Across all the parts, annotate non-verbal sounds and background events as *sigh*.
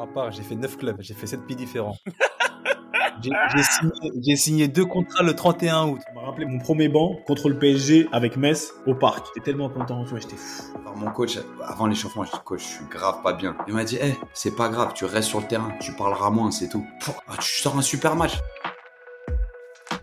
Moi, à part, j'ai fait 9 clubs, j'ai fait 7 pays différents. *laughs* J'ai signé, signé, deux contrats le 31 août. Ça m'a rappelé mon premier banc contre le PSG avec Metz au parc. J'étais tellement content, tu vois, j'étais fou. Alors mon coach, avant l'échauffement, je dis coach, je suis grave pas bien. Il m'a dit, hé, c'est pas grave, tu restes sur le terrain, tu parleras moins, c'est tout. Ah, tu sors un super match.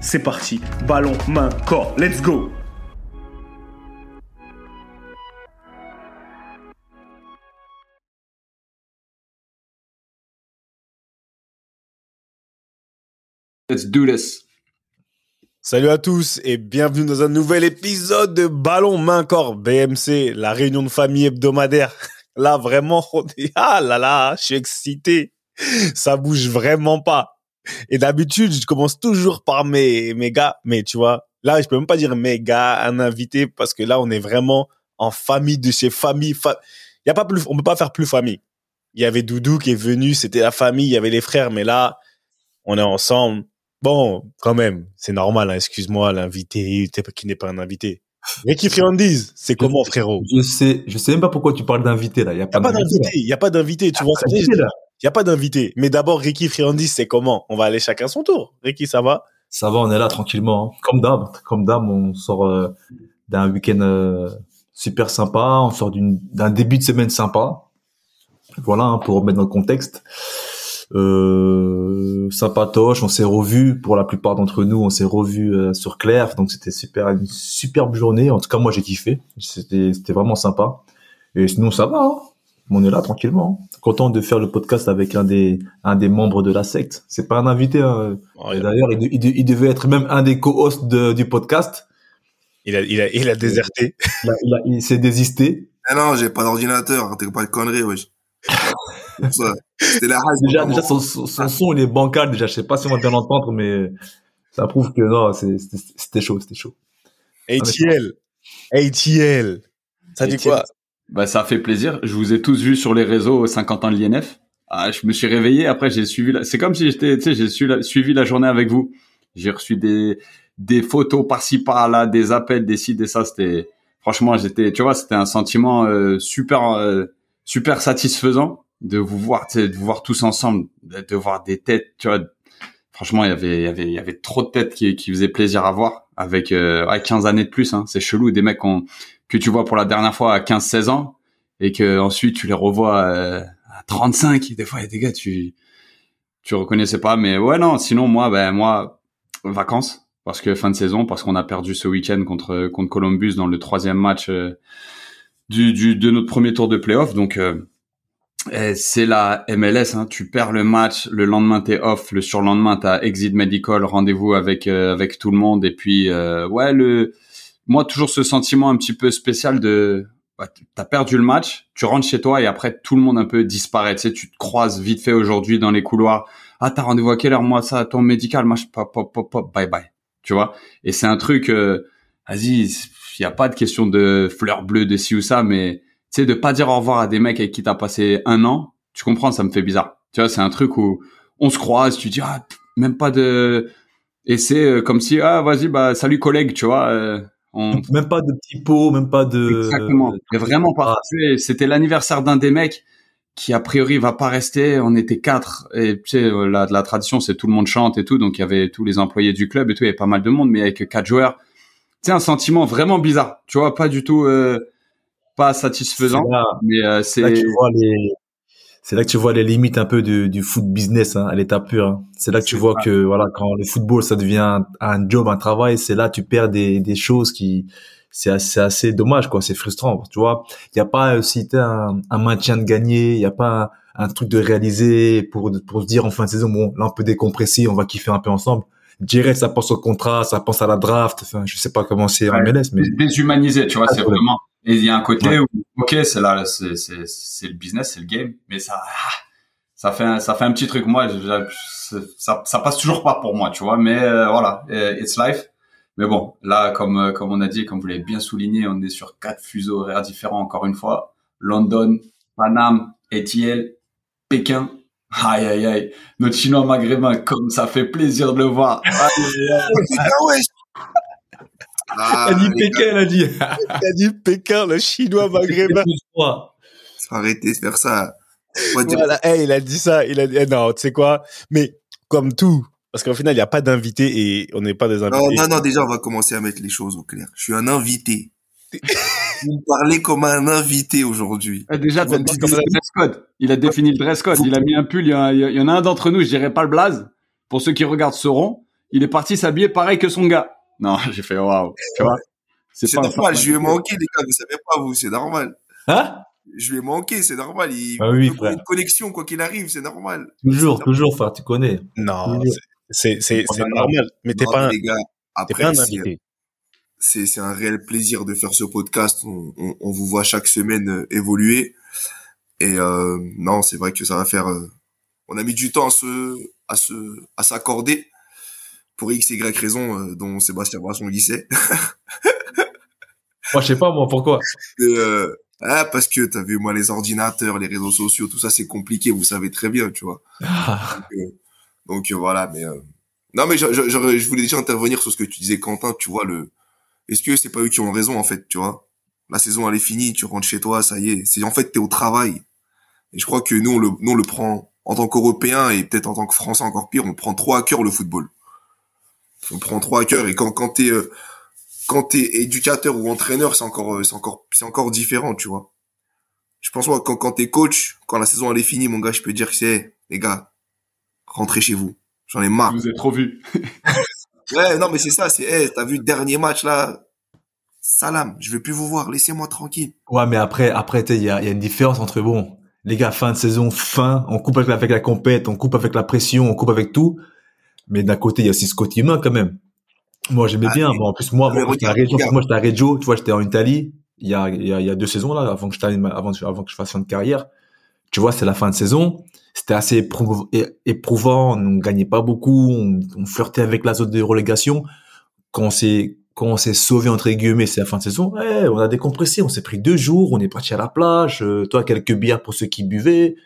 c'est parti. Ballon, main, corps. Let's go Let's do this. Salut à tous et bienvenue dans un nouvel épisode de Ballon Main Corps BMC, la réunion de famille hebdomadaire. *laughs* Là vraiment, on est ah là là, je suis excité. Ça bouge vraiment pas. Et d'habitude, je commence toujours par mes, mes gars. Mais tu vois, là, je peux même pas dire mes gars, un invité, parce que là, on est vraiment en famille de chez famille. Il y a pas plus, on peut pas faire plus famille. Il y avait Doudou qui est venu, c'était la famille, il y avait les frères, mais là, on est ensemble. Bon, quand même, c'est normal, hein, excuse-moi, l'invité, qui n'est pas un invité. Ricky Friandise, c'est comment, frérot? Je sais, je sais même pas pourquoi tu parles d'invité là. Il y a pas d'invité. Il y a pas d'invité. Tu vois, il y a pas d'invité. Mais d'abord, Ricky Friandis, c'est comment? On va aller chacun son tour. Ricky, ça va? Ça va, on est là tranquillement. Hein. Comme d'hab, comme d'hab, on sort euh, d'un week-end euh, super sympa, on sort d'un début de semaine sympa. Voilà, hein, pour remettre dans le contexte. Euh, sympatoche, on s'est revu pour la plupart d'entre nous, on s'est revu euh, sur Claire, donc c'était super, une superbe journée. En tout cas, moi j'ai kiffé, c'était, c'était vraiment sympa. Et sinon ça va, hein on est là tranquillement. Content de faire le podcast avec un des un des membres de la secte. C'est pas un invité. Hein. Oh, d'ailleurs, il, devait être même un des co-hosts du podcast. Il a il a il a déserté. Il, a, il, s'est désisté. Ah non, j'ai pas d'ordinateur. T'es pas de conneries, wesh. *laughs* C'était la Déjà, déjà son, son, il est bancal. Déjà, je sais pas si on va bien l'entendre, mais ça prouve que non, c'était chaud, c'était chaud. ATL, ATL. Ça dit quoi? Bah, ça fait plaisir. Je vous ai tous vus sur les réseaux Saint-Quentin de l'INF. Ah, je me suis réveillé. Après, j'ai suivi. La... C'est comme si j'étais, tu sais, j'ai suivi la journée avec vous. J'ai reçu des des photos par-ci par-là, des appels, des ci, des ça. C'était franchement, j'étais, tu vois, c'était un sentiment euh, super euh, super satisfaisant de vous voir, de vous voir tous ensemble, de, voir des têtes, tu vois. Franchement, il y avait il y avait il y avait trop de têtes qui qui faisaient plaisir à voir avec euh, 15 années de plus. Hein. C'est chelou, des mecs ont que tu vois pour la dernière fois à 15-16 ans et que ensuite tu les revois euh, à 35 des fois des gars tu tu reconnaissais pas mais ouais non sinon moi ben moi vacances parce que fin de saison parce qu'on a perdu ce week-end contre contre Columbus dans le troisième match euh, du, du de notre premier tour de playoff. Donc euh, c'est la MLS, hein. tu perds le match, le lendemain t'es off, le surlendemain t'as exit medical, rendez-vous avec avec tout le monde. Et puis ouais le moi toujours ce sentiment un petit peu spécial de bah, t'as perdu le match, tu rentres chez toi et après tout le monde un peu disparaît. Tu sais, tu te croises vite fait aujourd'hui dans les couloirs. Ah, t'as rendez-vous à quelle heure Moi, ça, ton médical, moi, pop, pop, pop, pop, bye bye. Tu vois? Et c'est un truc, euh, vas-y, y a pas de question de fleurs bleues de ci ou ça, mais tu sais, de pas dire au revoir à des mecs avec qui t'as passé un an, tu comprends, ça me fait bizarre. Tu vois, c'est un truc où on se croise, tu dis ah, même pas de, et c'est euh, comme si ah vas-y bah salut collègue, tu vois. Euh, même pas de petits pots, même pas de. Exactement. Mais vraiment pas. Ah. C'était l'anniversaire d'un des mecs qui a priori va pas rester. On était quatre et tu sais la, la tradition c'est tout le monde chante et tout, donc il y avait tous les employés du club et tout, il y avait pas mal de monde, mais avec quatre joueurs. C'est un sentiment vraiment bizarre. Tu vois, pas du tout euh, pas satisfaisant. mais euh, c'est. tu vois les c'est là que tu vois les limites un peu du, du foot business hein, à l'état pur. Hein. C'est là que tu vois que voilà quand le football ça devient un, job, un travail, c'est là que tu perds des, des choses qui c'est assez, assez dommage, quoi. C'est frustrant, tu vois. Il y a pas aussi un, un maintien de gagner, il y a pas un, un, truc de réaliser pour pour se dire en fin de saison, bon, là on peut décompresser, on va kiffer un peu ensemble. Direct, ça pense au contrat, ça pense à la draft. Enfin, je sais pas comment c'est en MLS, mais déshumanisé, tu vois. C'est vraiment. Et il y a un côté où, ok, c'est là, c'est c'est c'est le business, c'est le game, mais ça ça fait un, ça fait un petit truc. Moi, ça ça passe toujours pas pour moi, tu vois. Mais euh, voilà, it's life. Mais bon, là, comme euh, comme on a dit, comme vous l'avez bien souligné, on est sur quatre fuseaux horaires différents encore une fois. London, Paname, ETL, Pékin. Aïe aïe aïe, notre chinois maghrébin, comme ça fait plaisir de le voir. Aïe, aïe, *laughs* Ah, elle a dit Pékin, elle a dit. elle a dit Pékin, le chinois maghrébin. Arrêtez de faire ça. Voilà, hey, il a dit ça, il a dit, eh, non, tu sais quoi, mais comme tout, parce qu'au final, il n'y a pas d'invité et on n'est pas des invités. Non, non, non, déjà, on va commencer à mettre les choses au clair. Je suis un invité. *laughs* Vous me parlez comme un invité aujourd'hui. Ah, déjà, t'as dit comme le dress code. Il a défini le dress code. Il a mis un pull. Il y, a, il y en a un d'entre nous, je dirais pas le blaze. Pour ceux qui regardent sauront. Il est parti s'habiller pareil que son gars. Non, *laughs* j'ai fait waouh. Tu vois? C'est normal. Je lui ai manqué, les gars. Vous savez pas, vous. C'est normal. Hein? Je lui ai manqué, c'est normal. Il ah oui, une connexion, quoi qu'il arrive, c'est normal. Toujours, normal. toujours, frère, tu connais. Non, c'est, c'est, c'est normal. Mais t'es pas, un, les gars, après, pas un invité. C'est, c'est un réel plaisir de faire ce podcast. On, on, on vous voit chaque semaine euh, évoluer. Et euh, non, c'est vrai que ça va faire. Euh, on a mis du temps à se, à se, à s'accorder pour x y raison euh, dont Sébastien Brasson glissait. moi, je sais pas moi pourquoi. Euh, ah, parce que t'as vu, moi, les ordinateurs, les réseaux sociaux, tout ça, c'est compliqué, vous savez très bien, tu vois. Ah. Donc, euh, donc, euh, voilà, mais... Euh... Non, mais je, je, je, je, voulais déjà intervenir sur ce que tu disais, Quentin, tu vois, le... Est-ce que c'est pas eux qui ont raison, en fait, tu vois? La saison, elle est finie, tu rentres chez toi, ça y est. C'est En fait, t'es au travail. Et je crois que nous, on le, nous, on le prend, en tant qu'Européens, et peut-être en tant que Français encore pire, on prend trop à cœur le football. On prend trop à cœur, et quand, quand t'es... Euh, quand t'es éducateur ou entraîneur, c'est encore, c'est encore, c'est encore différent, tu vois. Je pense moi quand quand t'es coach, quand la saison elle est finie, mon gars, je peux dire que c'est, les gars, rentrez chez vous. J'en ai marre. Vous êtes trop vu. *laughs* ouais, non mais c'est ça, c'est, hey, t'as vu le dernier match là, salam, je veux plus vous voir, laissez-moi tranquille. Ouais, mais après, après, il y a, y a une différence entre bon, les gars, fin de saison, fin, on coupe avec la, avec la compète, on coupe avec la pression, on coupe avec tout. Mais d'un côté, il y a aussi ce côté humain quand même. Moi, j'aimais ah, bien. Bon, en plus, moi, j'étais à Reggio, moi, j'étais à Reggio, tu vois, j'étais en Italie. Il y a, il y a, il y a deux saisons, là, avant que je termine, avant, avant que je fasse fin de carrière. Tu vois, c'est la fin de saison. C'était assez éprouvant. On ne gagnait pas beaucoup. On, on, flirtait avec la zone de relégation. Quand on s'est, quand on s'est sauvé, entre guillemets, c'est la fin de saison. On a décompressé. On s'est pris deux jours. On est parti à la plage. Euh, toi, quelques bières pour ceux qui buvaient.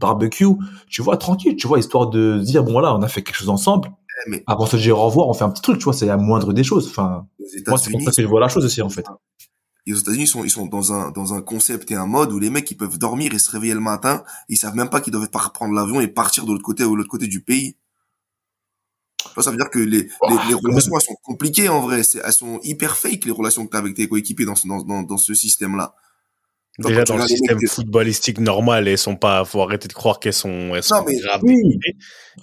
Barbecue. Tu vois, tranquille. Tu vois, histoire de dire, bon, voilà, on a fait quelque chose ensemble mais avant de se dire au revoir, on fait un petit truc, tu vois, c'est la moindre des choses. Enfin, moi, c'est comme ça que je vois la chose aussi, en fait. Aux États-Unis, ils sont, ils sont dans un, dans un concept et un mode où les mecs, ils peuvent dormir et se réveiller le matin, ils savent même pas qu'ils doivent pas reprendre l'avion et partir de l'autre côté ou de l'autre côté du pays. Ça veut dire que les, oh, les, les relations, elles sont compliquées, en vrai. Elles sont hyper fake, les relations que tu as avec tes coéquipiers dans ce, dans, dans, dans ce système-là. Déjà dans le système mecs, footballistique normal, elles sont pas. Faut arrêter de croire qu'elles sont. Elles sont non mais oui.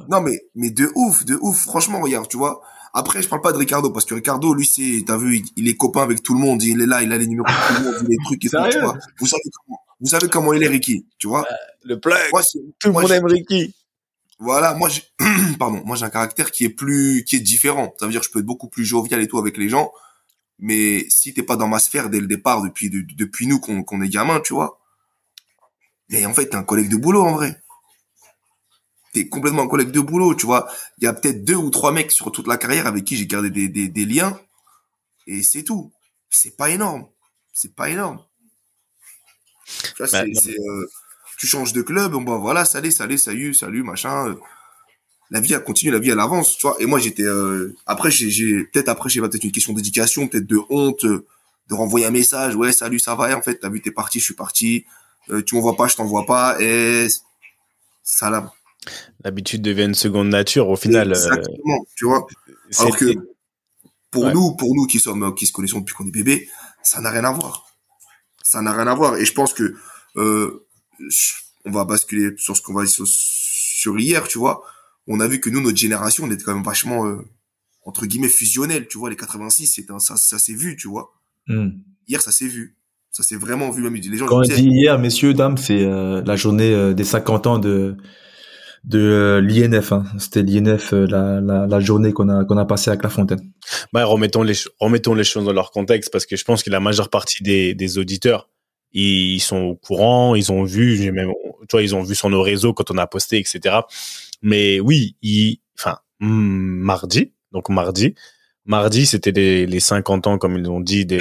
non mais mais de ouf, de ouf. Franchement, regarde, tu vois. Après, je parle pas de Ricardo parce que Ricardo, lui, c'est, t'as vu, il, il, est copain avec tout le monde. Il est là, il a les numéros de tout le monde, les trucs et tout. Tu vois. Vous savez comment, vous savez comment il est, Ricky, tu vois. Euh, le plug. Moi, tout le monde aime Ricky. Voilà, moi, j'ai, *clears throat* pardon, moi j'ai un caractère qui est plus, qui est différent. Ça veut dire que je peux être beaucoup plus jovial et tout avec les gens mais si t'es pas dans ma sphère dès le départ depuis de, depuis nous qu'on est gamin tu vois. Et en fait t'es un collègue de boulot en vrai. T'es complètement un collègue de boulot tu vois. Il y a peut-être deux ou trois mecs sur toute la carrière avec qui j'ai gardé des, des, des liens. Et c'est tout. C'est pas énorme. C'est pas énorme. Tu, bah, euh, tu changes de club bon bah voilà salut salut salut salut machin euh, la vie a continué, la vie elle avance, tu vois. Et moi j'étais euh, après j'ai peut-être après j'ai peut-être une question d'éducation, peut-être de honte, de renvoyer un message, ouais salut ça va, et en fait t'as vu t'es parti, je suis parti, euh, tu m'envoies pas, je t'envoie pas, et salam. L'habitude devient une seconde nature au final. euh, Exactement, tu vois. Alors que pour Ouais. nous, pour nous qui sommes qui se connaissons depuis qu'on est bébé, ça n'a rien à voir. Ça n'a rien à voir. Et je pense que euh, on va basculer sur ce qu'on va sur, sur hier, tu vois on a vu que nous, notre génération, on était quand même vachement, euh, entre guillemets, fusionnel, tu vois, les 86, c'était un- ça, ça s'est vu, tu vois. Hmm. Hier, ça s'est vu. Ça s'est vraiment vu. Même les gens Quand on disaient, dit hier, messieurs, dames, c'est euh, la journée euh, des 50 ans de de euh, l'INF. Hein. C'était l'INF, euh, la, la, la journée qu'on a qu'on a passée à Clairefontaine. Bah, remettons les, remettons les choses dans leur contexte parce que je pense que la majeure partie des, des auditeurs, ils sont au courant, ils ont vu, j'ai même, tu vois, ils ont vu sur nos réseaux quand on a posté, etc. Mais oui, enfin, hmm, mardi, donc mardi, mardi, c'était les, les 50 ans, comme ils l'ont dit, de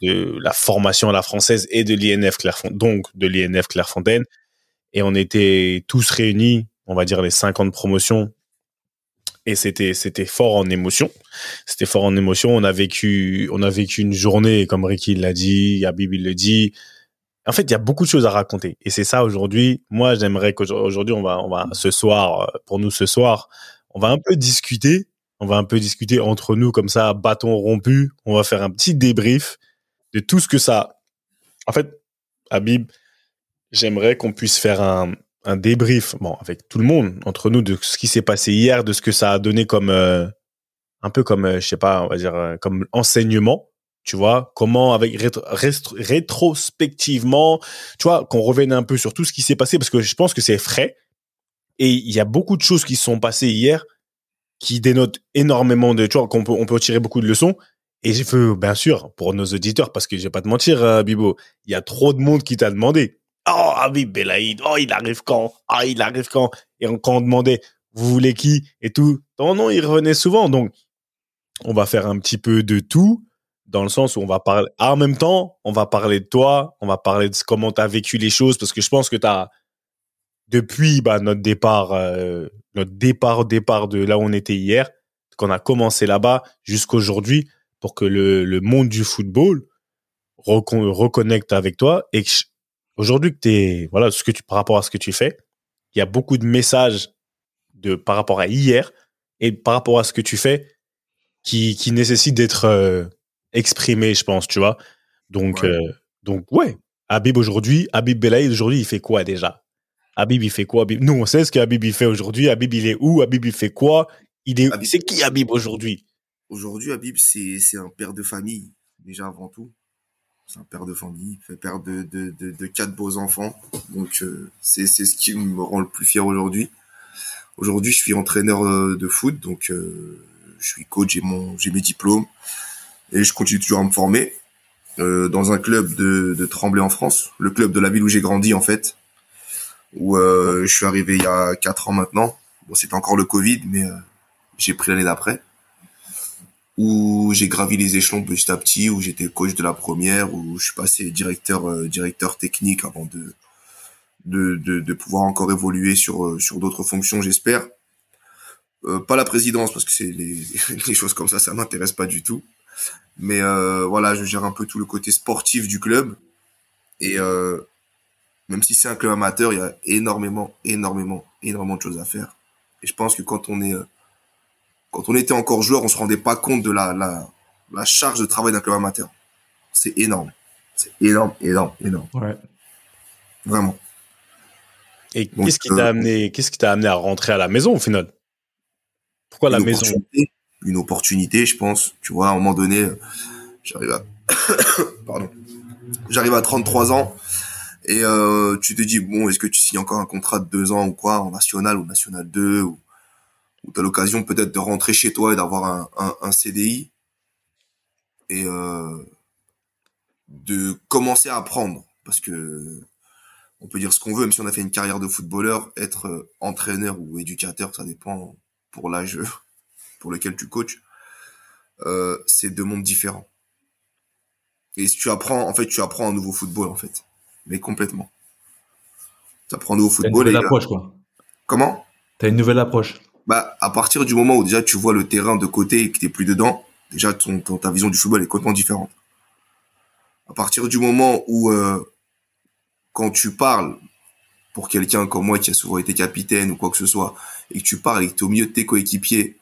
la formation à la française et de l'INF Clairefontaine, donc de l'INF. Et on était tous réunis, on va dire les 50 promotions. Et c'était, c'était fort en émotion c'était fort en émotion. On a vécu, on a vécu une journée, comme Ricky l'a dit, Habib il le dit. En fait, il y a beaucoup de choses à raconter. Et c'est ça aujourd'hui. Moi, j'aimerais qu'aujourd'hui, on va, on va, ce soir, euh, pour nous ce soir, on va un peu discuter. On va un peu discuter entre nous comme ça, bâton rompu. On va faire un petit débrief de tout ce que ça. En fait, Habib, j'aimerais qu'on puisse faire un, un débrief, bon, avec tout le monde, entre nous, de ce qui s'est passé hier, de ce que ça a donné comme, euh, un peu comme, euh, je sais pas, on va dire, euh, comme enseignement, tu vois, comment avec rétrospectivement, tu vois, qu'on revienne un peu sur tout ce qui s'est passé, parce que je pense que c'est frais, et il y a beaucoup de choses qui se sont passées hier qui dénotent énormément de, tu vois, qu'on peut, on peut tirer beaucoup de leçons, et je veux, bien sûr, pour nos auditeurs, parce que je vais pas te mentir, euh, Bibo, il y a trop de monde qui t'a demandé, oh, Habib Belaïd, oh, il arrive quand, ah, il arrive quand, et quand on demandait, vous voulez qui, et tout, non, non, il revenait souvent, donc, on va faire un petit peu de tout dans le sens où on va parler ah, en même temps on va parler de toi on va parler de comment tu as vécu les choses parce que je pense que tu as depuis bah, notre départ euh, notre départ départ de là où on était hier qu'on a commencé là-bas jusqu'aujourd'hui pour que le, le monde du football recon- reconnecte avec toi et aujourd'hui que tu voilà ce que par rapport à ce que tu fais il y a beaucoup de messages de par rapport à hier et par rapport à ce que tu fais qui, qui nécessite d'être euh, exprimé, je pense, tu vois. Donc, Ouais. euh, donc ouais. Habib aujourd'hui, Habib Belaïd aujourd'hui, il fait quoi déjà? Habib, il fait quoi? Habib Nous, on sait ce que Habib il fait aujourd'hui. Habib, il est où? Habib, il fait quoi? Il est. Habib- C'est qui Habib aujourd'hui? Aujourd'hui, Habib, c'est, c'est un père de famille, déjà avant tout. C'est un père de famille, il fait père de, de, de, de quatre beaux enfants. Donc, euh, c'est, c'est ce qui me rend le plus fier aujourd'hui. Aujourd'hui, je suis entraîneur euh, de foot, donc euh, je suis coach, j'ai, mon, j'ai mes diplômes et je continue toujours à me former euh, dans un club de, de Tremblay en France, le club de la ville où j'ai grandi en fait, où euh, je suis arrivé il y a quatre ans maintenant. Bon, c'était encore le Covid, mais euh, j'ai pris l'année d'après où j'ai gravi les échelons petit à petit, où j'étais coach de la première, où je suis passé directeur euh, directeur technique avant de de, de, de pouvoir encore évoluer sur euh, sur d'autres fonctions, j'espère. Euh, pas la présidence parce que c'est les, *laughs* les choses comme ça, ça m'intéresse pas du tout. Mais euh, voilà, je gère un peu tout le côté sportif du club et euh, même si c'est un club amateur, il y a énormément, énormément, énormément de choses à faire. Et je pense que quand on est euh, quand on était encore joueur, on se rendait pas compte de la, la, la charge de travail d'un club amateur. C'est énorme. C'est énorme, énorme, énorme. Ouais. Vraiment. Et qu'est-ce qui t'a amené Qu'est-ce qui t'a amené à rentrer à la maison au final? Pourquoi la maison? Une opportunité, je pense. Tu vois, à un moment donné, j'arrive à, *coughs* pardon, j'arrive à 33 ans et euh, tu te dis bon, est-ce que tu signes encore un contrat de deux ans ou quoi en national ou national 2 ou, t'as l'occasion peut-être de rentrer chez toi et d'avoir un, un, un CDI et euh, de commencer à apprendre parce que on peut dire ce qu'on veut, même si on a fait une carrière de footballeur, être euh, entraîneur ou éducateur, ça dépend pour l'âge pour lequel tu coaches, euh, c'est deux mondes différents. Et si tu apprends, en fait, tu apprends un nouveau football, en fait. Mais complètement. Tu apprends un nouveau T'as une football et nouvelle euh, approche, quoi. comment? T'as une nouvelle approche. Bah, à partir du moment où déjà tu vois le terrain de côté et que t'es plus dedans, déjà ton, ton- ta vision du football est complètement différente. À partir du moment où, euh, quand tu parles pour quelqu'un comme moi qui a souvent été capitaine ou quoi que ce soit, et que tu parles et que t'es au milieu de tes coéquipiers,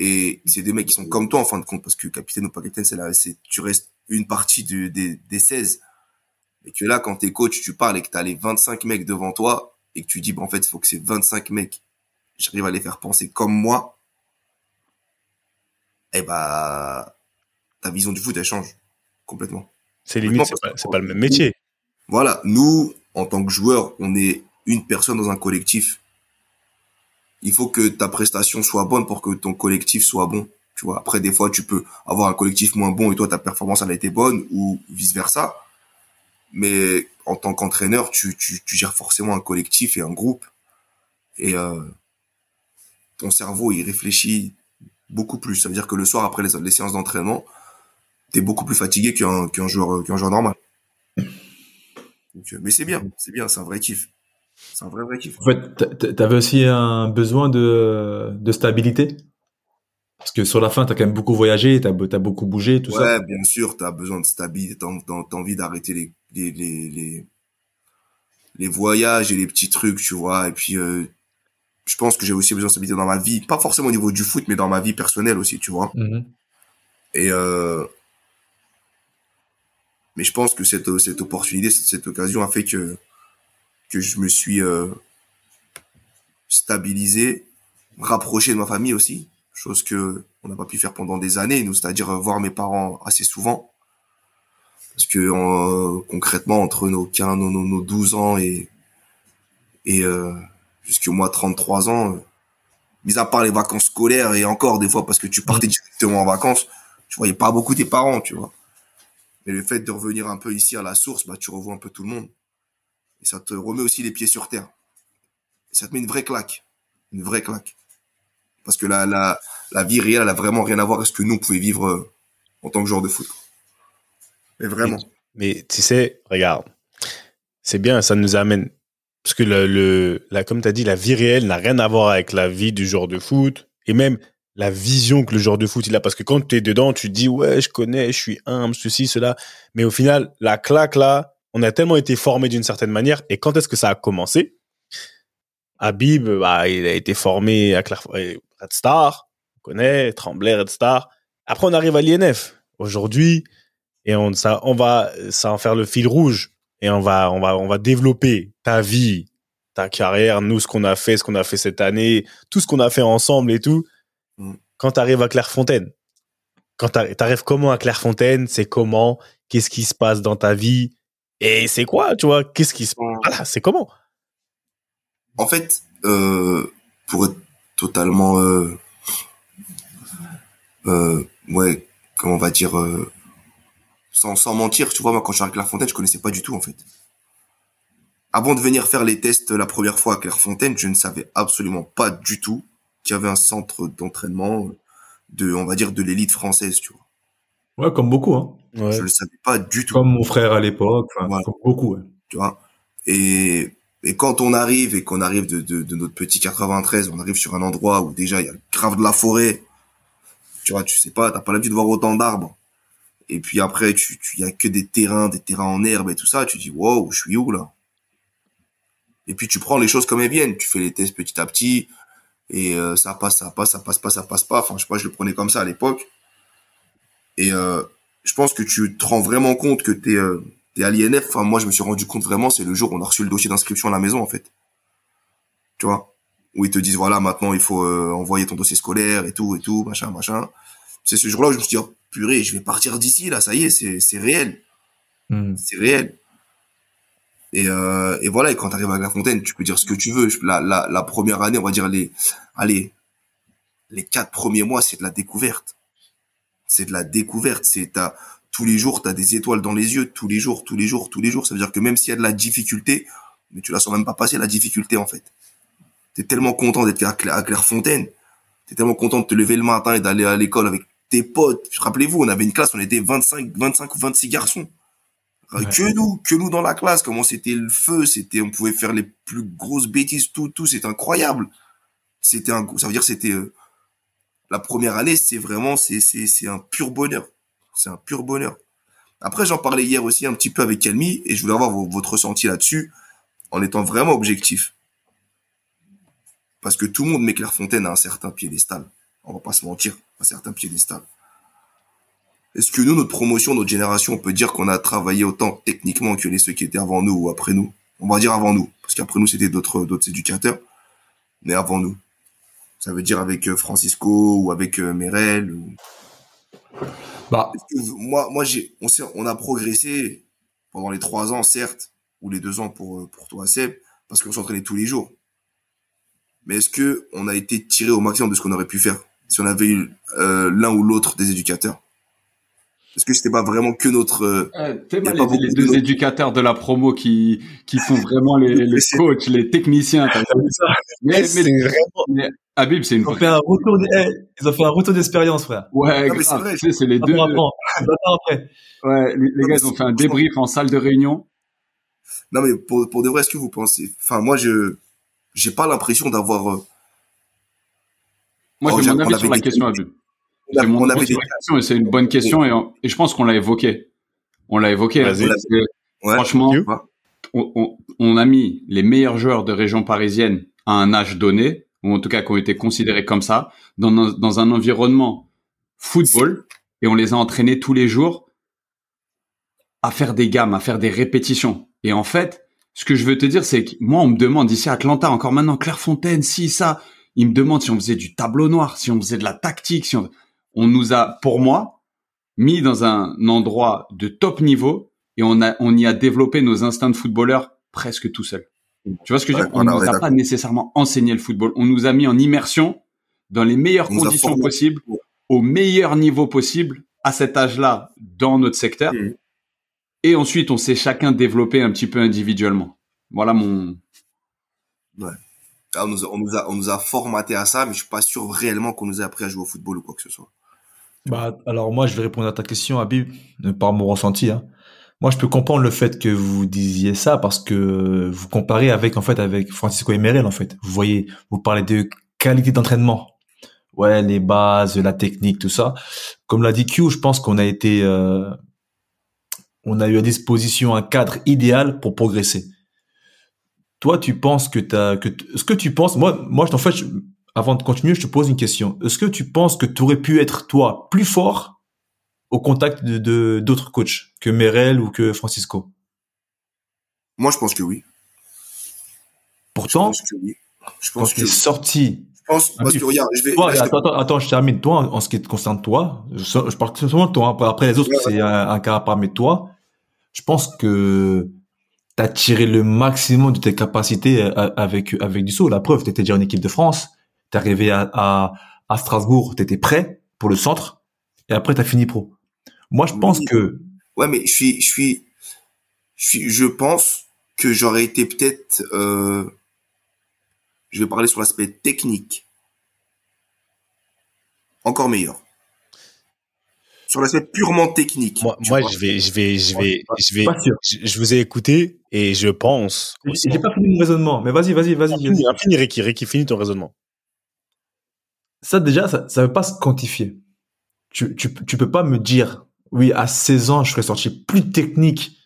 et c'est des mecs qui sont comme toi en fin de compte, parce que capitaine ou pas capitaine, c'est là, c'est, tu restes une partie des, des 16. Et que là, quand t'es coach, tu parles et que t'as les 25 mecs devant toi, et que tu dis, bah, en fait, il faut que ces 25 mecs j'arrive à les faire penser comme moi, eh bah, ta vision du foot, elle change. Complètement. C'est limite, c'est pas, c'est pas le même métier. Voilà, nous, en tant que joueurs, on est une personne dans un collectif. Il faut que ta prestation soit bonne pour que ton collectif soit bon. Tu vois, après, des fois, tu peux avoir un collectif moins bon et toi, ta performance, elle a été bonne ou vice versa. Mais en tant qu'entraîneur, tu, tu, tu gères forcément un collectif et un groupe. Et euh, ton cerveau, il réfléchit beaucoup plus. Ça veut dire que le soir, après les, séances d'entraînement, t'es beaucoup plus fatigué qu'un joueur qu'un joueur normal. Donc, euh, mais c'est bien, c'est bien, c'est un vrai kiff. C'est un vrai vrai kiff. En fait, t'a- t'a- t'avais aussi un besoin de, de stabilité? Parce que sur la fin, t'as quand même beaucoup voyagé, t'as as beaucoup bougé, tout ça. Ouais, bien sûr, t'as besoin de stabilité, t'as t'as- t'as envie d'arrêter les, les, les, les, les voyages et les petits trucs, tu vois. Et puis, euh, je pense que j'ai aussi besoin de stabilité dans ma vie, pas forcément au niveau du foot, mais dans ma vie personnelle aussi, tu vois. Mhm. Et euh, mais je pense que cette cette opportunité, cette, cette occasion a fait que que je me suis euh, stabilisé, rapproché de ma famille aussi, chose que on n'a pas pu faire pendant des années, nous, c'est-à-dire euh, voir mes parents assez souvent, parce que euh, concrètement entre nos 15, nos, nos, nos 12 ans et et euh, jusqu'au mois 33 ans, euh, mis à part les vacances scolaires et encore des fois parce que tu partais directement en vacances, tu voyais pas beaucoup tes parents, tu vois. Mais le fait de revenir un peu ici à la source, bah tu revois un peu tout le monde. Et ça te remet aussi les pieds sur terre. Ça te met une vraie claque. Une vraie claque. Parce que la, la, la vie réelle, elle a vraiment rien à voir avec ce que nous, on pouvait vivre euh, en tant que joueur de foot. Mais vraiment. Mais tu sais, regarde, c'est bien, ça nous amène. Parce que le, la, comme tu as dit, la vie réelle n'a rien à voir avec la vie du joueur de foot et même la vision que le joueur de foot il a. Parce que quand tu es dedans, tu dis, ouais, je connais, je suis humble, ceci, cela. Mais au final, la claque là, on a tellement été formé d'une certaine manière. Et quand est-ce que ça a commencé? Habib, bah, il a été formé à Claire, Red Star, on connaît, Tremblay, Red Star. Après, on arrive à l'INF. Aujourd'hui, et on, ça, on va, ça en faire le fil rouge et on va, on va, on va développer ta vie, ta carrière, nous, ce qu'on a fait, ce qu'on a fait cette année, tout ce qu'on a fait ensemble et tout. Mm. Quand tu arrives à Clairefontaine, quand tu arrives comment à Clairefontaine, c'est comment, qu'est-ce qui se passe dans ta vie? Et c'est quoi, tu vois, qu'est-ce qui se voilà, c'est comment? En fait, euh, pour être totalement, euh, euh, ouais, comment on va dire, euh, sans, sans mentir, tu vois, moi quand je suis à Clairefontaine, je connaissais pas du tout en fait. Avant de venir faire les tests la première fois à Clairefontaine, je ne savais absolument pas du tout qu'il y avait un centre d'entraînement de, on va dire, de l'élite française, tu vois. Ouais, comme beaucoup, hein. Ouais. Je le savais pas du tout. Comme mon frère à l'époque, enfin, Voilà. comme beaucoup, ouais. tu vois? Et, et quand on arrive et qu'on arrive de, de, de notre petit 93, on arrive sur un endroit où déjà il y a grave de la forêt. Tu vois, tu sais pas, t'as pas l'habitude de voir autant d'arbres. Et puis après, tu, tu y a que des terrains, des terrains en herbe et tout ça. Tu dis, wow, je suis où là? Et puis tu prends les choses comme elles viennent. Tu fais les tests petit à petit et euh, ça passe, ça passe, ça passe pas, ça passe pas. Enfin, je sais pas, je le prenais comme ça à l'époque. Et euh, je pense que tu te rends vraiment compte que t'es euh, t'es à l'INF. Enfin, moi, je me suis rendu compte vraiment, c'est le jour où on a reçu le dossier d'inscription à la maison, en fait. Tu vois? Où ils te disent, voilà, maintenant, il faut euh, envoyer ton dossier scolaire et tout, et tout, machin, machin. C'est ce jour-là où je me suis dit, oh, purée, je vais partir d'ici, là, ça y est, c'est c'est réel. Hmm. C'est réel. Et, euh, et voilà, et quand tu arrives à La Fontaine, tu peux dire ce que tu veux. La, la, la première année, on va dire les, allez, les quatre premiers mois, c'est de la découverte. C'est de la découverte. C'est t'as tous les jours, t'as des étoiles dans les yeux, tous les jours, tous les jours, tous les jours. Ça veut dire que même s'il y a de la difficulté, mais tu la sens même pas passer la difficulté en fait. T'es tellement content d'être à, à Clairefontaine. T'es tellement content de te lever le matin et d'aller à l'école avec tes potes. Rappelez-vous, on avait une classe, on était 25, 25 ou 26 garçons. Euh, Ouais. Que nous, que nous dans la classe, comment c'était le feu, c'était, on pouvait faire les plus grosses bêtises, tout, tout, c'était incroyable. C'était un, ça veut dire c'était, euh, la première année, c'est vraiment, c'est, c'est, c'est un pur bonheur. C'est un pur bonheur. Après, j'en parlais hier aussi un petit peu avec Calmi et je voulais avoir vo- votre ressenti là-dessus en étant vraiment objectif. Parce que tout le monde met Clairefontaine à un certain piédestal. On va pas se mentir, un certain piédestal. Est-ce que nous, notre promotion, notre génération, on peut dire qu'on a travaillé autant techniquement que les ceux qui étaient avant nous ou après nous? On va dire avant nous, parce qu'après nous, c'était d'autres d'autres éducateurs, mais avant nous. Ça veut dire avec euh, Francisco ou avec euh, Merel ou Bah, moi, moi, j'ai, on sait, on a progressé pendant les trois ans, certes, ou les deux ans pour, euh, pour toi, Seb, parce qu'on s'entraînait tous les jours. Mais est-ce que on a été tiré au maximum de ce qu'on aurait pu faire si on avait eu euh, l'un ou l'autre des éducateurs? Est-ce que c'était pas vraiment que notre euh, Euh, T'es pas les, deux éducateurs de la promo qui qui font vraiment les, *laughs* coachs, les techniciens. t'as vu ça *laughs* mais, mais, C'est vraiment. mais Habib, c'est une ils ont vraie- fait un retour, d'- eh, ils ont fait un retour d'expérience, frère. Ouais, Non, mais c'est vrai. Tu sais, c'est les deux. Après. Ouais, les, les Non, gars, ils ont fait un débrief en salle de réunion. Non mais pour pour de vrai, est-ce que vous pensez Enfin, moi, je j'ai pas l'impression d'avoir. euh, Moi, j'ai mon on avis sur la question, Habib. On a- on avait des. question c'est une bonne question et, on- et je pense qu'on l'a évoqué. On l'a évoqué. Ouais. Franchement, on, a mis les meilleurs joueurs de région parisienne à un âge donné, ou en tout cas qui ont été considérés comme ça, dans, un- dans un environnement football, et on les a entraînés tous les jours à faire des gammes, à faire des répétitions. Et en fait, ce que je veux te dire, c'est que moi, on me demande ici à Atlanta, encore maintenant, Clairefontaine, si, ça, ils me demandent si on faisait du tableau noir, si on faisait de la tactique, si on, on nous a, pour moi, mis dans un endroit de top niveau et on a, on y a développé nos instincts de footballeur presque tout seul. Tu vois ce que je veux Ouais, dire On voilà, nous ouais, a pas nécessairement enseigné le football. On nous a mis en immersion dans les meilleures On conditions possibles, au meilleur niveau possible, à cet âge-là, dans notre secteur. Mhm. Et ensuite, on s'est chacun développé un petit peu individuellement. Voilà mon. Ah, on, nous a, on, nous a, on nous a formaté à ça, mais je suis pas sûr réellement qu'on nous a appris à jouer au football ou quoi que ce soit. Bah, alors moi, je vais répondre à ta question, Habib, par mon ressenti. Hein. Moi, je peux comprendre le fait que vous disiez ça parce que vous comparez avec, en fait, avec Francisco Emerel, en fait. Vous voyez, vous parlez de qualité d'entraînement. Ouais, les bases, la technique, tout ça. Comme l'a dit Q, je pense qu'on a été, euh, on a eu à disposition un cadre idéal pour progresser. Toi, tu penses que t'as, que, est-ce que tu penses, moi, moi, en fait, je- avant de continuer, je te pose une question. Est-ce que tu penses que tu aurais pu être, toi, plus fort au contact de, d'autres coachs que Merel ou que Francisco? Moi, je pense que oui. Je Pourtant, pense que oui. Je pense que es sorti, Je pense, parce que regarde, je vais. toi, là, je te- attends, attends, attends, je termine. Toi, en ce qui te concerne, toi, je, je parle seulement de toi. hein. Après, les autres, Ouais, c'est un, un cas à part. Mais toi, je pense que tu as tiré le maximum de tes capacités euh, avec, avec du saut. La preuve, tu étais déjà en équipe de France. Tu es arrivé à, à, à Strasbourg, tu étais prêt pour le centre. Et après, tu as fini pro. Moi, je pense Oui. que Ouais, mais je suis, je suis, je suis, je pense que j'aurais été peut-être, euh, je vais parler sur l'aspect technique, encore meilleur. Sur l'aspect purement technique. Moi, je vais, je vais, je vais, je vais, pas sûr. je, je vous ai écouté et je pense. J'ai pas fini mon raisonnement, mais vas-y, vas-y, vas-y. vas-y. Fini, fini, Ricky, Ricky, finis ton raisonnement. Ça, déjà, ça, ça veut pas se quantifier. Tu, tu, tu peux pas me dire, oui, à 16 ans, je serais sorti plus technique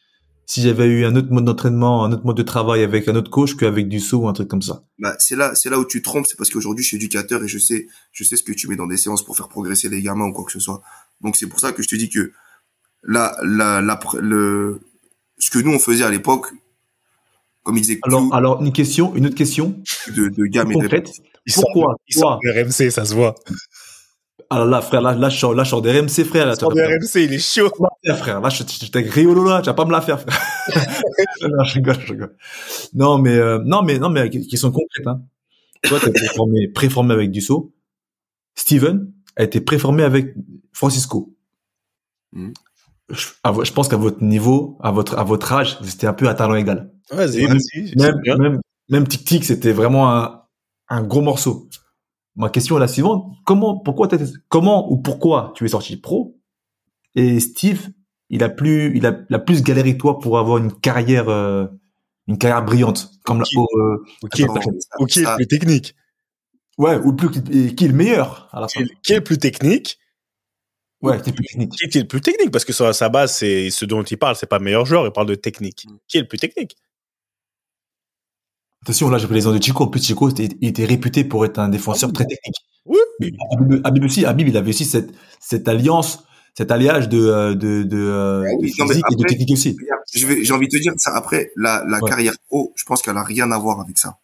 si j'avais eu un autre mode d'entraînement, un autre mode de travail avec un autre coach qu'avec du saut ou un truc comme ça. Bah, c'est là, c'est là où tu te trompes, c'est parce qu'aujourd'hui je suis éducateur et je sais, je sais ce que tu mets dans des séances pour faire progresser les gamins ou quoi que ce soit. Donc c'est pour ça que je te dis que là, la, la, le, ce que nous on faisait à l'époque, comme ils disaient Alors, alors, une question, une autre question de, de gamme et de concrète. Il Pourquoi, sort, il sort toi de RMC, ça se voit. Alors là, frère, là, là, je sors, là, je sors des RMC, frère. Là, Il sort de RMC, il est chaud. pas me la faire, frère. Là, je, je, je t'ai griolo, là, tu vas pas me la faire, frère. *laughs* non, je rigole, je rigole. Non, mais, euh, non, mais, non, mais, question concrète, hein. Toi, t'as été formé, préformé avec Dussault. Steven a été préformé avec Francisco. Mhm. Je, à vo- je pense qu'à votre niveau, à votre, à votre âge, c'était un peu à talent égal. Vas-y, Même- vas-y. Même, même, même Tic Tic, c'était vraiment un, un gros morceau. Ma question est la suivante. Comment, pourquoi comment ou pourquoi tu es sorti pro? Et Steve, il a plus, il a, il a plus galéré que toi pour avoir une carrière, euh, une carrière brillante. Comme la, au, euh, le- ça- le ça- plus technique ouais, ou plus, qui est le meilleur à la qui fin. est, qui est le plus technique Ouais, qui est plus technique. Qui est le plus technique Parce que sur sa base, c'est ce dont il parle, c'est pas meilleur joueur, il parle de technique. Qui est le plus technique? Attention, là, j'ai pris les ans de Chico. En plus, Chico, était- il était réputé pour être un défenseur Ah très technique. Oui. Habib, Habib aussi, Habib, il avait aussi cette, cette alliance, cet alliage de, euh, de, de, euh, Ah de non, physique et de technique aussi. J'ai envie de te dire ça après, la, la Ouais. carrière pro, je pense qu'elle a rien à voir avec ça.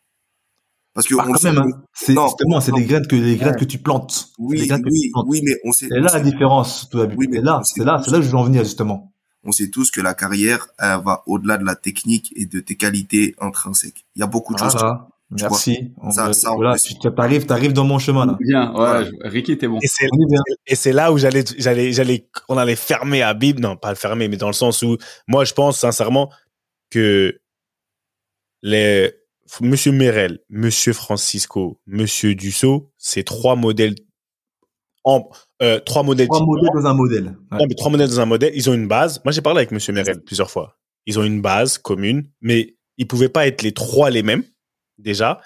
Parce que Ah, on quand sait, même, hein. C'est justement, c'est des graines que les graines que tu plantes. C'est Oui, oui, tu plantes. oui, mais on sait. On là, la différence, tout Oui, mais là, c'est là, c'est là que je veux en venir, justement. On sait tous que la carrière elle va au-delà de la technique et de tes qualités intrinsèques. Il y a beaucoup de choses. Voilà. tu Merci. On Ça- veut- ça, voilà, t'arrives, t'arrives dans mon chemin, là. Bien, Voilà. Ricky, t'es bon. Et c'est vient. et c'est là où j'allais j'allais j'allais on allait fermer Habib non pas le fermer mais dans le sens où moi je pense sincèrement que les Monsieur Merel, Monsieur Francisco, Monsieur Dussault, c'est trois modèles en euh, trois modèles Trois différents. modèles dans un modèle. Ouais. Non, mais trois modèles dans un modèle, ils ont une base. Moi, j'ai parlé avec Monsieur Merel plusieurs fois. Ils ont une base commune, mais ils pouvaient pas être les trois les mêmes. Déjà,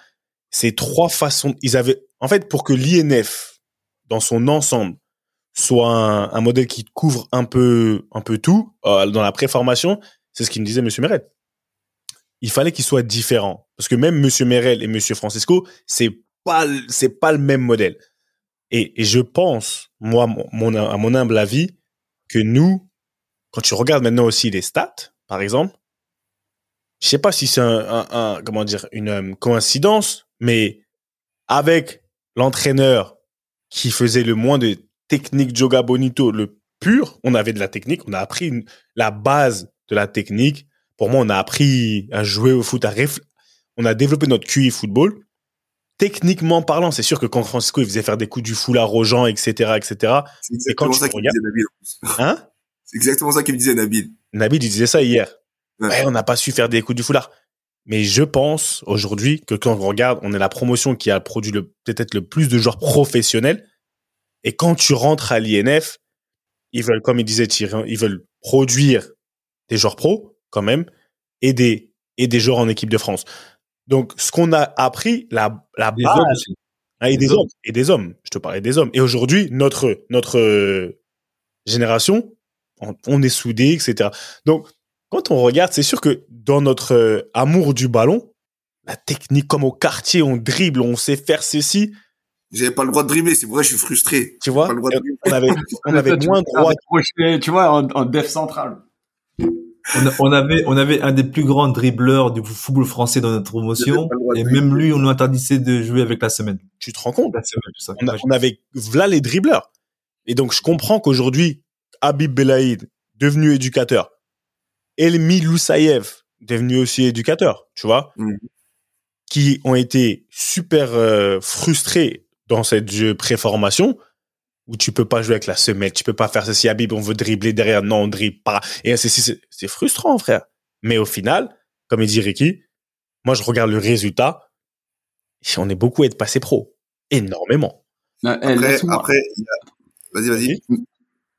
c'est trois façons. Ils avaient, en fait, pour que l'INF dans son ensemble soit un, un modèle qui couvre un peu, un peu tout euh, dans la préformation, c'est ce qu'il me disait Monsieur Merel. Il fallait qu'ils soient différents parce que même Monsieur Merel et Monsieur Francisco, c'est pas, c'est pas le même modèle. Et, je pense, moi, à mon humble avis, que nous, quand tu regardes maintenant aussi les stats, par exemple, je sais pas si c'est un, comment dire une euh, coïncidence, mais avec l'entraîneur qui faisait le moins de technique Joga Bonito, le pur, on avait de la technique, on a appris la base de la technique. Pour moi, on a appris à jouer au foot, à on a développé notre QI football. Techniquement parlant, c'est sûr que quand Francisco il faisait faire des coups du foulard aux gens, etc., etc. C'est Et quand exactement ça qu'il me regardes- disait Nabil. Hein? C'est exactement ça qu'il me disait Nabil. Nabil, il disait ça hier. Ouais. Ouais, on n'a pas su faire des coups du foulard. Mais je pense aujourd'hui que quand on regarde, on est la promotion qui a produit le, peut-être le plus de joueurs professionnels. Et quand tu rentres à l'INF, ils veulent, comme il disait Thierry, ils veulent produire des joueurs pros, quand même, et des, et des joueurs en équipe de France. Donc, ce qu'on a appris, la, la Des base, hommes ah, et Des des hommes. hommes. Et des hommes. Je te parlais des hommes. Et aujourd'hui, notre, notre euh, génération, on, on est soudés, etc. Donc, quand on regarde, c'est sûr que dans notre euh, amour du ballon, la technique, comme au quartier, on dribble, on sait faire ceci, J'avais pas le droit de dribbler, c'est pour ça que je suis frustré. tu vois, Pas le droit de dribbler. on avait, on *laughs* avait moins droit. tu vois, en, en def central. On, a- on avait, on avait un des plus grands dribbleurs du football français dans notre promotion. Et même lui, on nous interdisait de jouer avec la semaine. Tu te rends compte? La semaine, tout ça. On, a- on avait là les dribbleurs. Et donc, je comprends qu'aujourd'hui, Habib Belaïd, devenu éducateur, Elmi Loussaïev, devenu aussi éducateur, tu vois, Mhm. qui ont été super euh, frustrés dans cette préformation où tu peux pas jouer avec la semelle, tu peux pas faire ceci, Habib, on veut dribbler derrière, non, on dribble pas. Et c'est, c'est, c'est frustrant, frère. Mais au final, comme il dit Ricky, moi, je regarde le résultat, et on est beaucoup à être passé pro. Énormément. Eh, Après, après, vas-y, vas-y.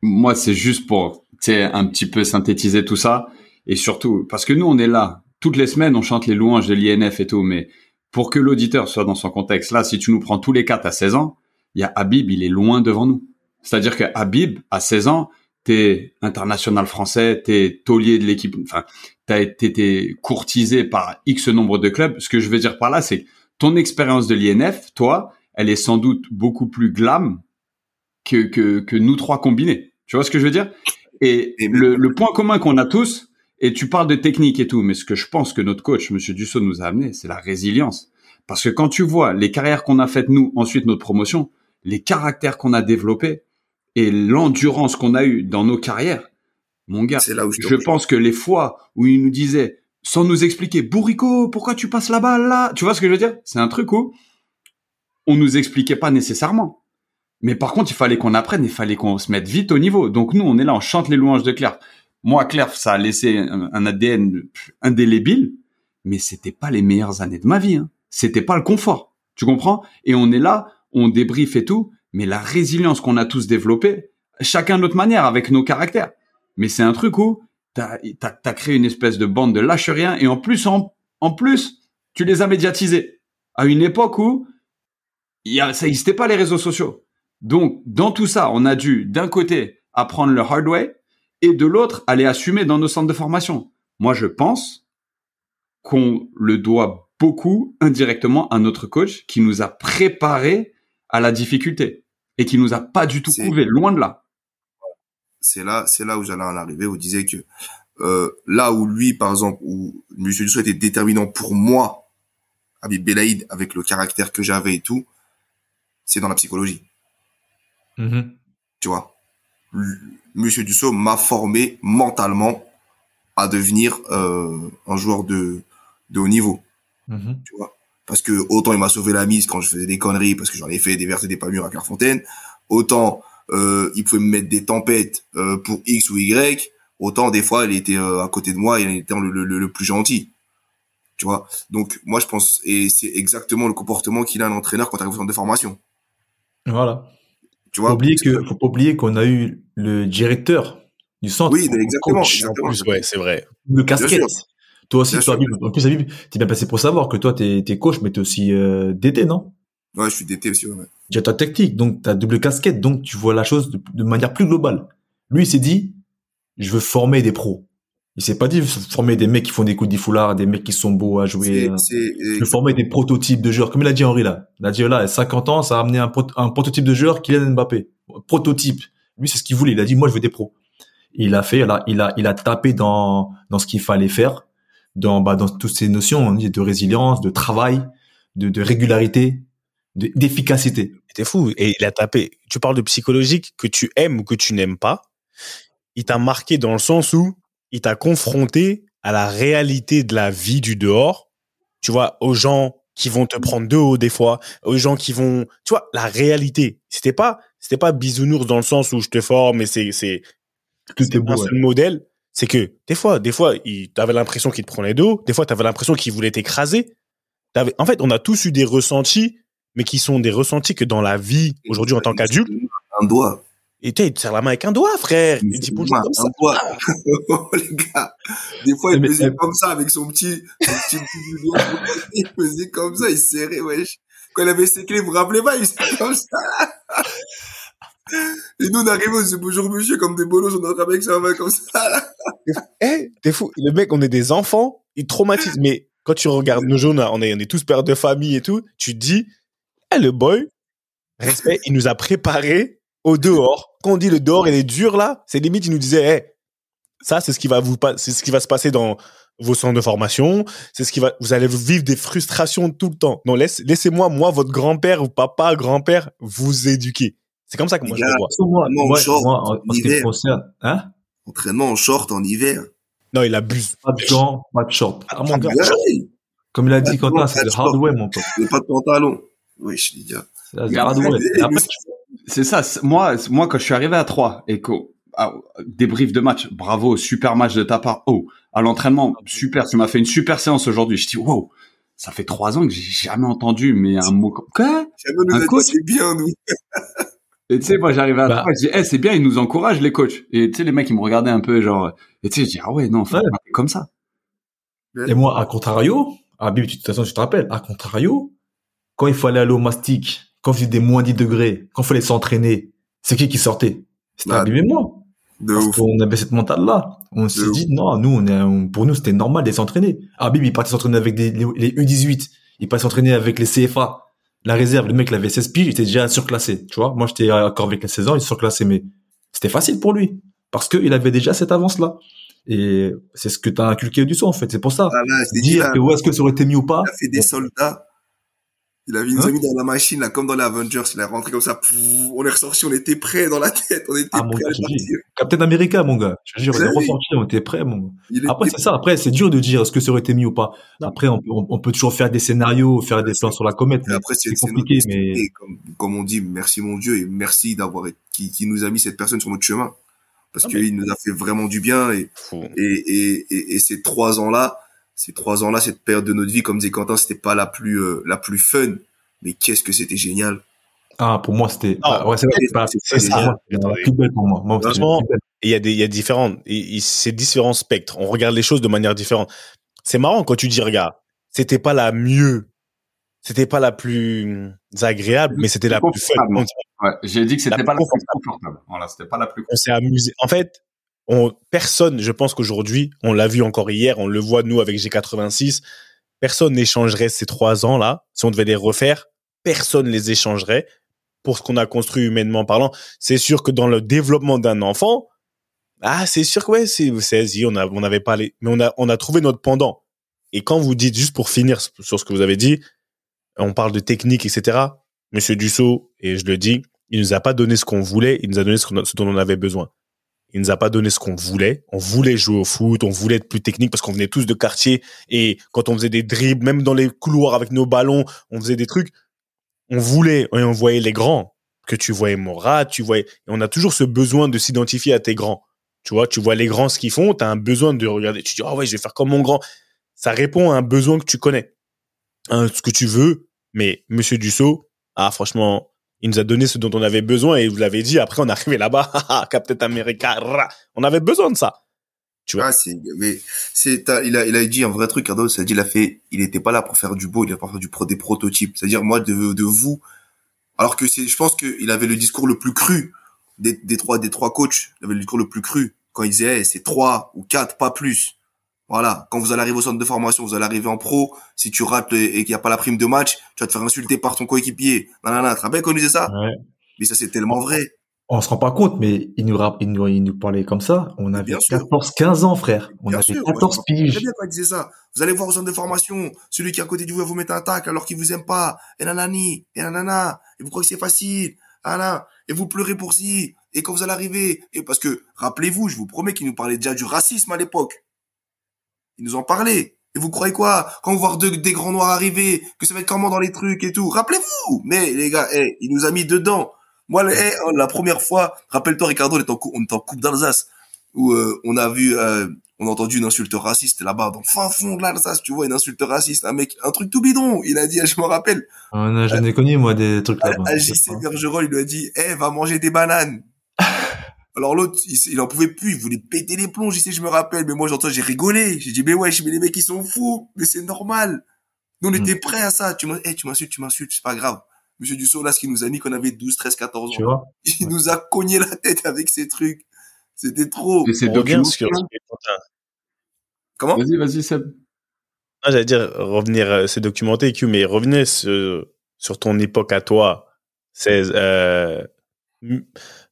moi, c'est juste pour, tu sais, un petit peu synthétiser tout ça. Et surtout, parce que nous, on est là. Toutes les semaines, on chante les louanges de l'INF et tout. Mais pour que l'auditeur soit dans son contexte, là, si tu nous prends tous les quatre à 16 ans, il y a Habib, il est loin devant nous. C'est-à-dire que Habib, à 16 ans, t'es international français, t'es taulier de l'équipe, enfin, t'as été courtisé par X nombre de clubs. Ce que je veux dire par là, c'est que ton expérience de l'INF, toi, elle est sans doute beaucoup plus glam que, que, que nous trois combinés. Tu vois ce que je veux dire? Et Et le, le point commun qu'on a tous, et tu parles de technique et tout, mais ce que je pense que notre coach, Monsieur Dussault, nous a amené, c'est la résilience. Parce que quand tu vois les carrières qu'on a faites nous, ensuite notre promotion, les caractères qu'on a développés et l'endurance qu'on a eue dans nos carrières, mon gars, C'est là où je pense que les fois où il nous disait, sans nous expliquer, Bourrico, pourquoi tu passes la balle là? Tu vois ce que je veux dire? C'est un truc où on nous expliquait pas nécessairement. Mais par contre, il fallait qu'on apprenne, il fallait qu'on se mette vite au niveau. Donc nous, on est là, on chante les louanges de Clerf. Moi, Clerf, ça a laissé un, un ADN indélébile, mais c'était pas les meilleures années de ma vie. Hein. C'était pas le confort. Tu comprends? Et on est là, on débriefe et tout, mais la résilience qu'on a tous développée, chacun de notre manière, avec nos caractères. Mais c'est un truc où t'as as, créé une espèce de bande de lâche rien et en plus, en, plus, tu les as médiatisés à une époque où ça n'existait pas les réseaux sociaux. Donc, dans tout ça, on a dû, d'un côté, apprendre le hard way et de l'autre, aller assumer dans nos centres de formation. Moi, je pense qu'on le doit beaucoup indirectement à notre coach qui nous a préparé à la difficulté et qui nous a pas du tout prouvé, loin de là. c'est là, c'est là où j'allais en arriver, où il disait que euh, là où lui, par exemple, où Monsieur Dussault était déterminant pour moi Habib Belaïd, avec le caractère que j'avais et tout, c'est dans la psychologie. Mhm. Tu vois? Monsieur Dussault m'a formé mentalement à devenir euh, un joueur de, de haut niveau. Mhm. tu vois? Parce que autant il m'a sauvé la mise quand je faisais des conneries, parce que j'en ai fait des vertes et des pas mûres à Clairefontaine, autant euh, il pouvait me mettre des tempêtes euh, pour X ou Y, autant des fois il était euh, à côté de moi et il était le, le, le- plus gentil. Tu vois? Donc moi je pense, et c'est exactement le comportement qu'il a un entraîneur quand tu arrives au centre de formation. Voilà. Tu Faut vois? oublier que, faut pas oublier qu'on a eu le directeur du centre. Oui, exactement. plus, ouais, c'est vrai. le casquette. Toi aussi, toi. Habib, en plus, Habib, t'es bien passé pour savoir que toi, t'es, t'es coach, mais t'es aussi euh, DT, non? Ouais, je suis DT aussi. Ouais. Tu as ta technique, donc t'as double casquette, donc tu vois la chose de, de manière plus globale. Lui, il s'est dit, je veux former des pros. Il s'est pas dit, je veux former des mecs qui font des coups de foulard, des mecs qui sont beaux à jouer. C'est, Je veux former des prototypes de joueurs. Comme il a dit Henri là. Il a dit là, à 50 ans, ça a amené un, pro- un prototype de joueur, Kylian Mbappé. Prototype. Lui, c'est ce qu'il voulait. Il a dit, moi, je veux des pros. Il a fait, il a, il a tapé dans, dans ce qu'il fallait faire, dans, bah, dans toutes ces notions de résilience, de travail, de, de régularité, de- d'efficacité. C'était fou. Et il a tapé. Tu parles de psychologique, que tu aimes ou que tu n'aimes pas. Il t'a marqué dans le sens où il t'a confronté à la réalité de la vie du dehors. Tu vois, aux gens qui vont te prendre de haut des fois, aux gens qui vont, tu vois, la réalité. C'était pas, c'était pas bisounours dans le sens où je te forme et c'est, c'est, Tout est beau. un ouais. seul modèle. C'est que des fois, des fois, il t'avais l'impression qu'il te prenait de haut. Des fois, t'avais l'impression qu'il voulait t'écraser. T'avais- En fait, on a tous eu des ressentis, mais qui sont des ressentis que dans la vie aujourd'hui en tant qu'adulte. Un doigt. Et il te serre la main avec un doigt, frère. Il dit bonjour comme ça. Un doigt. Oh, *laughs* les gars. Des fois, il Mais- faisait mais- comme ça avec son petit, son petit doigt. *laughs* Il faisait comme ça, il serrait, wesh. Quand il avait ses clés, vous vous rappelez pas, il faisait comme ça. *laughs* Et nous, on arrivait, on disait bonjour monsieur, comme des bolos, on entraînait avec sa main comme ça. Eh, t'es fou. Le mec, on est des enfants, il traumatise. Mais quand tu regardes nos jeunes, on est, on est tous pères de famille et tout, tu te dis, eh, le boy, respect, il nous a préparé au dehors. Quand on dit le dehors, il est dur là, c'est limite, il nous disait, eh, ça, c'est ce qui va vous, c'est ce qui va se passer dans vos centres de formation. C'est ce qui va, vous allez vivre des frustrations tout le temps. Non, laisse, laissez-moi, moi, votre grand-père ou papa, grand-père, vous éduquer. C'est comme ça que moi, je le gars, vois. Moi, Vraiment, moi, short, moi, en, en ce qui me hiver. concerne, hein, Entraînement en short en hiver. Non, il abuse. pas de gants, pas de short. Ah, mon gars, Ouais, comme il a dit Quentin, c'est le hard way, mon pote. et pas de pantalon. Wesh, les gars. C'est ça. Moi, moi, quand je suis arrivé à 3 et que ah, débrief de match, bravo, super match de ta part. Oh, à l'entraînement, super. Tu m'as fait une super séance aujourd'hui. Je dis wow, ça fait trois ans que j'ai jamais entendu, mais un mot comme quoi? Un coach? c'est bien, nous. Et tu sais, moi, j'arrivais à Bah. 3 je dis, eh, c'est bien, ils nous encouragent les coachs. Et tu sais, les mecs, ils me regardaient un peu genre. Et tu sais, je dis ah ouais, non, Ouais. pas comme ça. Et moi, à contrario, ah, Bib, tu- de toute façon, tu te rappelles, à contrario, quand il fallait aller au mastic, quand il faisait des moins 10 degrés, quand il fallait s'entraîner, c'est qui qui sortait? C'était Bah, Habib et moi. De Parce qu'on avait cette mentale-là. On s'est De ouf. dit, non, nous, on est, on- pour nous, c'était normal d'être s'entraîner. Habib, il partait s'entraîner avec des, les, les U18. Il partait s'entraîner avec les CFA. La réserve, le mec, il avait 16 piges, il était déjà surclassé. Tu vois, moi, j'étais encore avec les 16 ans, il surclassé, mais c'était facile pour lui. Parce qu'il avait déjà cette avance-là. Et c'est ce que t'as inculqué du son, en fait. C'est pour ça. Ah là, je t'ai dit, Dire là, que, ouais, est-ce que ça aurait été mieux ou pas? il a fait des soldats. Il avait, il nous a mis dans la machine, là, comme dans les Avengers. Il est rentré comme ça. on est ressorti, on était prêts dans la tête. On était Ah, prêts à partir. Captain America, mon gars. Je jure, on est ressorti, on était prêts, mon gars. Après, c'est ça. Après, c'est dur de dire est-ce que ça aurait été mieux ou pas. Après, on, peut- on, on peut toujours faire des scénarios, faire des plans sur la comète. Mais après, c'est compliqué, mais. Comme, comme on dit, merci mon Dieu et merci d'avoir qui, qui nous a mis cette personne sur notre chemin. Parce Ah, qu'il nous a fait vraiment du bien et, et, et, et ces trois ans-là, ces trois ans-là, cette période de notre vie, comme disait Quentin, c'était pas la plus, euh, la plus fun. Mais qu'est-ce que c'était génial. ah, pour moi, c'était. Ah, ouais, c'est vrai, c'est pas- c'est c'est ça. plus belle pour moi. Moi, Franchement, il y a des, il y a et c'est différents spectres. On regarde les choses de manière différente. C'est marrant quand tu dis, regarde, c'était pas la mieux, c'était pas la plus agréable, mais c'était la plus fun. Ouais, j'ai dit que c'était La pas la plus plus confortable. Voilà, c'était pas la plus. on s'est amusé. En fait, on, personne, je pense qu'aujourd'hui, on l'a vu encore hier, on le voit nous avec G86, personne n'échangerait ces trois ans là. Si on devait les refaire, personne les échangerait pour ce qu'on a construit humainement parlant. C'est sûr que dans le développement d'un enfant, ah, c'est sûr que ouais, c'est, c'est, y, on a, on avait pas les, mais on a, on a trouvé notre pendant. Et quand vous dites, juste pour finir sur ce que vous avez dit, on parle de technique, etc. Monsieur Dussault, et je le dis, il nous a pas donné ce qu'on voulait, il nous a donné ce, ce dont on avait besoin. Il nous a pas donné ce qu'on voulait. On voulait jouer au foot, on voulait être plus technique parce qu'on venait tous de quartier et quand on faisait des dribbles, même dans les couloirs avec nos ballons, on faisait des trucs. On voulait et on voyait les grands. Que tu voyais Morat, tu voyais. On a toujours ce besoin de s'identifier à tes grands. Tu vois, tu vois les grands ce qu'ils font, tu as un besoin de regarder. Tu dis, ah ouais, je vais faire comme mon grand. Ça répond à un besoin que tu connais. Ce que tu veux. Mais Monsieur Dussault, ah, franchement, il nous a donné ce dont on avait besoin et vous l'avez dit. Après, on est arrivé là-bas. haha, *laughs* Captain America. On avait besoin de ça. Tu vois? Ah, mais, c'est, il a, il a dit un vrai truc, Cardo, c'est-à-dire, il a fait, il était pas là pour faire du beau, il a pour faire du pro, des prototypes. C'est-à-dire, moi, de, de vous, alors que c'est, je pense qu'il avait le discours le plus cru des, des trois, des trois coachs. Il avait le discours le plus cru quand il disait, c'est trois ou quatre, pas plus. Voilà. Quand vous allez arriver au centre de formation, vous allez arriver en pro. Si tu rates le- et qu'il n'y a pas la prime de match, tu vas te faire insulter par ton coéquipier. Non. Tu te rappelles il disait ça? Ouais. Mais ça, c'est tellement vrai. On se rend pas compte, mais il nous, il nous, il nous parlait comme ça. On avait bien sûr. 14, 15 ans, frère. On Bien avait sûr, moi, 14 je me rappelle piges. Très bien quand il disait ça. Vous allez voir au centre de formation, celui qui est à côté de vous va vous mettre un tac alors qu'il vous aime pas. Et nanani, et nanana. Et vous croyez que c'est facile. Ah là. Et vous pleurez pour si. Et quand vous allez arriver. Et parce que, rappelez-vous, je vous promets qu'il nous parlait déjà du racisme à l'époque. Il nous en parlait. Et vous croyez quoi? Quand vous voir deux- des grands noirs arriver, que ça va être comment dans les trucs et tout? Rappelez-vous. Mais, les gars, eh, il nous a mis dedans. Moi, eh, la première fois, rappelle-toi, Ricardo, on était en, cou- en Coupe d'Alsace, où euh, on a vu, euh, on a entendu une insulte raciste là-bas, dans le fin fond de l'Alsace, tu vois, une insulte raciste, un mec, un truc tout bidon. Il a dit, je me rappelle, On a jamais connu, moi, des trucs là-bas. Bergerol, il lui a dit, eh, va manger des bananes. Alors l'autre, il, il en pouvait plus, il voulait péter les plombs, JC, je me rappelle, mais moi j'entends, j'ai rigolé. J'ai dit, mais ouais, mais les mecs, ils sont fous, mais c'est normal. Nous, on Mm. était prêts à ça. Tu eh, tu m'insultes, tu m'insultes, c'est pas grave. Monsieur Dussault, là, ce qu'il nous a mis qu'on avait 12, 13, 14 ans. Tu vois? Il nous a cogné la tête avec ces trucs. C'était trop. Et c'est sur hein. Comment? Vas-y, vas-y, Seb. Ah, j'allais dire revenir, euh, c'est documenté, Q, mais revenez sur, sur ton époque à toi. C'est euh, m-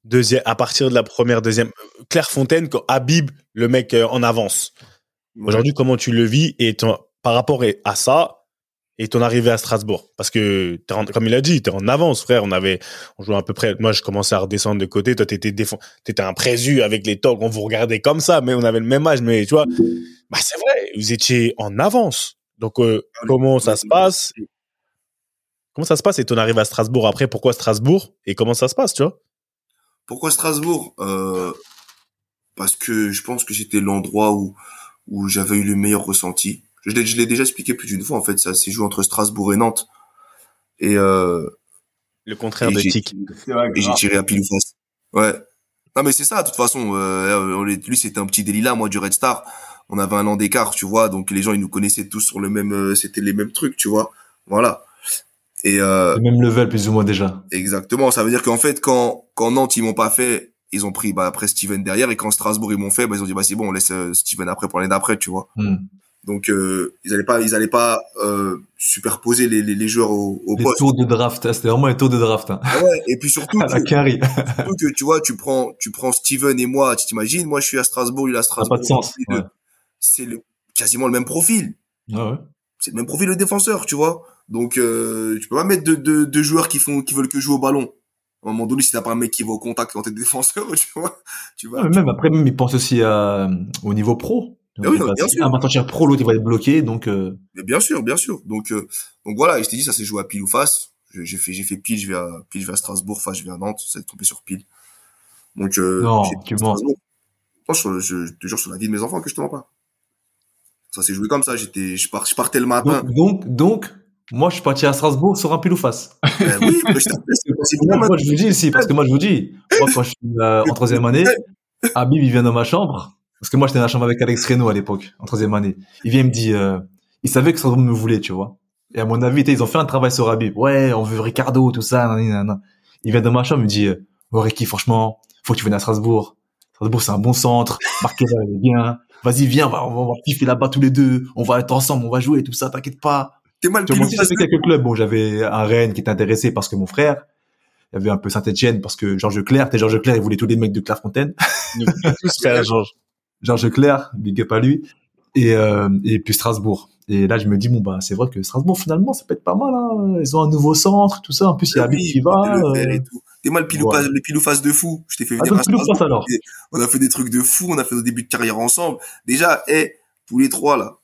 deuxième, à partir de la première, deuxième. Clairefontaine, quand Habib, le mec euh, en avance. Aujourd'hui, comment tu le vis et ton- par rapport à ça et ton arrivée à Strasbourg? Parce que, en- comme il a dit, tu es en avance, frère. On avait, on jouait à peu près. Moi, je commençais à redescendre de côté. Toi, t'étais défend, t'étais un présu avec les togs. On vous regardait comme ça, mais on avait le même âge. Mais tu vois, bah c'est vrai, vous étiez en avance. Donc, euh, comment ça se passe? Comment ça se passe et ton arrivée à Strasbourg après? Pourquoi Strasbourg? Et comment ça se passe, tu vois? Pourquoi Strasbourg? Euh, Parce que je pense que c'était l'endroit où où j'avais eu le meilleur ressenti. Je l'ai je l'ai déjà expliqué plus d'une fois. En fait, ça s'est joué entre Strasbourg et Nantes. Et, euh, Le contraire Et de Tic. et j'ai tiré à pile ou face. Ouais. Non mais c'est ça. De toute façon, euh, lui c'était un petit délit là, moi du Red Star. On avait un an d'écart, tu vois. Donc les gens ils nous connaissaient tous sur le même. euh, c'était les mêmes trucs, tu vois. Voilà. Et euh, Le même level, plus ou moins, déjà. Exactement. Ça veut dire qu'en fait, quand, quand Nantes, ils m'ont pas fait, ils ont pris, bah, après Steven derrière, et quand Strasbourg, ils m'ont fait, bah, ils ont dit, bah, c'est bon, on laisse euh, Steven après pour l'année d'après, tu vois. Hmm. Donc, euh, ils allaient pas, ils allaient pas, euh, superposer les, les, les joueurs au, au Les poste. tours de draft. hein, C'était vraiment les tours de draft. Hein. Ah ouais. Et puis surtout, *laughs* la carry. surtout que, tu vois, tu prends, tu prends Steven et moi, tu t'imagines, moi, je suis à Strasbourg, il est à Ça Strasbourg. pas de sens. C'est le- Ouais. C'est le, quasiment le même profil. Ah ouais. c'est le même profil de défenseur, tu vois. Donc euh, tu peux pas mettre deux, deux, deux joueurs qui font qui veulent que jouer au ballon. À un moment donné, si t'as pas un mec qui va au contact quand t'es défenseur, *laughs* tu vois, tu Ouais, vois. même après, même, ils pensent aussi à, au niveau pro. Oui, Donc, non, bien sûr. Un tir pro, l'autre, il va être bloqué. Donc, euh, Mais bien sûr, bien sûr. Donc euh, donc voilà, et je t'ai dit ça s'est joué à pile ou face. J'ai fait j'ai fait pile, je vais à pile, je vais à Strasbourg, face je vais à Nantes, ça s'est tombé sur pile. Donc euh, Non, tu mens. Non, je, je, je te jure sur la vie de mes enfants que je te mens pas. Ça s'est joué comme ça. J'étais, je, pars, je partais le matin. donc, donc, donc, moi, je suis parti à Strasbourg sur un pile ou face. Ben *laughs* oui, je Moi, je vous dis ici, parce que moi, je vous dis, moi, quand je suis euh, en troisième année, Habib, il vient dans ma chambre, parce que moi, j'étais dans la chambre avec Alex Reno à l'époque, en troisième année. Il vient, il me dit, euh, il savait que Strasbourg me voulait, tu vois. Et à mon avis, ils ont fait un travail sur Habib. Ouais, on veut Ricardo, tout ça, nan, nan, nan. Il vient dans ma chambre, il me dit, oh, Ricky, franchement, faut que tu viennes à Strasbourg. Strasbourg, c'est un bon centre. Marquez-le, il est bien. Vas-y, viens, on va, on va kiffer là-bas tous les deux. On va être ensemble, on va jouer, tout ça, t'inquiète pas. T'es mal face. j'avais quelques clubs. Bon, j'avais un Rennes qui était intéressé parce que mon frère. Il y avait un peu Saint-Etienne parce que Georges Claire, t'es Georges Claire, il voulait tous les mecs de Clairefontaine. Nous tous faire *laughs* Georges. Georges Claire, big up à lui. Et, euh, et puis Strasbourg. Et là, je me dis, bon, bah, c'est vrai que Strasbourg, finalement, ça peut être pas mal. Hein. Ils ont un nouveau centre, tout ça. En plus, il y a Habib qui va. Le verre euh. T'es mal pilou, ouais. les pilou face de fou. Je t'ai fait Ah, venir à Strasbourg. face alors. On a fait des trucs de fou, on a fait nos débuts de carrière ensemble. Déjà, eh, tous les trois, là.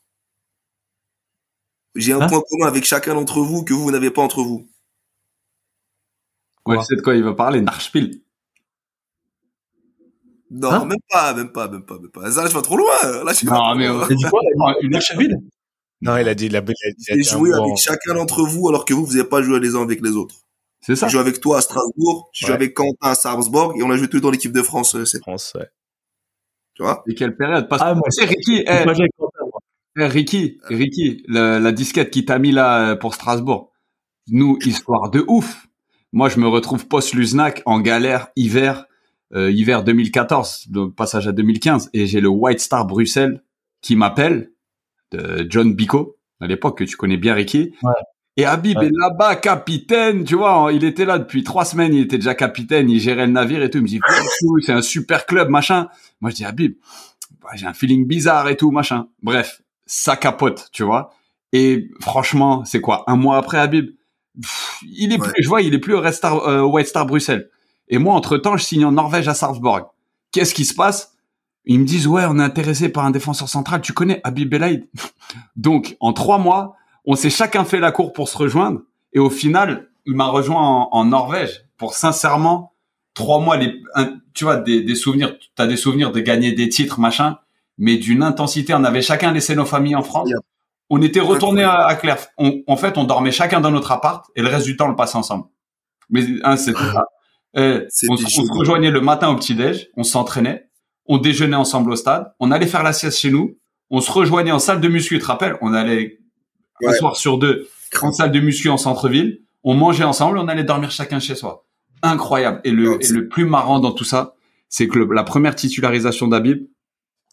J'ai un Hein point commun avec chacun d'entre vous que vous, vous n'avez pas entre vous. Ouais, Quoi tu sais de quoi il va parler, Narspil. Non, Hein même pas, même pas, même pas, même pas. Ça, là, je vais trop loin. Là, je Non, mais, euh, dit quoi Une *laughs* Archeville Non, il a dit, il a, il a, il a J'ai joué bon- avec chacun d'entre vous alors que vous, vous n'avez pas joué les uns avec les autres. C'est ça J'ai joué avec toi à Strasbourg, j'ai joué Ouais. avec Quentin à Sarpsborg et on a joué tous dans l'équipe de France, euh, c'est, France, ouais. tu vois? Et quelle période? Parce Ah, moi, Ricky, eh, Moi, eh, Ricky, Ricky, le- la disquette qui t'a mis là euh, pour Strasbourg. Nous, histoire de ouf. Moi, je me retrouve post-Luznac en galère hiver, euh, hiver 2014, donc passage à 2015, et j'ai le White Star Bruxelles qui m'appelle, de John Bico, à l'époque que tu connais bien Ricky. Ouais. Et Habib Ouais. est là-bas, capitaine, tu vois, il était là depuis trois semaines, il était déjà capitaine, il gérait le navire et tout. Il me dit, c'est un super club, machin. Moi, je dis, Habib, bah, j'ai un feeling bizarre et tout, machin. Bref, ça capote, tu vois. Et franchement, c'est quoi, un mois après Habib, pff, il est Ouais. plus, je vois, il est plus au Red Star, euh, White Star Bruxelles. Et moi, entre temps, je signe en Norvège à Sarpsborg. Qu'est-ce qui se passe? Ils me disent, ouais, on est intéressé par un défenseur central. Tu connais Habib Belaïd? *laughs* Donc, en trois mois, on s'est chacun fait la cour pour se rejoindre. Et au final, il m'a rejoint en, en Norvège pour sincèrement trois mois. Les, un- tu vois, des, des souvenirs. T'as des souvenirs de gagner des titres, machin, mais d'une intensité. On avait chacun laissé nos familles en France. On était retournés à, à. On- en fait, on dormait chacun dans notre appart et le reste du temps, on le passait ensemble. Mais hein, c'était ça. Euh, on, se- on se génial. rejoignait le matin au petit-déj, on s'entraînait, on déjeunait ensemble au stade, on allait faire la sieste chez nous, on se rejoignait en salle de muscu, tu te rappelles? On allait un Ouais. soir sur deux en salle de muscu en centre-ville, on mangeait ensemble, on allait dormir chacun chez soi. Incroyable. Et le, Ouais, et c'est- le plus marrant dans tout ça, c'est que le- la première titularisation d'Habib,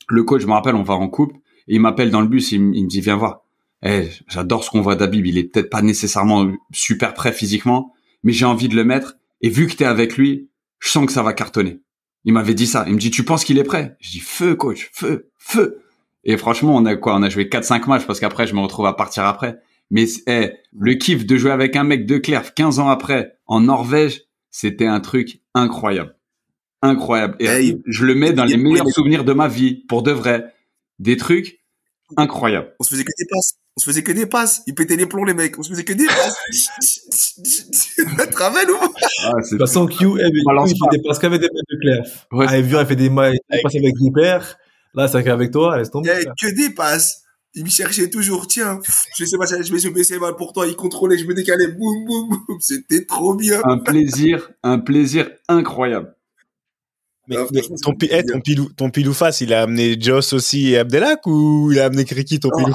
le coach, je me rappelle, on va en coupe, et il m'appelle dans le bus, il, me- dit, viens voir. Eh, j'adore ce qu'on voit d'Habib, il est peut-être pas nécessairement super prêt physiquement, mais j'ai envie de le mettre, et vu que t'es avec lui, je sens que ça va cartonner. Il m'avait dit ça. Il me dit, tu penses qu'il est prêt? Je dis, feu, coach, feu, feu. Et franchement, on a quoi? On a joué 4-5 matchs parce qu'après, je me retrouve à partir après. Mais, eh, le kiff de jouer avec un mec de Clerf 15 ans après en Norvège, c'était un truc incroyable. Incroyable. Et Hey, je le mets dans il- les meilleurs il- souvenirs de ma vie, pour de vrai. Des trucs incroyables. On se faisait que des passes. On se faisait que des passes. Ils pétaient les plombs, les mecs. On se faisait que des passes. Rappelles ou pas? Ah, De toute façon, Q, eh, mais Balance Q, pas. il dépasse qu'avec des mecs de Claire. Ouais, Ah, il fait des mailles, il passe avec Ripper. Là, c'est qu'avec toi, laisse Il tomber. y avait frère. que des passes. Il me cherchait toujours. Tiens, je sais pas, je vais se baisser mal pour toi. Il contrôlait, je me décalais. Boum, boum, boum. C'était trop bien. un plaisir, un plaisir incroyable. Mais, mais ton, pi- eh, ton pilou, ton pilou face, il a amené Joss aussi et Abdelak ou il a amené Kriki, ton Non, pilou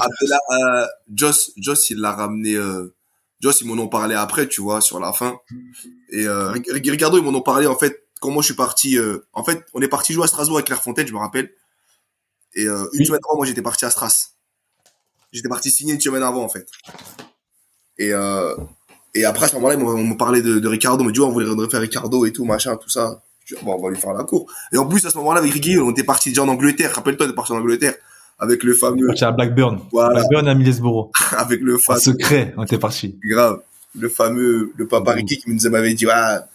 euh, Joss, Joss, il l'a ramené, euh, Joss, ils m'en ont parlé après, tu vois, sur la fin. Et, euh, ils m'en ont parlé, en fait, comment je suis parti, euh, en fait, on est parti jouer à Strasbourg avec Clairefontaine, je me rappelle. Et, euh, une Oui. semaine avant, moi, j'étais parti à Stras. J'étais parti signer une semaine avant, en fait. Et, et après, à ce moment-là, ils m'ont- parlait de, de Ricardo, me dit, ouais, on voulait refaire Ricardo et tout, machin, tout ça. Bon, on va lui faire la cour. Et en plus, à ce moment-là, avec Ricky, on était parti déjà en Angleterre. Rappelle-toi, on est parti en Angleterre. Avec le fameux, Parti à Blackburn. voilà, Blackburn à Middlesbrough. *laughs* avec le En fameux, secret, on était parti. grave, le fameux, le papa Mhm. Ricky qui nous m'avait dit, ah,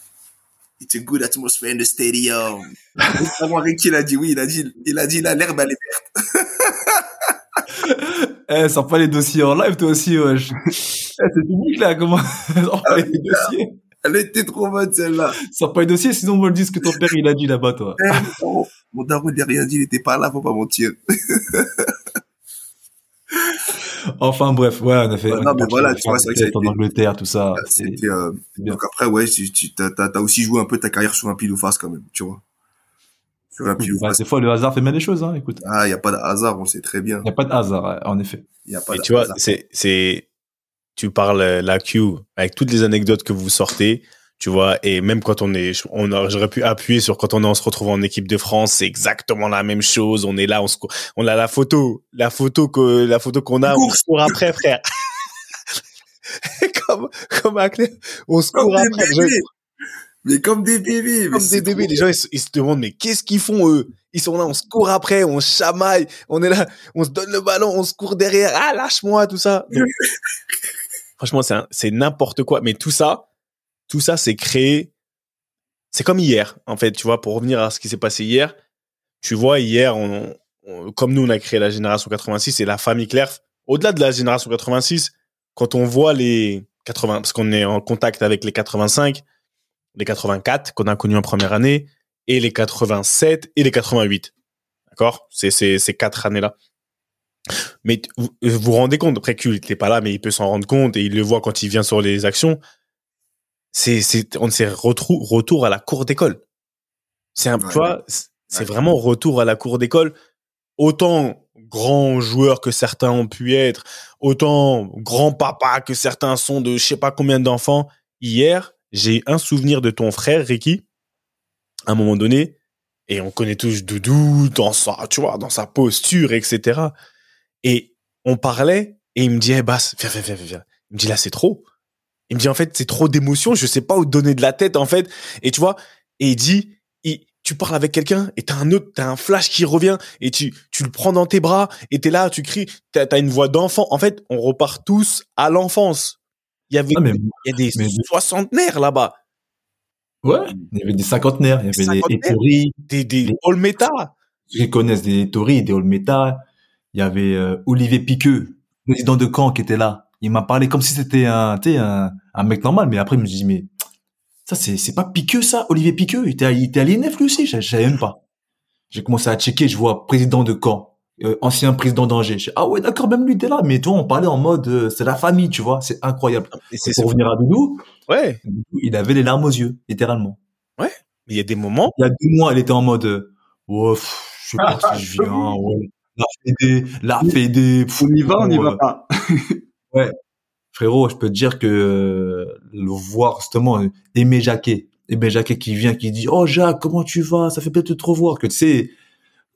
it's a good atmosphere in the stadium. *laughs* Vraiment, Ricky, il a dit oui, il a dit, il a dit, là, l'herbe, elle est verte. *laughs* Eh, sors pas les dossiers en live, toi aussi, wesh. Eh, c'est public, là, comment? Sors pas les dossiers. Elle était trop bonne, celle-là. Sors pas les dossiers, sinon on va le dire ce que ton père, il a dit là-bas, toi. Eh, mon- Mon daron, il n'a rien dit, il était pas là, faut pas mentir. *laughs* Enfin, bref, ouais, on a fait. Ouais, non, mais voilà, tu vois, c'est vrai que des ça a en Angleterre, tout ça. C'était, euh, donc après, ouais, tu, t'as aussi joué un peu ta carrière sur un pile ou face, quand même, tu vois. Sur un pile ou Bah, face. des fois, le hasard fait bien les choses, hein, écoute. Ah, il y a pas de hasard, on le sait très bien. Il n'y a pas de hasard, en effet. Il y a pas Et de tu vois, c'est, tu parles euh, la Q avec toutes les anecdotes que vous sortez, tu vois, et même quand on est, on j'aurais pu appuyer sur quand on, est, on se retrouve en équipe de France, c'est exactement la même chose. On est là, on se, on a la photo, la photo que, la photo qu'on a, on Course. se court après, frère. *laughs* comme, comme à on se court après. Mais comme des bébés. comme des bébés. Les gens, ils, se- ils se demandent, mais qu'est-ce qu'ils font, eux? Ils sont là, on se court après, on chamaille, on est là, on se donne le ballon, on se court derrière. Ah, lâche-moi, tout ça. *laughs* Donc, franchement, c'est n'importe quoi. Mais tout ça, tout ça, c'est créé. C'est comme hier, en fait. Tu vois, pour revenir à ce qui s'est passé hier. Tu vois, hier, comme nous, on a créé la génération 86 et la famille Clerf. Au-delà de la génération 86, quand on voit les 80, parce qu'on est en contact avec les 85, les 84 qu'on a connus en première année, et les 87 et les 88. D'accord? C'est ces quatre années-là. Mais vous vous vous rendez compte, après qu'il n'était pas là, mais il peut s'en rendre compte et il le voit quand il vient sur les actions. C'est c'est on s'est retrou- retour à la cour d'école. C'est un Ouais. tu vois, c'est c'est Ouais. vraiment retour à la cour d'école. Autant grands joueurs que certains ont pu être, autant grand papa que certains sont de je sais pas combien d'enfants. Hier, j'ai un souvenir de ton frère Ricky à un moment donné, et on connaît tous Doudou dans sa, tu vois, dans sa posture, etc. Et on parlait, et il me dit, eh, Bass, viens, viens, viens, viens, viens. Il me dit, là, c'est trop. Il me dit, en fait, c'est trop d'émotions, je sais pas où donner de la tête, en fait. Et tu vois, et il dit, il- tu parles avec quelqu'un, et t'as un autre, t'as un flash qui revient, et tu, tu le prends dans tes bras, et t'es là, tu cries, t'as, t'as une voix d'enfant. En fait, on repart tous à l'enfance. Il y avait, Ah, mais, il y a des mais- soixantenaires là-bas, ouais, il y avait des cinquantenaires, il y avait des. Etori, des, des Les- Olmeta. connaissent des Etori, des Olmeta. Il y avait euh, Olivier Piqueux, président de Caen, qui était là. Il m'a parlé comme si c'était un, un, un mec normal, mais après, il me dit, mais ça, c'est, c'est pas Piqueux, ça, Olivier Piqueux? Il était, à- il était à l'INF, lui aussi, je, je savais même pas. J'ai commencé à checker, je vois président de Caen, euh, ancien président d'Angers. Je dis, ah ouais, d'accord, même lui, était là. Mais toi, on parlait en mode, euh, c'est la famille, tu vois, c'est incroyable. Et c'est, Pour revenir à Doudou, ouais. Il avait les larmes aux yeux, littéralement. Mais il y a des moments, Il y a deux mois, il était en mode, euh, ouais, pff, je sais pas si je viens, ouais. La Fédé, la Fédé, pff, On y va, on ouais. va pas. Frérot, je peux te dire que euh, le voir justement euh, Aimé Jacquet, Aimé Jacquet qui vient, qui dit oh Jacques, comment tu vas? Ça fait plaisir de te revoir. Que tu sais,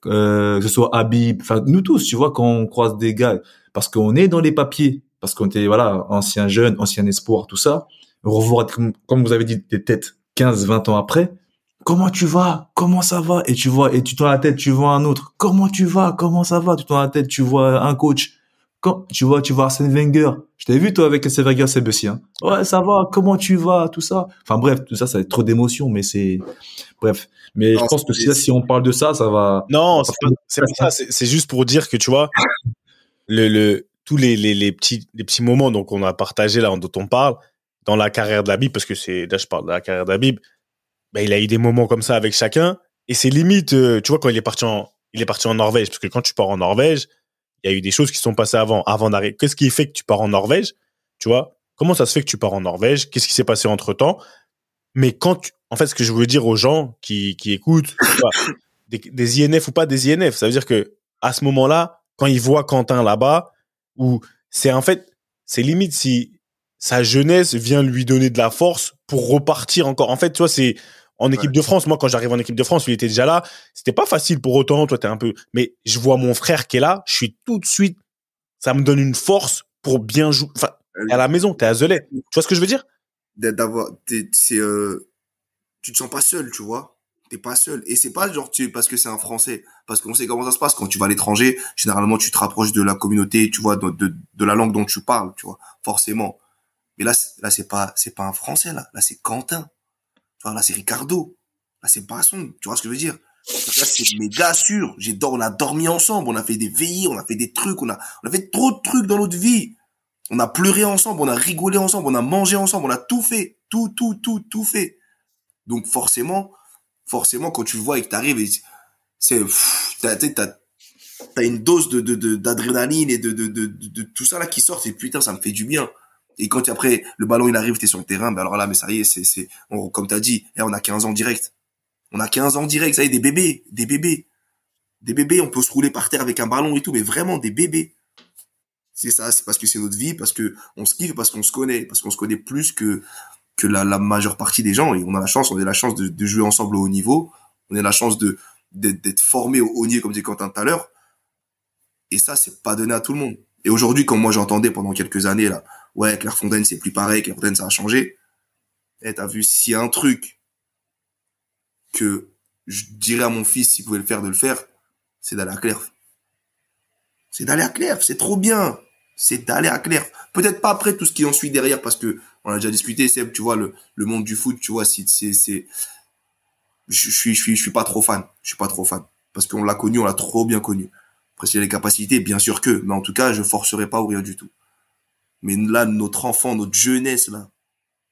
euh, que ce soit Habib, enfin nous tous, tu vois, quand on croise des gars, parce qu'on est dans les papiers, parce qu'on était voilà ancien jeune, ancien espoir, tout ça. Revoir comme, comme vous avez dit des têtes 15, 20 ans après. Comment tu vas? Comment ça va? Et tu vois, et tu tournes la tête, tu vois un autre. Comment tu vas? Comment ça va? Tu tournes la tête, tu vois un coach. Quand tu vois, tu vois Arsène Wenger. Je t'ai vu toi avec Arsène Wenger, c'est Hein. Ouais, ça va. Comment tu vas? Tout ça. Enfin bref, tout ça, ça va être trop d'émotions, mais c'est bref. Mais Non, je pense que si, si on parle de ça, ça va. Non, c'est pas, c'est pas ça. C'est c'est juste pour dire que tu vois, le, le, tous les, les, les petits, les petits moments donc on a partagé là dont on parle dans la carrière de la Bible, parce que c'est là je parle de la carrière de Ben, il a eu des moments comme ça avec chacun et c'est limite. euh, tu vois quand il est parti en, il est parti en Norvège, parce que quand tu pars en Norvège, il y a eu des choses qui sont passées avant, avant d'arriver. Qu'est-ce qui fait que tu pars en Norvège Tu vois? Comment ça se fait que tu pars en Norvège? Qu'est-ce qui s'est passé entre temps Mais quand en fait, ce que je veux dire aux gens qui, qui écoutent, des, des INF ou pas des INF, ça veut dire que à ce moment-là, quand ils voient Quentin là-bas, ou c'est en fait, c'est limite si sa jeunesse vient lui donner de la force pour repartir encore. En fait, tu vois, c'est en équipe de France. Moi, quand j'arrive en équipe de France, il était déjà là. C'était pas facile pour autant. Toi, t'es un peu, mais je vois mon frère qui est là. Je suis tout de suite, ça me donne une force pour bien jouer. Enfin, t'es à la maison, t'es à Zelay. Tu vois ce que je veux dire? D'avoir c'est euh, tu te sens pas seul tu vois t'es pas seul et c'est pas genre tu parce que c'est un français parce qu'on sait comment ça se passe quand tu vas à l'étranger généralement tu te rapproches de la communauté tu vois de, de, de la langue dont tu parles tu vois forcément mais là là c'est pas c'est pas un français là là c'est Quentin vois là c'est Ricardo. Là c'est Basson tu vois ce que je veux dire? Là c'est méga sûr. J'ai on a dormi ensemble. On a fait des veillées on a fait des trucs on a on a fait trop de trucs dans notre vie. On a pleuré ensemble, on a rigolé ensemble, on a mangé ensemble, on a tout fait, tout, tout, tout, tout fait. Donc forcément, forcément, quand tu vois et que t'arrives, et c'est, t'as, t'as, une dose de, d'adrénaline et de, de, de, de, de tout ça là qui sort, et putain, ça me fait du bien. Et quand après, le ballon il arrive, t'es sur le terrain, ben alors là, mais ça y est, c'est, c'est, on- comme t'as dit, eh, on a 15 ans direct. On a 15 ans direct, ça y est, des bébés, des bébés. Des bébés, on peut se rouler par terre avec un ballon et tout, mais vraiment des bébés. C'est ça, c'est parce que c'est notre vie, parce que on se kiffe, parce qu'on se connaît, parce qu'on se connaît plus que que la, la majeure partie des gens. Et on a la chance, on a la chance de, de jouer ensemble au haut niveau. On a la chance de d'être d'être formé au haut niveau, comme disait Quentin tout à l'heure. Et ça, c'est pas donné à tout le monde. Et aujourd'hui, quand moi j'entendais pendant quelques années là, ouais, Clairefontaine c'est plus pareil, Clairefontaine ça a changé. Eh, t'as vu, s'il y a un truc que je dirais à mon fils s'il pouvait le faire de le faire, c'est d'aller à Clerf. C'est d'aller à Clerf, c'est trop bien. C'est d'aller à Clerf. Peut-être pas après tout ce qui en suit derrière parce que on a déjà discuté, Seb, tu vois, le, le monde du foot, tu vois, c'est, c'est, je suis, je suis, je suis pas trop fan. Je suis pas trop fan. Parce qu'on l'a connu, on l'a trop bien connu. Après, s'il a les capacités, bien sûr que, mais en tout cas, je forcerai pas ou rien du tout. Mais là, notre enfant, notre jeunesse, là,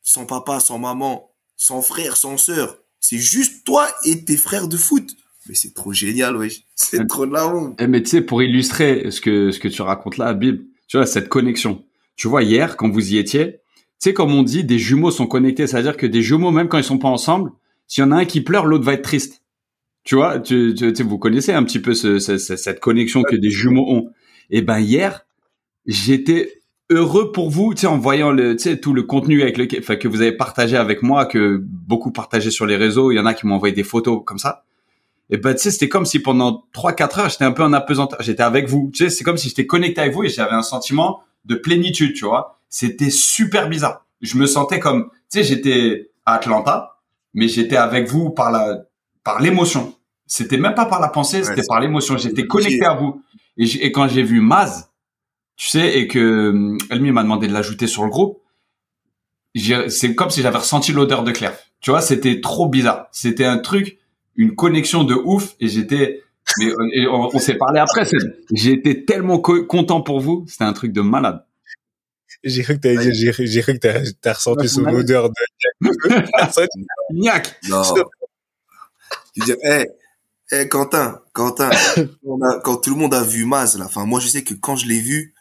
sans papa, sans maman, sans frère, sans sœur, c'est juste toi et tes frères de foot. Mais c'est trop génial, wesh. *laughs* C'est trop de la honte. Eh, mais tu sais, pour illustrer ce que, ce que tu racontes là, Bib, tu vois, cette connexion. Tu vois, hier, quand vous y étiez, tu sais, comme on dit, des jumeaux sont connectés. C'est-à-dire que des jumeaux, même quand ils sont pas ensemble, s'il y en a un qui pleure, l'autre va être triste. Tu vois, tu, tu, tu sais, vous connaissez un petit peu ce, ce- ce- cette connexion que des jumeaux ont. Et ben hier, j'étais heureux pour vous, tu sais, en voyant le, tu sais, tout le contenu avec lequel, enfin, que vous avez partagé avec moi, que beaucoup partagé sur les réseaux. Il y en a qui m'ont envoyé des photos comme ça. Et ben, tu sais, c'était comme si pendant 3-4 heures, j'étais un peu en apesanteur. J'étais avec vous. Tu sais, c'est comme si j'étais connecté avec vous et j'avais un sentiment de plénitude, tu vois. C'était super bizarre. Je me sentais comme, tu sais, j'étais à Atlanta, mais j'étais avec vous par la, par l'émotion. C'était même pas par la pensée, c'était par l'émotion. J'étais connecté à vous. Et quand j'ai vu Maz, tu sais, et que hum, Elmi m'a demandé de l'ajouter sur le groupe, c'est comme si j'avais ressenti l'odeur de Claire. Tu vois, c'était trop bizarre. C'était un truc, une connexion de ouf, et j'étais, mais on, et on, on s'est parlé après. J'étais tellement co- content pour vous. C'était un truc de malade. J'ai cru que t'avais dit, j'ai, cru que t'as, t'as ressenti Ouais, son ouais. odeur de. *laughs* Niac. Non. *laughs* Je dire, eh, eh, Quentin, Quentin, *coughs* on a- quand tout le monde a vu Maz, là, enfin, moi, je sais que quand je l'ai vu.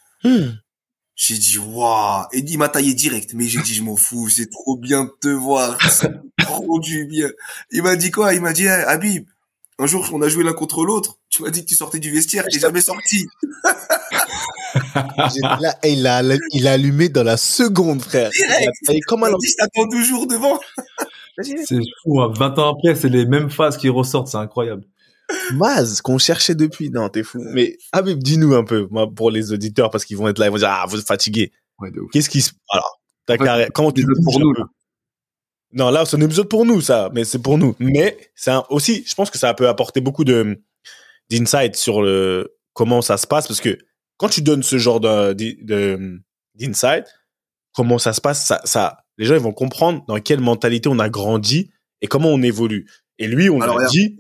J'ai dit, waouh, et il m'a taillé direct, mais j'ai dit, je m'en fous, c'est trop bien de te voir, *laughs* trop du bien. Il m'a dit quoi? Il m'a dit, eh, Habib, un jour, on a joué l'un contre l'autre, tu m'as dit que tu sortais du vestiaire, t'es jamais sorti. *laughs* Là, il a, il a allumé dans la seconde, frère. Direct. Et comme Il un dit, je t'attends toujours devant. *laughs* C'est fou, hein. 20 ans après, c'est les mêmes phases qui ressortent, c'est incroyable. Maz qu'on cherchait depuis. Non, t'es fou. Mais Habib, dis-nous un peu, moi, pour les auditeurs, parce qu'ils vont être là, ils vont dire ah vous êtes. Ouais, ouf. Qu'est-ce qui se alors ta En fait, carrière Comment tu pour nous, là. Non, là c'est un épisode pour nous ça, mais c'est pour nous. Mais c'est aussi, je pense que ça peut apporter beaucoup de d'insight sur le comment ça se passe parce que quand tu donnes ce genre de d'insight, comment ça se passe, ça, ça, les gens ils vont comprendre dans quelle mentalité on a grandi et comment on évolue. Et lui, on Alors, regarde. dit,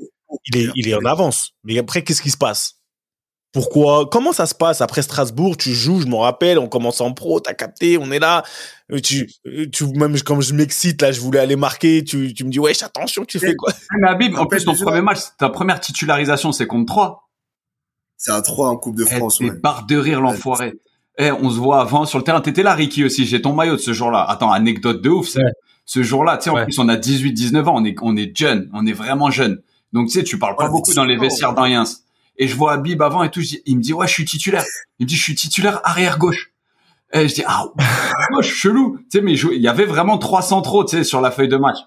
il est, il est en avance. Mais après, qu'est-ce qui se passe? Pourquoi? Comment ça se passe? Après Strasbourg Tu joues, je me rappelle, on commence en pro, t'as capté, on est là. Euh, Tu, euh, tu même quand je m'excite là, je voulais aller marquer. Tu, tu me dis wesh, attention, tu fais quoi? Mais Habib, en plus, ton premier match, ta première titularisation, c'est contre 3. C'est à 3 en Coupe de Eh, France, t'es ouais. barre de rire, l'enfoiré. Eh, on se voit avant sur le terrain. T'étais là, Ricky aussi. J'ai ton maillot de ce jour-là. Attends, anecdote de ouf. Ouais. Ce jour-là, tu sais, en Ouais. plus, on a 18, 19 ans. On est, on est jeune. On est vraiment jeune. Donc, tu sais, tu parles pas Ouais, beaucoup dans les 18 ans. vestiaires d'Ariens. Et je vois Habib avant et tout. je dis- il me dit, ouais, je suis titulaire. Il me dit, je suis titulaire arrière gauche. Et je dis, ah, *laughs* gauche, chelou. Tu sais, mais il y avait vraiment trois centraux, tu sais, sur la feuille de match.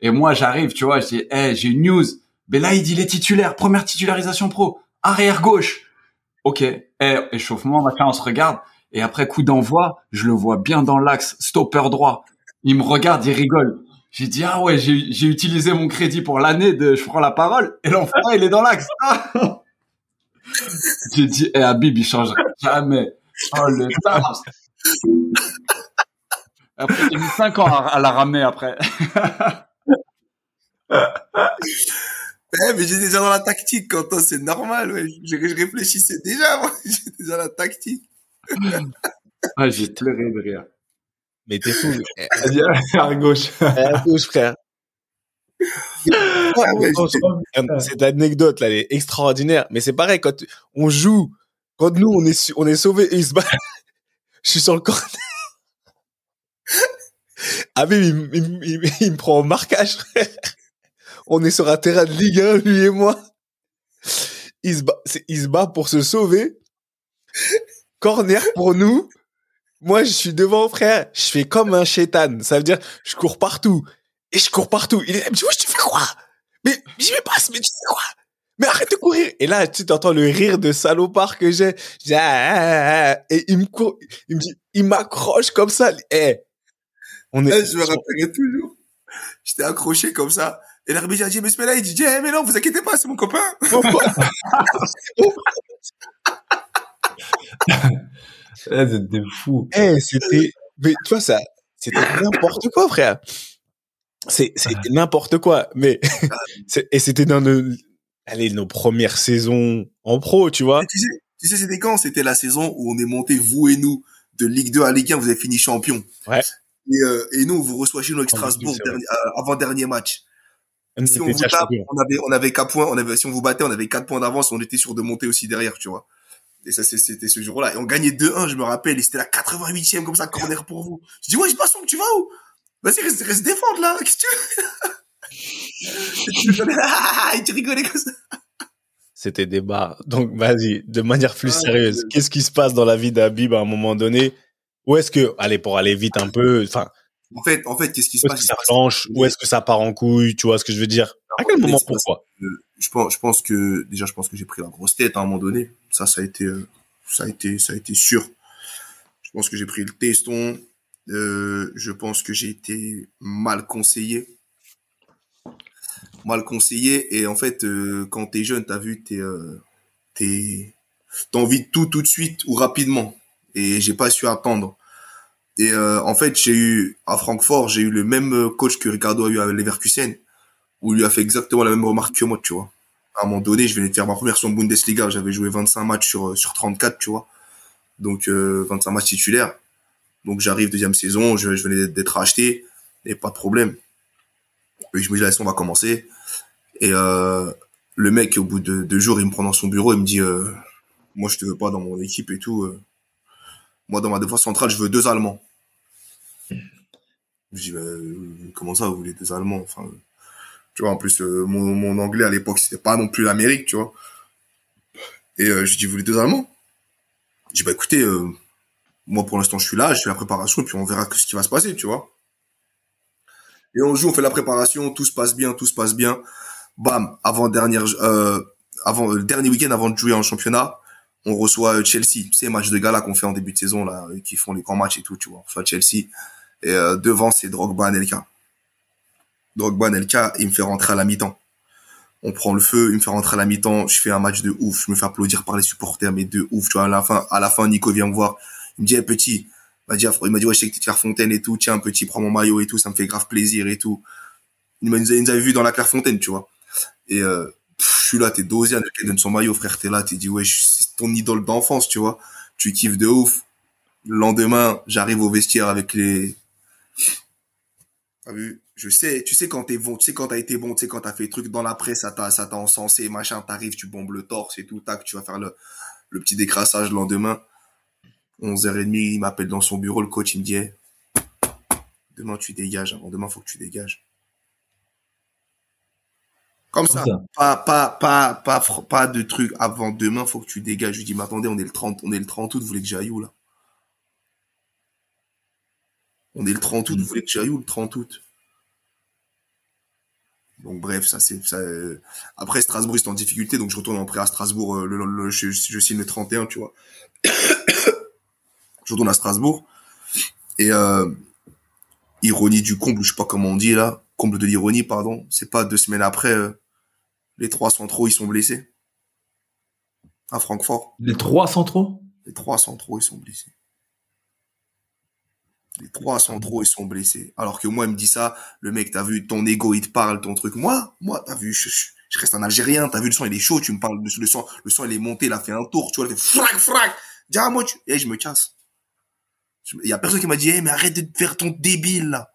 Et moi, j'arrive, tu vois, je dis, eh, j'ai une news. Mais là, il dit les titulaires. Première titularisation pro. Arrière gauche. Ok. Eh, échauffement, machin, on se regarde. Et après coup d'envoi, je le vois bien dans l'axe, stopper droit. Il me regarde, il rigole. J'ai dit, ah ouais, j'ai utilisé mon crédit pour l'année de je prends la parole. Et l'enfoiré, il est dans l'axe. Ah *laughs* j'ai dit, eh, Habib, il changera jamais. Oh, le taf. Après, j'ai mis 5 ans à, à la ramener après. *laughs* Eh, mais j'étais déjà dans la tactique, Quentin, c'est normal, ouais. Je, je réfléchissais déjà, moi. *laughs* J'étais déjà dans la tactique. Ah, j'ai pleuré de rire. Mais t'es fou. Eh, à gauche. *laughs* à gauche, frère. Ah Cette anecdote là, elle est extraordinaire. Mais c'est pareil quand on joue, quand nous on est on est sauvé et il se bat. *laughs* Je suis sur le corner. *laughs* Ah mais il, il- il- il me prend au marquage, frère. On est sur un terrain de Ligue 1, lui et moi. Il se bat, il se bat pour se sauver. Corner pour nous. Moi, je suis devant, frère. Je fais comme un chétan. Ça veut dire, je cours partout. Et je cours partout. Il est là, il me dit, ouais, tu fais quoi? Mais, je me passe, mais tu sais quoi? Mais arrête de courir. Et là, tu entends le rire de salopard que j'ai. Je ah, ah, ah. Et il me court, il me dit, il m'accroche comme ça. Eh. On est, je me rappellerai toujours. J'étais accroché comme ça. Et l'arbitre a dit, mais ce mec-là, il dit, eh, mais non, vous inquiétez pas, c'est mon copain. *laughs* *laughs* Êtes des fous. Eh, c'était, mais tu vois, ça, c'était n'importe quoi, frère. C'est, c'était n'importe quoi. Mais, *laughs* c'est- et c'était dans nos, allez, nos premières saisons en pro, tu vois. Tu sais, tu sais, c'était quand? C'était la saison où on est monté, vous et nous, de Ligue 2 à Ligue 1, vous avez fini champion. Ouais. Et, euh, et nous, on vous reçoit chez nous avec Strasbourg, Ligue 2, c'est vrai. dernier- euh, avant-dernier match. Si on vous tape, on avait, on avait quatre points, on avait, si on vous battait, on avait quatre points d'avance, on était sûr de monter aussi derrière, tu vois. Et ça, c'était ce jour-là. Et on gagnait 2-1, je me rappelle, et c'était la 88e, comme ça, corner pour vous. Je dis, ouais, je passe, tu vas où? Vas-y, reste, reste défendre, là. Qu'est-ce que tu veux? *laughs* Et tu rigolais, *laughs* et tu rigolais comme ça. C'était des bars. Donc, vas-y, de manière plus Ah, sérieuse, qu'est-ce qui se passe dans la vie d'Habib à un moment donné? Où est-ce que, allez, pour aller vite un peu, enfin, En fait, en fait, qu'est-ce qui se où est-ce passe? que ça passe- planche? Où est-ce que ça part en couille? Tu vois ce que je veux dire? À quel moment, passe- pourquoi? je pense, je pense que déjà, je pense que j'ai pris la grosse tête à un moment donné. Ça, ça a été, euh, ça a été, ça a été sûr. Je pense que j'ai pris le teston. Euh, je pense que j'ai été mal conseillé, mal conseillé. Et en fait, euh, quand t'es jeune, t'as vu, t'es, euh, t'es, t'as envie de tout tout de suite ou rapidement. Et j'ai pas su attendre. Et euh, en fait, j'ai eu à Francfort, j'ai eu le même euh, coach que Ricardo a eu à Leverkusen où il lui a fait exactement la même remarque que moi, tu vois. À un moment donné, je venais de faire ma première de Bundesliga, j'avais joué 25 matchs sur, euh, sur 34, tu vois. Donc, euh, 25 matchs titulaires. Donc, j'arrive deuxième saison, je, je venais d'être acheté, et pas de problème. Et je me dis, la saison va commencer. Et euh, le mec, au bout de deux jours, il me prend dans son bureau, il me dit, euh, moi, je te veux pas dans mon équipe et tout. Moi, dans ma défense centrale, je veux deux Allemands. Je dis, bah, euh, comment ça, vous voulez deux Allemands? Enfin, tu vois, en plus, euh, mon, anglais à l'époque, c'était pas non plus l'Amérique, tu vois. Et euh, je dis, vous voulez deux Allemands? Je dis, bah écoutez, moi pour l'instant je suis là, je fais la préparation, et puis on verra ce qui va se passer, tu vois. Et on joue, on fait la préparation, tout se passe bien, tout se passe bien. Bam, avant dernière, avant dernier week-end avant de jouer en championnat, on reçoit euh, Chelsea. Tu sais, match de gala qu'on fait en début de saison là, euh, qui font les grands matchs et tout, tu vois. On Chelsea et euh, devant c'est Drogba, Nelka. Drogba, Nelka, il me fait rentrer à la mi-temps. On prend le feu, il me fait rentrer à la mi-temps, je fais un match de ouf, je me fais applaudir par les supporters, mais de ouf, tu vois, à la fin, à la fin, Nico vient me voir, il me dit, hey, petit, il m'a dit, il m'a dit, ouais, je sais que t'es de Clairefontaine et tout, tiens, petit, prends mon maillot et tout, ça me fait grave plaisir et tout. Il m'a- nous avait vu dans la Clairefontaine, tu vois. Et, euh, je suis là, t'es dosé, il donne son maillot, frère, t'es là, t'es dit, ouais, je- ton idole d'enfance, tu vois. Tu kiffes de ouf. Le lendemain, j'arrive au vestiaire avec les, T'as vu Je sais, tu sais quand t'es bon, tu sais quand t'as été bon, tu sais quand t'as fait des trucs dans la presse, ça t'a, ça t'a encensé, machin, t'arrives, tu bombes le torse et tout, tac, tu vas faire le, le petit décrassage le lendemain. 11h30, il m'appelle dans son bureau, le coach, il me dit, demain tu dégages, avant demain faut que tu dégages. Comme ça. Comme ça. Pas, pas, pas, pas, pas de trucs avant demain, faut que tu dégages. Je lui dis, mais attendez, on est le 30, on est le 30 août, vous voulez que j'aille où, là? On est le 30 août, vous voulez que j'aille où, le 30 août? Donc, bref, ça, c'est, ça, euh, après, Strasbourg, ils sont en difficulté, donc je retourne en prêt à Strasbourg, euh, le, le- je, je signe le 31, tu vois. *coughs* je retourne à Strasbourg. Et, euh, ironie du comble, je sais pas comment on dit, là. Comble de l'ironie, pardon. C'est pas deux semaines après, euh, les trois centraux, ils sont blessés. À Francfort. Les trois centraux? Les trois centraux, ils sont blessés. Les trois centraux, ils sont blessés. Alors que moi, il me dit ça, le mec, t'as vu, ton ego, il te parle, ton truc. Moi, moi, t'as vu, je, je- je reste un Algérien, t'as vu, le sang, il est chaud, tu me parles, de le sang, le sang, il est monté, il a fait un tour, tu vois, il fait frac, frac. Dis, ah, moi, tu, et je me casse. Il y a personne qui m'a dit, eh, mais arrête de faire ton débile, là.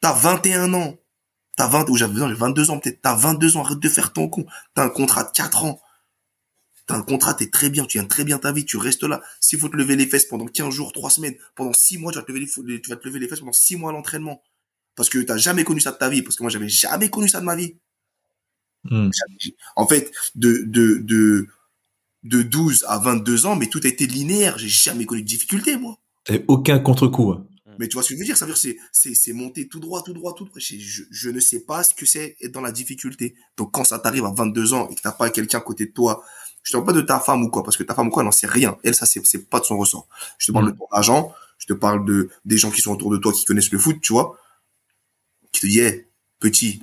T'as 21 ans. T'as 20, ou j'avais non, j'ai 22 ans, peut-être. T'as 22 ans, arrête de faire ton con. T'as un contrat de 4 ans. T'as un contrat, t'es très bien, tu gagnes très bien ta vie, tu restes là. S'il faut te lever les fesses pendant 15 jours, 3 semaines, pendant 6 mois, tu vas te lever les, tu vas te lever les fesses pendant 6 mois à l'entraînement. Parce que t'as jamais connu ça de ta vie, parce que moi, j'avais jamais connu ça de ma vie. Hmm. En fait, de, de, de, de 12 à 22 ans, mais tout a été linéaire. J'ai jamais connu de difficulté, moi. Et aucun contre-coup. Mais tu vois ce que je veux dire? Ça veut dire, c'est, c'est, c'est monter tout droit, tout droit, tout droit. Je, je, je ne sais pas ce que c'est être dans la difficulté. Donc, quand ça t'arrive à 22 ans et que t'as pas quelqu'un à côté de toi, je te parle pas de ta femme ou quoi, parce que ta femme ou quoi, elle n'en sait rien. Elle, ça, c'est, c'est pas de son ressort. Je te parle Mm. de ton agent, je te parle de, des gens qui sont autour de toi, qui connaissent le foot, tu vois, qui te disent, hey, petit,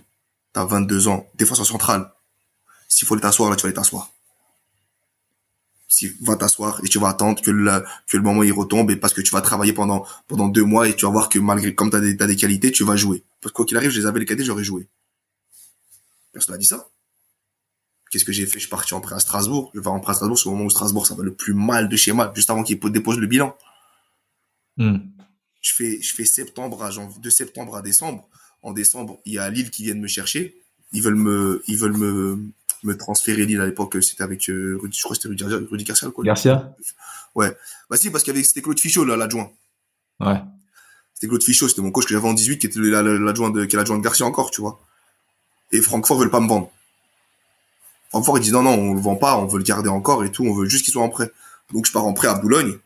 t'as 22 ans, défenseur central. S'il faut aller t'asseoir, là, tu vas aller t'asseoir. Si, va t'asseoir et tu vas attendre que le, que le moment il retombe et parce que tu vas travailler pendant, pendant deux mois et tu vas voir que malgré, comme t'as des, t'as des qualités, tu vas jouer. Parce que quoi qu'il arrive, je les avais les qualités, j'aurais joué. Personne n'a dit ça. Qu'est-ce que j'ai fait? Je suis parti en prêt à Strasbourg. Je vais en prêt à Strasbourg, c'est au moment où Strasbourg, ça va le plus mal de chez mal, juste avant qu'il dépose le bilan. Hmm. Je fais, je fais septembre à janvier, de septembre à décembre. En décembre, il y a Lille qui viennent me chercher. Ils veulent me, ils veulent me, me transférer Lille à l'époque. C'était avec euh, Rudy, je crois que c'était Rudy, Rudy Garcia, quoi. Garcia Ouais. Bah si, parce qu'il y avait, c'était Claude Fichot, là, l'adjoint. Ouais. C'était Claude Fichot, c'était mon coach que j'avais en 18, qui était la- la- l'adjoint de, qui est l'adjoint de Garcia encore, tu vois. Et Francfort veulent pas me vendre. Francfort, ils disent non, non, on le vend pas, on veut le garder encore et tout, on veut juste qu'il soit en prêt. Donc, je pars en prêt à Boulogne.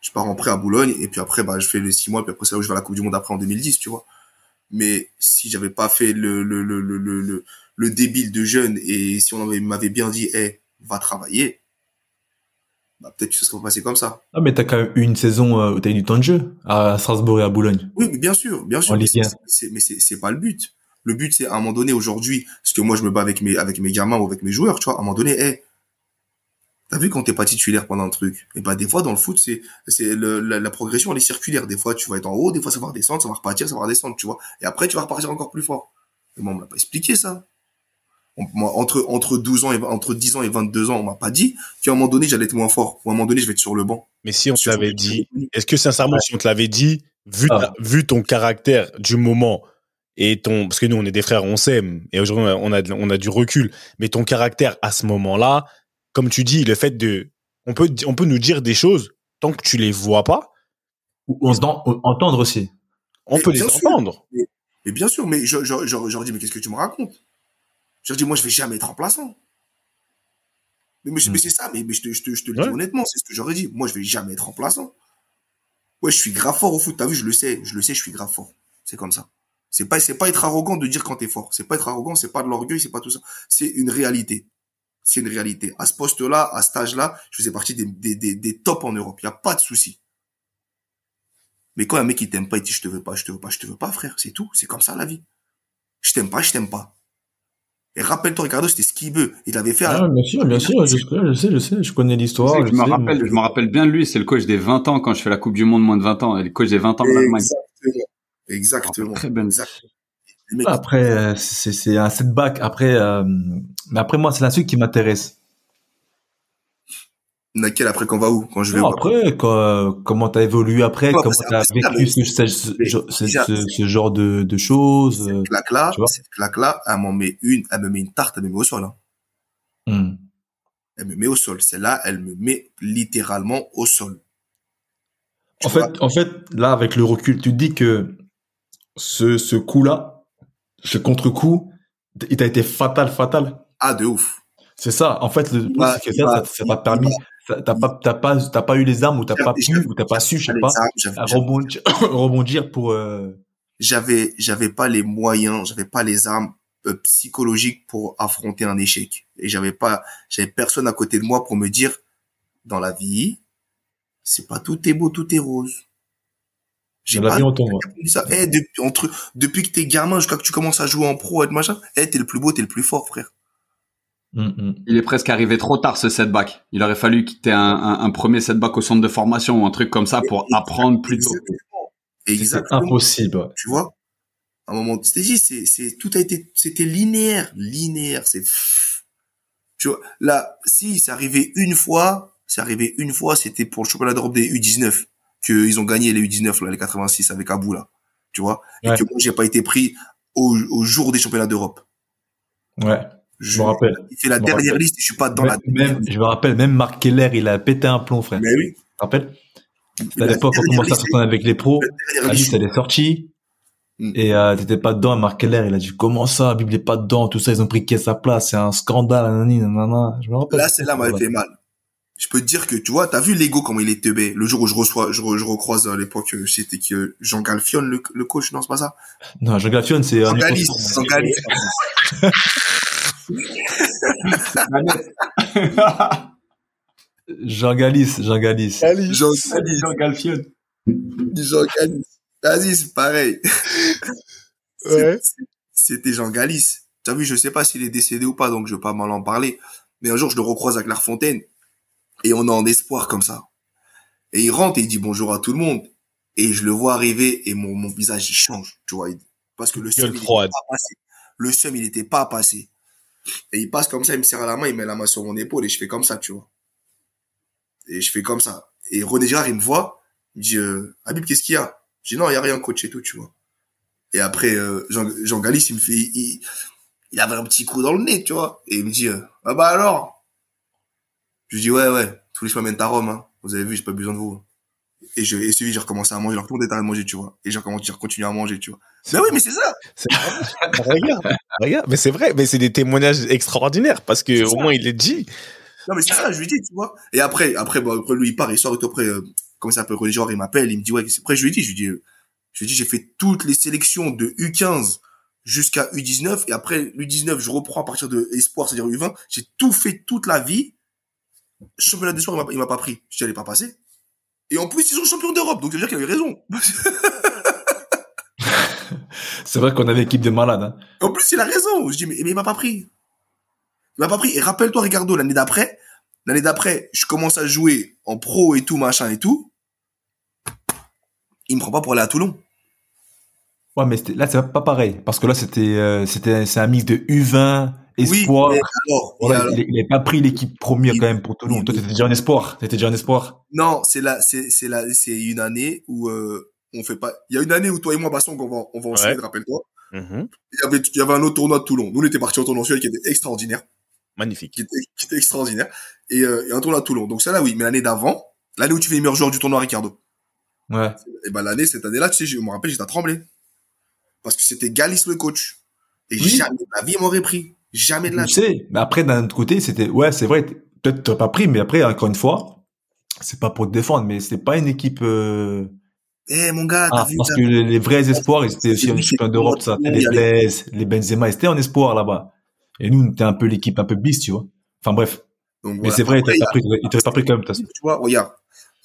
Je pars en prêt à Boulogne, et puis après, bah, je fais les six mois, puis après, c'est là où je vais à la Coupe du Monde après en 2010, tu vois. Mais si j'avais pas fait le, le, le, le, le, le, le débile de jeune, et si on avait- m'avait bien dit, eh, va travailler, bah, peut-être que ce serait pas passé comme ça. Ah, mais t'as quand même eu une saison euh, où t'as eu du temps de jeu à Strasbourg et à Boulogne. Oui, mais bien sûr, bien sûr. En mais c'est- 1. c'est- Mais c'est c'est pas le but. Le but, c'est à un moment donné, aujourd'hui, parce que moi, je me bats avec mes, avec mes gamins ou avec mes joueurs, tu vois, à un moment donné, hey, t'as vu quand t'es pas titulaire pendant un truc? Et bah, des fois, dans le foot, c'est, c'est la, la progression, elle est circulaire. Des fois, tu vas être en haut, des fois, ça va redescendre, ça va repartir, ça va redescendre, tu vois. Et après, tu vas repartir encore plus fort. Et moi, on me l'a pas expliqué, ça. On- moi, entre, entre 12 ans et, entre 10 ans et 22 ans, on m'a pas dit qu'à un moment donné, j'allais être moins fort. Ou à un moment donné, je vais être sur le banc. Mais si on te l'avait dit, est-ce que sincèrement, si on te l'avait dit, vu, Ah. ta- vu ton caractère du moment et ton, parce que nous on est des frères, on s'aime et aujourd'hui on a, on a du recul, mais ton caractère à ce moment-là, comme tu dis, le fait de, on peut, on peut nous dire des choses tant que tu les vois pas, Ou entend- entendre aussi. on Mais peut les sûr. entendre. Mais bien sûr, mais je, je, je, je leur dis, mais qu'est-ce que tu me racontes? Je leur dis, moi, je vais jamais être remplaçant. Mais, mais, Hmm. mais c'est ça, mais, mais je te, je te, je te le dis honnêtement, c'est ce que j'aurais dit. Moi, je vais jamais être remplaçant. Ouais, je suis grave fort au foot, t'as vu, je le sais, je le sais, je suis grave fort. C'est comme ça. C'est pas, c'est pas être arrogant de dire quand t'es fort. C'est pas être arrogant, c'est pas de l'orgueil, c'est pas tout ça. C'est une réalité. C'est une réalité. À ce poste-là, à cet âge-là, je faisais partie des, des, des, des tops en Europe. Il y a pas de souci. Mais quand un mec il t'aime pas, il dit je te veux pas, je te veux pas, je te veux pas, frère, c'est tout. C'est comme ça la vie. Je t'aime pas, je t'aime pas. Et rappelle-toi, Ricardo, c'était ce qu'il veut. Il avait fait. Ah, bien sûr, bien sûr, je, je sais, je sais, je connais l'histoire. je me sais, rappelle, mais- je me rappelle bien de lui. C'est le coach des 20 ans quand je fais la Coupe du Monde moins de 20 ans. Et le coach des 20 ans de l'Allemagne. Exactement. Exactement. Très bien. Après, euh, c'est c'est un setback. Après, euh, mais après moi, c'est la suite qui m'intéresse. Laquelle après qu'on va où? Quand je vais Non, où après, comment t'as évolué après, comment t'as vécu ce, genre de, de choses. euh, Cette claque-là, tu vois? cette claque-là, elle m'en met une, elle me met une tarte, elle me met au sol. Hein. hmm. Elle me met au sol. Celle-là, elle me met littéralement au sol. Tu En fait, en fait, là, avec le recul, tu te dis que ce, ce coup-là, ce contre-coup, il t'a été fatal, fatal. Ah, de ouf. C'est ça. En fait, le que ça, va- ça, t'a permis, t'as pas, t'as pas, t'as pas eu les armes ou t'as pas pu ou t'as pas su, je sais pas, rebondir, *coughs* rebondir pour, euh, J'avais, j'avais pas les moyens, j'avais pas les armes euh, psychologiques pour affronter un échec. Et j'avais pas, j'avais personne à côté de moi pour me dire, dans la vie, c'est pas tout est beau, tout est rose. J'ai pas vie, on ça. Eh, depuis, entre, depuis que t'es gamin jusqu'à que tu commences à jouer en pro, et machin, eh, t'es le plus beau, t'es le plus fort, frère. Hum, hum. Il est presque arrivé trop tard ce setback. Il aurait fallu qu'il ait un, un, un premier setback au centre de formation ou un truc comme ça pour apprendre plus tôt. Exactement. Impossible. ouais. Tu vois? À un moment, tu t'es dit, c'est, c'est, tout a été, c'était linéaire, linéaire, c'est, tu vois, là, si, c'est arrivé une fois, c'est arrivé une fois, c'était pour le championnat d'Europe des U19, que ils ont gagné les U19, là, les 86 avec Abou, là. Tu vois? Ouais. Et que moi, j'ai pas été pris au, au jour des championnats d'Europe. Ouais. Je me rappelle. Il fait la dernière rappelle. liste je suis pas dans la Même, même- je me rappelle, même Marc Keller, il a pété un plomb, frère. Mais oui. Tu te rappelles? À l'époque, on commençait à s'entendre avec les pros. la liste, elle est sortie. Mm. Et euh, t'étais pas dedans, Marc Keller, il a dit comment ça, Bible est pas dedans, tout ça, ils ont pris qui à sa place, c'est un scandale, nanani, nanana. Je me rappelle. Là, celle-là m'avait fait mal. Je peux te dire que, tu vois, t'as vu l'ego comment il est teubé? Le jour où je reçois, je, re- je recroise à l'époque, euh, c'était que Jean Galfion, le, le coach, non, c'est pas ça? Non, Jean Galfion, c'est Galis. Jean Galis. *laughs* *laughs* *laughs* Jean Galis, Jean Galis. Jean Galis. Jean Galfion. Jean Galis. Vas-y, c'est pareil. *laughs* Ouais. C'était Jean Galis. T'as vu, je sais pas s'il est décédé ou pas, donc je vais pas mal en parler. Mais un jour, je le recroise à Clairefontaine et on est en espoir comme ça. Et il rentre et il dit bonjour à tout le monde. Et je le vois arriver et mon, mon visage, il change, tu vois. Parce que le seum, Gueule il était froide. pas passé. Le seum, il était pas passé. Et il passe comme ça, il me serre la main, il met la main sur mon épaule et je fais comme ça, tu vois. Et je fais comme ça. Et René Girard, il me voit, il me dit, euh, Habib, qu'est-ce qu'il y a? Je dis, non, il y a rien, coach et tout, tu vois. Et après, euh, Jean, Jean Galis, il me fait, il, il avait un petit coup dans le nez, tu vois. Et il me dit, euh, ah bah alors? Je lui dis, ouais, ouais, tous les chemins mènent à Rome, hein. Vous avez vu, j'ai pas besoin de vous. Et je, et celui, j'ai recommencé à manger, alors tout le monde était en train de manger, tu vois. Et j'ai recommencé, j'ai continué à manger, tu vois. Mais oui, mais c'est ça! Regarde, regarde, mais c'est vrai, mais c'est des témoignages extraordinaires parce que au moins il est dit. Non, mais c'est ça, je lui dis, tu vois. Et après, après, bon, après, lui, il part, il sort et tout, après, euh, comment ça s'appelle, René Girard, il m'appelle, il me dit, ouais, après, je lui dis, je lui dis, euh, je lui dis, j'ai fait toutes les sélections de U15 jusqu'à U19, et après, U19, je reprends à partir de Espoir, c'est-à-dire U20, j'ai tout fait toute la vie. Championnat d'Espoir, il m'a- il m'a pas pris. Je dis, elle est pas passée. Et en plus, ils sont champions d'Europe, donc ça veut dire qu'il avait raison. *laughs* C'est vrai qu'on avait équipe de malades. Hein. En plus, il a raison. Je dis, mais, mais il m'a pas pris. Il m'a pas pris. Et rappelle-toi, Ricardo, l'année d'après, l'année d'après, je commence à jouer en pro et tout, machin et tout. Il me prend pas pour aller à Toulon. Ouais, mais là, c'est pas pareil. Parce que là, c'était, euh, c'était, c'est un mix de U20, espoir. Oui, mais alors, Voilà, et alors- il, avait pas pris l'équipe première Il- quand même pour Toulon. il- Toi, t'étais déjà en espoir. T'étais déjà en espoir. non, c'est là, c'est, c'est là, c'est une année où, euh, on fait pas, il y a une année où toi et moi, Basson, on va, on va en Ouais. Suède, rappelle-toi. Mhm. Il y avait, il y avait un autre tournoi de Toulon. Nous, on était partis au tournoi en Suède qui était extraordinaire. Magnifique. qui était, qui était extraordinaire. Et, euh, et un tournoi à Toulon. Donc ça là, oui. Mais l'année d'avant, l'année où tu fais les meilleurs joueurs du tournoi, Ricardo. Ouais. Et ben l'année, cette année-là, tu sais, je me rappelle, j'étais à trembler. Parce que c'était Galis le coach. Et Oui. jamais de la vie m'aurait pris. Jamais de la Je vie. sais. Mais après, d'un autre côté, c'était, ouais, c'est vrai. Peut-être t'aurais pas pris, mais après, encore une fois, c'est pas pour te défendre, mais c'est pas une équipe, euh... Eh, mon gars, ah, vu, parce que les, vrais espoirs, ils étaient aussi en champion d'Europe, ça. Les. Blaise, les Benzema, ils étaient en espoir là-bas. Et nous, on était un peu l'équipe un peu bis, tu vois. Enfin, bref. Donc, Mais c'est vrai, Après, ils il a- pas pris, pas pris quand même, tu vois, regarde.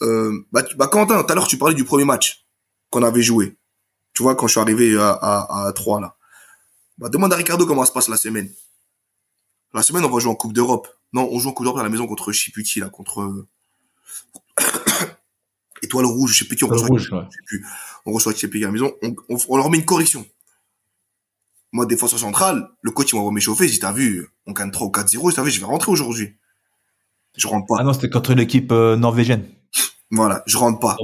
Euh, bah, tu- bah, Quentin, tout à l'heure, tu parlais du premier match qu'on avait joué. Tu vois, quand je suis arrivé à, à, à 3, là. Bah, demande à Ricardo comment se passe la semaine. La semaine, on va jouer en Coupe d'Europe. Non, on joue en Coupe d'Europe à la maison contre Chiputi, là, contre *coughs* Étoile Rouge, je sais plus qui on reçoit. rouge, ouais. je sais plus. On reçoit Chiputi à la maison. On, on, on leur met une correction. Moi, défenseur central, le coach, il m'envoie m'échauffer. Dis, t'as vu, on gagne 3 ou 4-0. T'as vu, je vais rentrer aujourd'hui. Je rentre pas. Ah non, c'était contre l'équipe euh, norvégienne. Voilà, je rentre pas.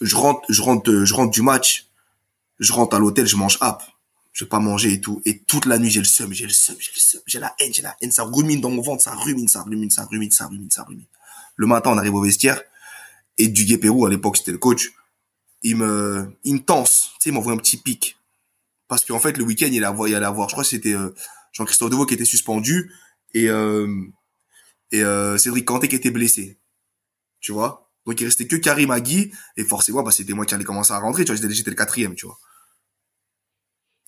Je rentre, je rentre, euh, je rentre du match, je rentre à l'hôtel, je mange app, je vais pas manger et tout, et toute la nuit j'ai le seum, j'ai le seum, j'ai le seum, j'ai la haine, j'ai la haine, ça rumine dans mon ventre, ça rumine, ça rumine, ça rumine, ça rumine, ça rumine. Le matin on arrive au vestiaire. Et Duguay Pérou à l'époque c'était le coach, il me, il me tense, tu sais, il m'envoie un petit pic. Parce qu'en fait le week-end il allait il allait avoir, je crois que c'était euh, Jean-Christophe Deveau qui était suspendu. Et euh, et euh, Cédric Canté qui était blessé, tu vois? Donc il restait que Karim Agui et forcément bah c'était moi qui allais commencer à rentrer. Tu vois j'étais le quatrième tu vois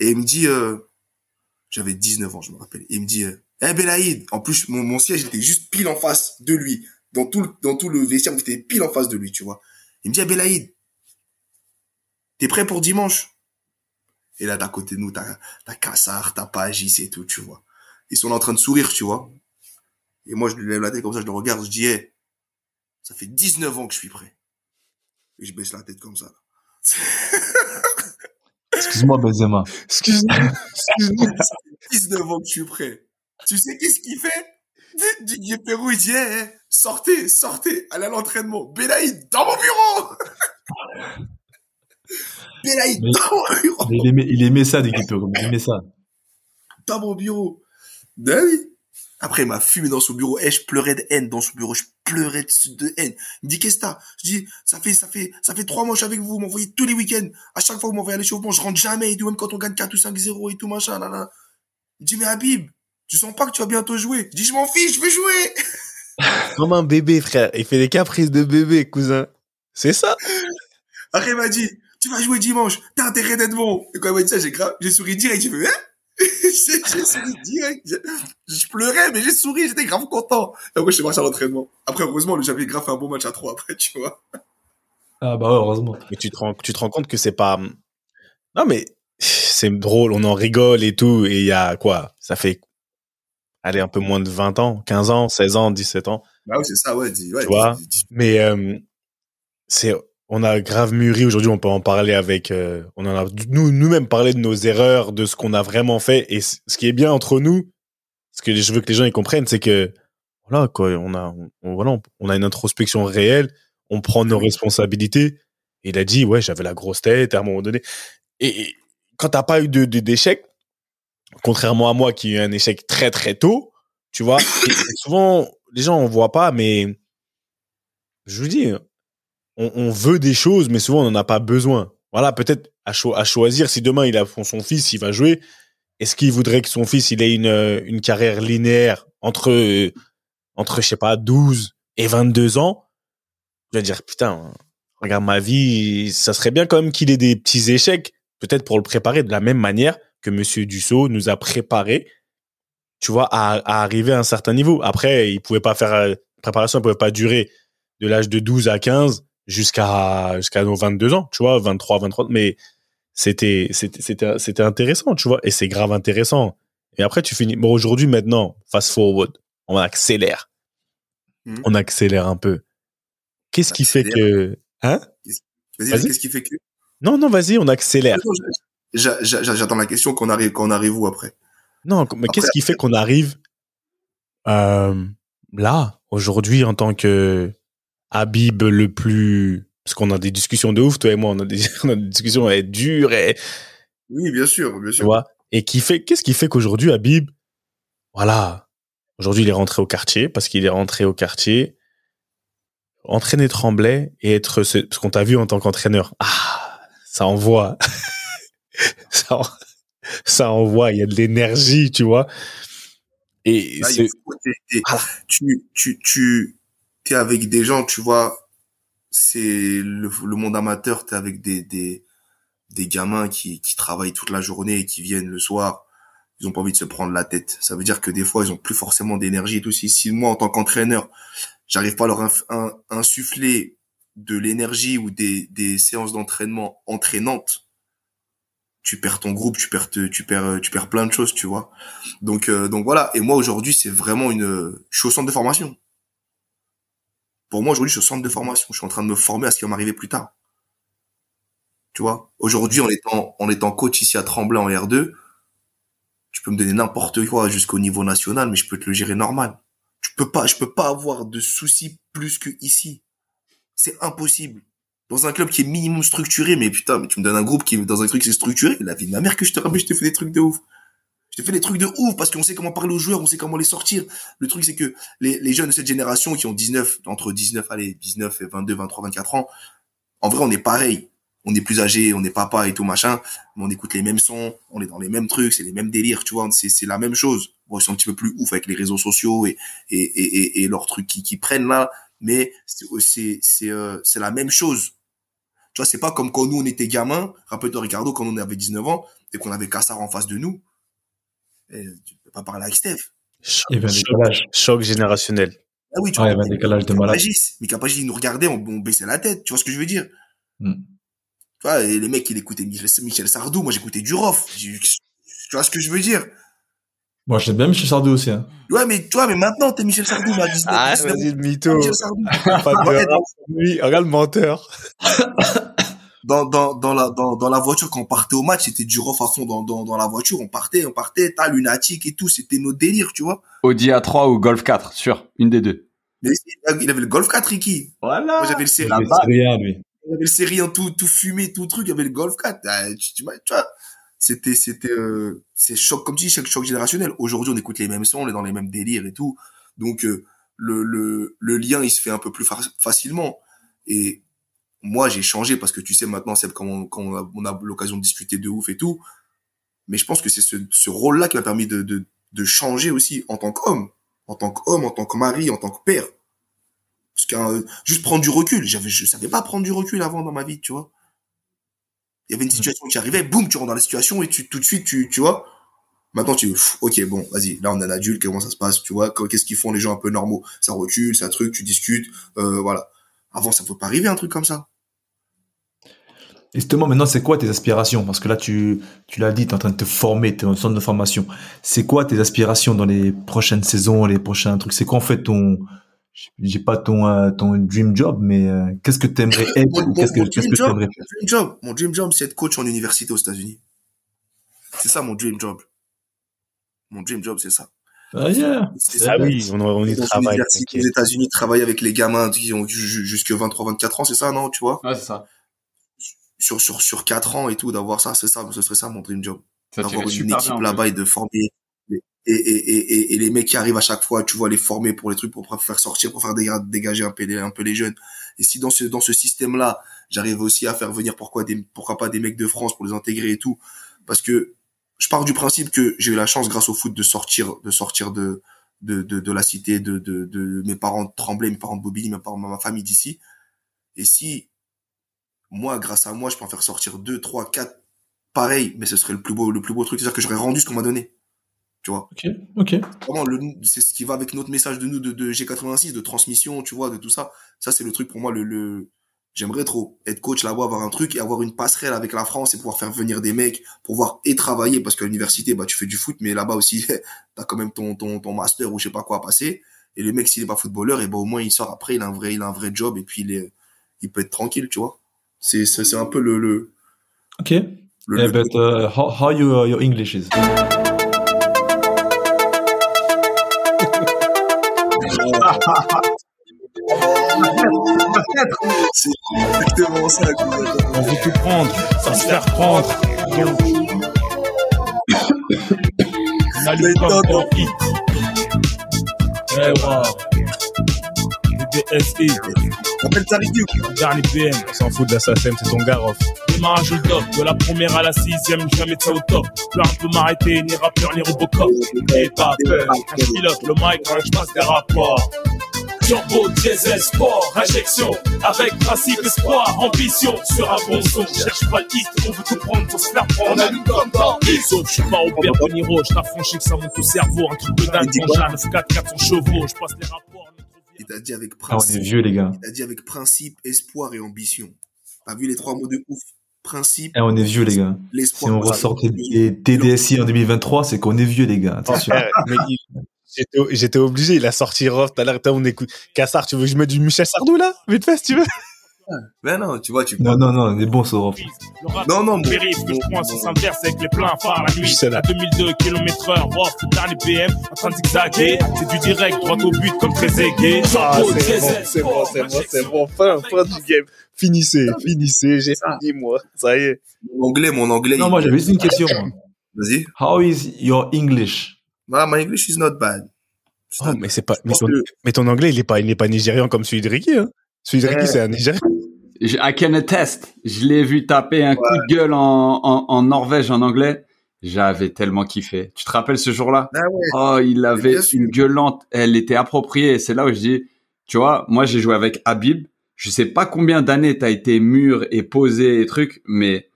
et il me dit euh, j'avais 19 ans je me rappelle. Il me dit euh, eh Belaïd. En plus mon, mon siège était juste pile en face de lui. Dans tout le, dans tout le vestiaire j'étais pile en face de lui tu vois. Il me dit eh Belaïd t'es prêt pour dimanche? Et là d'à côté de nous t'as t'as Kassar t'as Pagis et tout tu vois. Ils sont là en train de sourire tu vois. Et moi je lui lève la tête comme ça je le regarde je dis eh ça fait 19 ans que je suis prêt. Et je baisse la tête comme ça. *laughs* Excuse-moi, Benzema. Excuse-moi. Excuse-moi. Ça fait 19 ans que je suis prêt. Tu sais qu'est-ce qu'il fait? Didier Pérou, il dit, eh, eh, sortez, sortez, allez à l'entraînement. Belaïd, dans mon bureau *laughs* Belaïd, Mais- dans mon bureau Il aimait, il aimait ça, l'équipe. Il aimait ça. Dans mon bureau Ben oui Après, il m'a fumé dans son bureau. Eh, je pleurais de haine dans son bureau. Je pleurais de, de haine. Il me dit, qu'est-ce que t'as? Je dis, ça fait, ça fait, ça fait trois mois que je suis avec vous. Vous m'envoyez tous les week-ends. À chaque fois, vous m'envoyez à l'échauffement. Je rentre jamais et tout, même quand on gagne 4 ou 5-0 et tout, machin, là, là. Il me dit, mais Habib, tu sens pas que tu vas bientôt jouer? Je dis, je m'en fiche, je vais jouer *laughs* Comme un bébé, frère. Il fait des caprices de bébé, cousin. C'est ça. Après, il m'a dit, tu vas jouer dimanche, t'as intérêt d'être bon. Et quand il m'a dit ça, j'ai grave, j'ai souri direct, j'ai fait, hein? *laughs* j'ai souri direct. Je, pleurais, mais j'ai souri, j'étais grave content. Et après, je suis marché à l'entraînement. Après, heureusement, j'avais grave fait un bon match à 3 après, tu vois. Ah bah ouais, heureusement. Mais tu te rends, tu te rends compte que c'est pas. Non, mais c'est drôle, on en rigole et tout. Et il y a quoi? Ça fait, allez, un peu moins de 20 ans, 15 ans, 16 ans, 17 ans. Bah oui, c'est ça, ouais. dis- ouais Tu vois? dis- dis- Mais euh, c'est, on a grave mûri aujourd'hui. On peut en parler avec. euh, on en a nous nous-mêmes parlé de nos erreurs, de ce qu'on a vraiment fait. Et ce qui est bien entre nous, ce que je veux que les gens y comprennent, c'est que voilà quoi, on a, on, voilà, on, a une introspection réelle. On prend nos responsabilités. Il a dit ouais, j'avais la grosse tête à un moment donné. Et, et quand t'as pas eu de d'échec, contrairement à moi qui ai eu un échec très très tôt, tu vois, et souvent les gens on voit pas, mais je vous dis, on, on veut des choses, mais souvent on n'en a pas besoin. Voilà, peut-être à, cho- à choisir si demain il a son fils, il va jouer. Est-ce qu'il voudrait que son fils il ait une, euh, une carrière linéaire entre, euh, entre, je sais pas, 12 et 22 ans? Je vais dire, putain, regarde ma vie, ça serait bien quand même qu'il ait des petits échecs, peut-être pour le préparer de la même manière que Monsieur Dussault nous a préparé, tu vois, à, à arriver à un certain niveau. Après, il pouvait pas faire, euh, préparation, pouvait pas durer de l'âge de 12 à 15 jusqu'à jusqu'à nos 22 ans, tu vois, 23, 23, mais c'était c'était c'était intéressant, tu vois, et c'est grave intéressant. Et après tu finis bon aujourd'hui maintenant, fast forward, on accélère. Mhm. On accélère un peu. Qu'est-ce qui fait que hein? Vas-y, qu'est-ce qui fait que Non non, vas-y, on accélère. J'a- j'a- J'attends la question qu'on arrive, qu'on arrive où après? Non, mais qu'est-ce qui fait qu'on arrive euh, là aujourd'hui en tant que Habib le plus parce qu'on a des discussions de ouf toi et moi on a des, *laughs* on a des discussions elles dures et Oui, bien sûr, bien tu sûr. vois? Et qui fait qu'est-ce qui fait qu'aujourd'hui Habib voilà aujourd'hui il est rentré au quartier parce qu'il est rentré au quartier entraîner Tremblay et être ce, qu'on t'a vu en tant qu'entraîneur. Ah ça envoie. *laughs* Ça, en- ça envoie il y a de l'énergie tu vois? Et Là, il faut- Ah. tu, tu, tu, t'es avec des gens, tu vois, c'est le, le monde amateur, t'es avec des, des, des gamins qui, qui travaillent toute la journée et qui viennent le soir. Ils ont pas envie de se prendre la tête. Ça veut dire que des fois, ils ont plus forcément d'énergie et tout. Si, si moi, en tant qu'entraîneur, j'arrive pas à leur insuffler de l'énergie ou des, des séances d'entraînement entraînantes, tu perds ton groupe, tu perds, tu perds, tu perds plein de choses, tu vois. Donc, euh, donc voilà. Et moi aujourd'hui, c'est vraiment une. Je suis au centre de formation. Pour moi aujourd'hui, je suis au centre de formation. Je suis en train de me former à ce qui va m'arriver plus tard. Tu vois? Aujourd'hui, en étant en étant coach ici à Tremblay en R2, tu peux me donner n'importe quoi jusqu'au niveau national, mais je peux te le gérer normal. Tu peux pas, je peux pas avoir de soucis plus que ici. C'est impossible. Dans un club qui est minimum structuré, mais putain, mais tu me donnes un groupe qui est dans un truc qui est structuré, la vie de ma mère que je te rappelle, je te fais des trucs de ouf. Je te fais des trucs de ouf parce qu'on sait comment parler aux joueurs, on sait comment les sortir. Le truc, c'est que les, les jeunes de cette génération qui ont 19, entre 19, allez, 19 et 22, 23, 24 ans, en vrai, on est pareil. On est plus âgé, on est papa et tout machin, mais on écoute les mêmes sons, on est dans les mêmes trucs, c'est les mêmes délires, tu vois, c'est, la même chose. Bon, ils un petit peu plus ouf avec les réseaux sociaux et, et, et, et, leurs trucs qui, qui prennent là, mais c'est, c'est, euh, la même chose. Tu vois, c'est pas comme quand nous, on était gamins, rappelle-toi Ricardo, quand on avait 19 ans, et qu'on avait Kassar en face de nous, et tu peux pas parler avec Steph. choc, Il y avait un choc- décalage. choc générationnel. Ah oui, tu Ouais, il y vois, avait un décalage de malade. Mais Capagis, il nous regardait, on, on baissait la tête, tu vois ce que je veux dire? Hmm. Tu vois, et les mecs, ils écoutaient Michel, Michel Sardou, moi j'écoutais Duroff, tu vois ce que je veux dire? Moi, j'aime bien Michel Sardou aussi. Hein. Ouais, mais tu vois, mais maintenant, t'es Michel Sardou, mais à 19, Ah, 19 vas-y, le mytho. Michel Sardou. Pas de Ouais, race, lui. Regarde le menteur. *laughs* dans, dans, dans, la, dans, dans la voiture, quand on partait au match, c'était Duroff à fond dans, dans, dans la voiture, on partait, on partait, t'as lunatique et tout, c'était nos délires, tu vois. Audi A3 ou Golf 4, sûr, une des deux. Mais il avait le Golf 4, Ricky. Voilà. Moi, j'avais le rien, lui. j'avais le série en tout, tout fumé, tout truc, il y avait le Golf 4. Ah, tu, tu, vois, tu vois, c'était, c'était, euh, c'est choc, comme tu dis, choc, choc générationnel. Aujourd'hui, on écoute les mêmes sons, on est dans les mêmes délires et tout. Donc, euh, le, le, le lien, il se fait un peu plus fa- facilement. Et moi, j'ai changé parce que tu sais, maintenant, c'est quand on, quand on a, on a l'occasion de discuter de ouf et tout. Mais je pense que c'est ce, ce rôle-là qui m'a permis de, de, de changer aussi en tant qu'homme, en tant qu'homme, en tant que mari, en tant que père. Parce que euh, juste prendre du recul, j'avais, je savais pas prendre du recul avant dans ma vie, tu vois. Il y avait une situation qui arrivait, boum, tu rentres dans la situation et tu tout de suite, tu, tu vois. Maintenant, tu, pff, ok, bon, vas-y, là on est un adulte, comment ça se passe, tu vois, qu'est-ce qu'ils font les gens un peu normaux, ça recule, ça truc, tu discutes, euh, voilà. Avant, ça ne peut pas arriver un truc comme ça. Justement, maintenant, c'est quoi tes aspirations? Parce que là, tu, tu l'as dit, tu es en train de te former, tu es dans centre de formation. C'est quoi tes aspirations dans les prochaines saisons, les prochains trucs? C'est quoi en fait ton, j'ai pas ton, euh, ton dream job, mais euh, qu'est-ce que tu aimerais être Mon- ou qu'est-ce que, dream que tu aimerais dream job, mon dream job, c'est être coach en université aux États-Unis. C'est ça mon dream job. Mon dream job, c'est ça. Ah, yeah. C'est C'est ça. Ah oui, on, on y travaille. t'inquiète. États-Unis, travailler avec les gamins qui ont ju- jusque 23-24 ans, c'est ça, non, tu vois? Ouais, c'est ça. Sur, sur, sur 4 ans et tout, d'avoir ça, c'est ça, ce serait ça mon dream job. D'avoir une équipe là-bas et de former. Et, et, et, et, et les mecs qui arrivent à chaque fois, tu vois, les former pour les trucs, pour faire sortir, pour faire déga- dégager un peu, les, un peu les jeunes. Et si dans ce, dans ce système-là, j'arrive aussi à faire venir pourquoi des, pourquoi pas des mecs de France pour les intégrer et tout. Parce que je pars du principe que j'ai eu la chance grâce au foot de sortir, de sortir de, de, de, de la cité, de, de, de mes parents de Tremblay, mes parents de Bobigny, mes parents, ma famille d'ici. Et si, moi, grâce à moi, je peux en faire sortir deux, trois, quatre, pareil, mais ce serait le plus beau, le plus beau truc, c'est-à-dire que j'aurais rendu ce qu'on m'a donné. Tu vois? Ok, ok. Vraiment, le, c'est ce qui va avec notre message de nous, de, de G86, de transmission, tu vois, de tout ça. Ça, c'est le truc pour moi, le, le, j'aimerais trop être coach là-bas, avoir un truc et avoir une passerelle avec la France et pouvoir faire venir des mecs, pouvoir et travailler parce qu'à l'université, bah, tu fais du foot, mais là-bas aussi, *laughs* t'as quand même ton, ton, ton master ou je sais pas quoi à passer. Et le mec, s'il est pas footballeur, et bah, au moins, il sort après, il a un vrai, il a un vrai job et puis il est, il peut être tranquille, tu vois. C'est, c'est, c'est un peu le, le, Ok. le, Eh, le- but uh, how, how you, your English is? C'est exactement ça. On veut tout prendre, sans se faire prendre. Donc, comme dans Hit. Eh Tariq le dernier PM. On s'en fout de l'assassin, c'est ton garof. Démarrage au top, de la première à la sixième, jamais de ça au top. Plus rien peut m'arrêter, ni rappeur, ni Robocop. Et pas peur, je pilote le mic, je passe des rapports. Turbo, diesel, sport, injection, avec principe, espoir, ambition, sur un bon son, cherche pas le hit, on veut tout prendre, faut se faire prendre, on allume comme dans. Sauf, je suis pas au père de Niro, je t'affranchis que ça monte au cerveau, un truc de dingue, Il dit quand quoi j'ai 9 4 400 chevaux, je passe les rapports. Il t'a dit avec Ah, on est principe. vieux, les gars. Il t'a dit avec principe, espoir et ambition. T'as vu les trois mots de ouf? Principe, Eh, on est vieux, les gars. Si on ressort des TDSI en 2023, c'est qu'on est vieux, les gars. Attention. *laughs* Mais J'étais, obligé, il a sorti Rof tout à l'heure, on écoute. Cassard, tu veux que je mette du Michel Sardou là? Vite fait, si tu veux. Ben non, tu vois, tu Non, non, non, il est bon, ce ref. Non, non, bon. périph' que je prends sous inverse avec les pleins phares la nuit. À 2002 km heure, off, dernier PM, en train de zigzaguer. C'est du direct, droit au but comme très aigué. Ah, c'est bon, c'est bon, c'est bon, c'est bon. Fin, fin du game. Finissez, finissez, j'ai fini, moi. Ça y est. Mon anglais, mon anglais. Non, moi, j'avais juste une question. Vas-y. How is your English? Ah, my English is not bad. Oh, not mais bad. c'est pas, mais ton, que- mais ton anglais, il est pas, il est pas nigérian comme celui de Ricky, hein. Celui de Ricky, Ouais. c'est un nigérian. Je- I can attest. Je l'ai vu taper un coup de gueule en, en, en Norvège en anglais. J'avais tellement kiffé. Tu te rappelles ce jour-là? Ah ouais. Oh, il avait une gueulante. Elle était appropriée. C'est là où je dis, tu vois, moi j'ai joué avec Habib. Je sais pas combien d'années t'as été mûr et posé et trucs, mais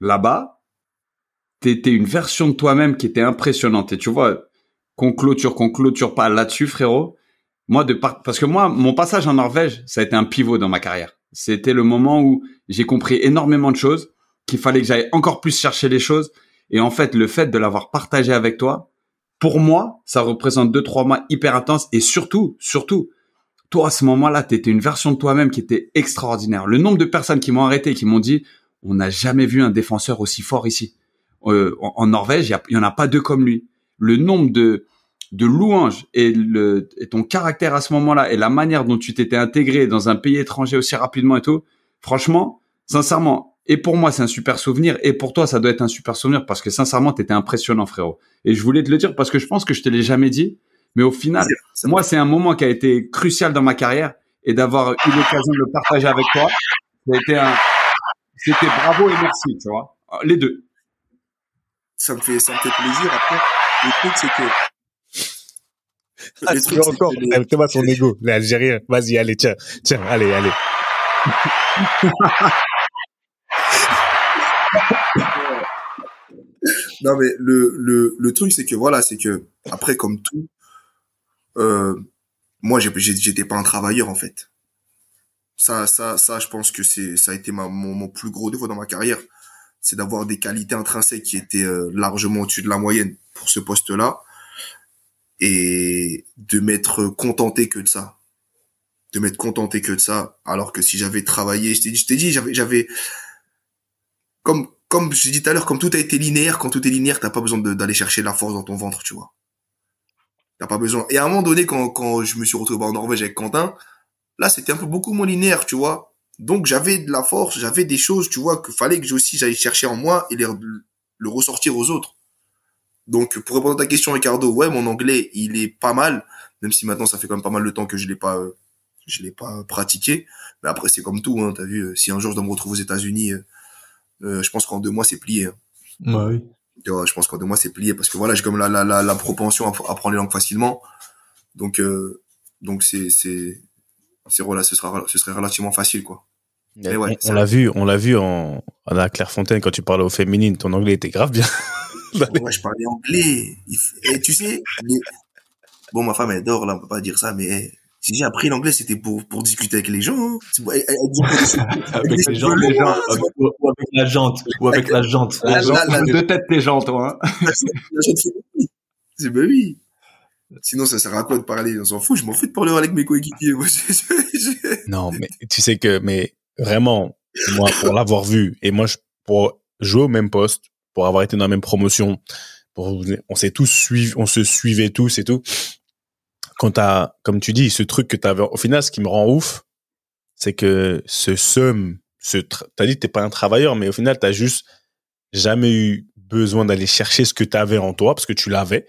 là-bas, t'étais une version de toi-même qui était impressionnante. Et tu vois, qu'on clôture, qu'on clôture pas là-dessus, frérot. Moi, de par... parce que moi, mon passage en Norvège, ça a été un pivot dans ma carrière. C'était le moment où j'ai compris énormément de choses, qu'il fallait que j'aille encore plus chercher les choses. Et en fait, le fait de l'avoir partagé avec toi, pour moi, ça représente deux, trois mois hyper intenses. Et surtout, surtout, toi, à ce moment-là, t'étais une version de toi-même qui était extraordinaire. Le nombre de personnes qui m'ont arrêté, qui m'ont dit, on n'a jamais vu un défenseur aussi fort ici. Euh, en, en Norvège, il y, y en a pas deux comme lui. Le nombre de, de louanges et, le, et ton caractère à ce moment-là et la manière dont tu t'étais intégré dans un pays étranger aussi rapidement et tout, franchement, sincèrement, et pour moi, c'est un super souvenir, et pour toi, ça doit être un super souvenir parce que sincèrement, t'étais impressionnant, frérot. Et je voulais te le dire parce que je pense que je te l'ai jamais dit, mais au final, moi, c'est un moment qui a été crucial dans ma carrière et d'avoir eu l'occasion de le partager avec toi, été un, c'était bravo et merci, tu vois. Les deux. Ça me fait, ça me fait plaisir. Après, le truc, c'est que, Ah, le tu truc, encore. que les- bat son ego, l'Algérien. Vas-y, allez, tiens, tiens, allez, allez. *laughs* Non mais le le le truc c'est que voilà c'est que après comme tout euh, moi j'étais pas un travailleur en fait Ça, ça, ça, je pense que c'est, ça a été ma, mon, mon plus gros défaut dans ma carrière. C'est d'avoir des qualités intrinsèques qui étaient euh, largement au-dessus de la moyenne pour ce poste-là. Et de m'être contenté que de ça. De m'être contenté que de ça. Alors que si j'avais travaillé, je t'ai dit, j'avais, j'avais, comme, comme je dit tout à l'heure, comme tout a été linéaire, quand tout est linéaire, t'as pas besoin d'aller chercher la force dans ton ventre, tu vois. T'as pas besoin. Et à un moment donné, quand, quand je me suis retrouvé en Norvège avec Quentin, là, c'était un peu beaucoup moins linéaire, tu vois. Donc, j'avais de la force, j'avais des choses, tu vois, qu'il fallait que j'ai aussi j'aille chercher en moi et les, le ressortir aux autres. Donc, pour répondre à ta question, Ricardo, ouais, mon anglais, il est pas mal, même si maintenant, ça fait quand même pas mal de temps que je l'ai pas, euh, je l'ai pas pratiqué. Mais après, c'est comme tout, hein, t'as vu, euh, si un jour je dois me retrouver aux États-Unis, euh, euh, je pense qu'en deux mois, c'est plié. hein. Ouais, oui. Tu vois, je pense qu'en deux mois, c'est plié parce que voilà, j'ai comme la, la, la, la propension à à apprendre les langues facilement. Donc, euh, donc c'est, c'est, c'est, voilà, ce sera, ce serait relativement facile, quoi. Mais ouais, on l'a vu, on l'a vu en, à la Clairefontaine quand tu parlais aux féminines, ton anglais était grave bien. *laughs* Moi, je parlais anglais. Et tu sais, les- bon, ma femme, elle dort, là, on peut pas dire ça, mais eh, si j'ai appris l'anglais, c'était pour, pour discuter avec les gens. hein. *laughs* Avec les gens, les gens, avec- ou avec la jante, ou avec la jante. La- la- la- De tête les gens, toi. Hein. *laughs* C'est bah oui. Sinon, ça sert à quoi de parler? On s'en fout, je m'en fous de parler avec mes coéquipiers. Non, mais tu sais que, mais vraiment, moi, pour l'avoir vu, et moi, je, pour jouer au même poste, pour avoir été dans la même promotion, pour, on s'est tous suivi, on se suivait tous et tout. Quand t'as, comme tu dis, ce truc que t'avais, au final, ce qui me rend ouf, c'est que ce somme, ce, t'as dit que t'es pas un travailleur, mais au final, t'as juste jamais eu besoin d'aller chercher ce que t'avais en toi, parce que tu l'avais.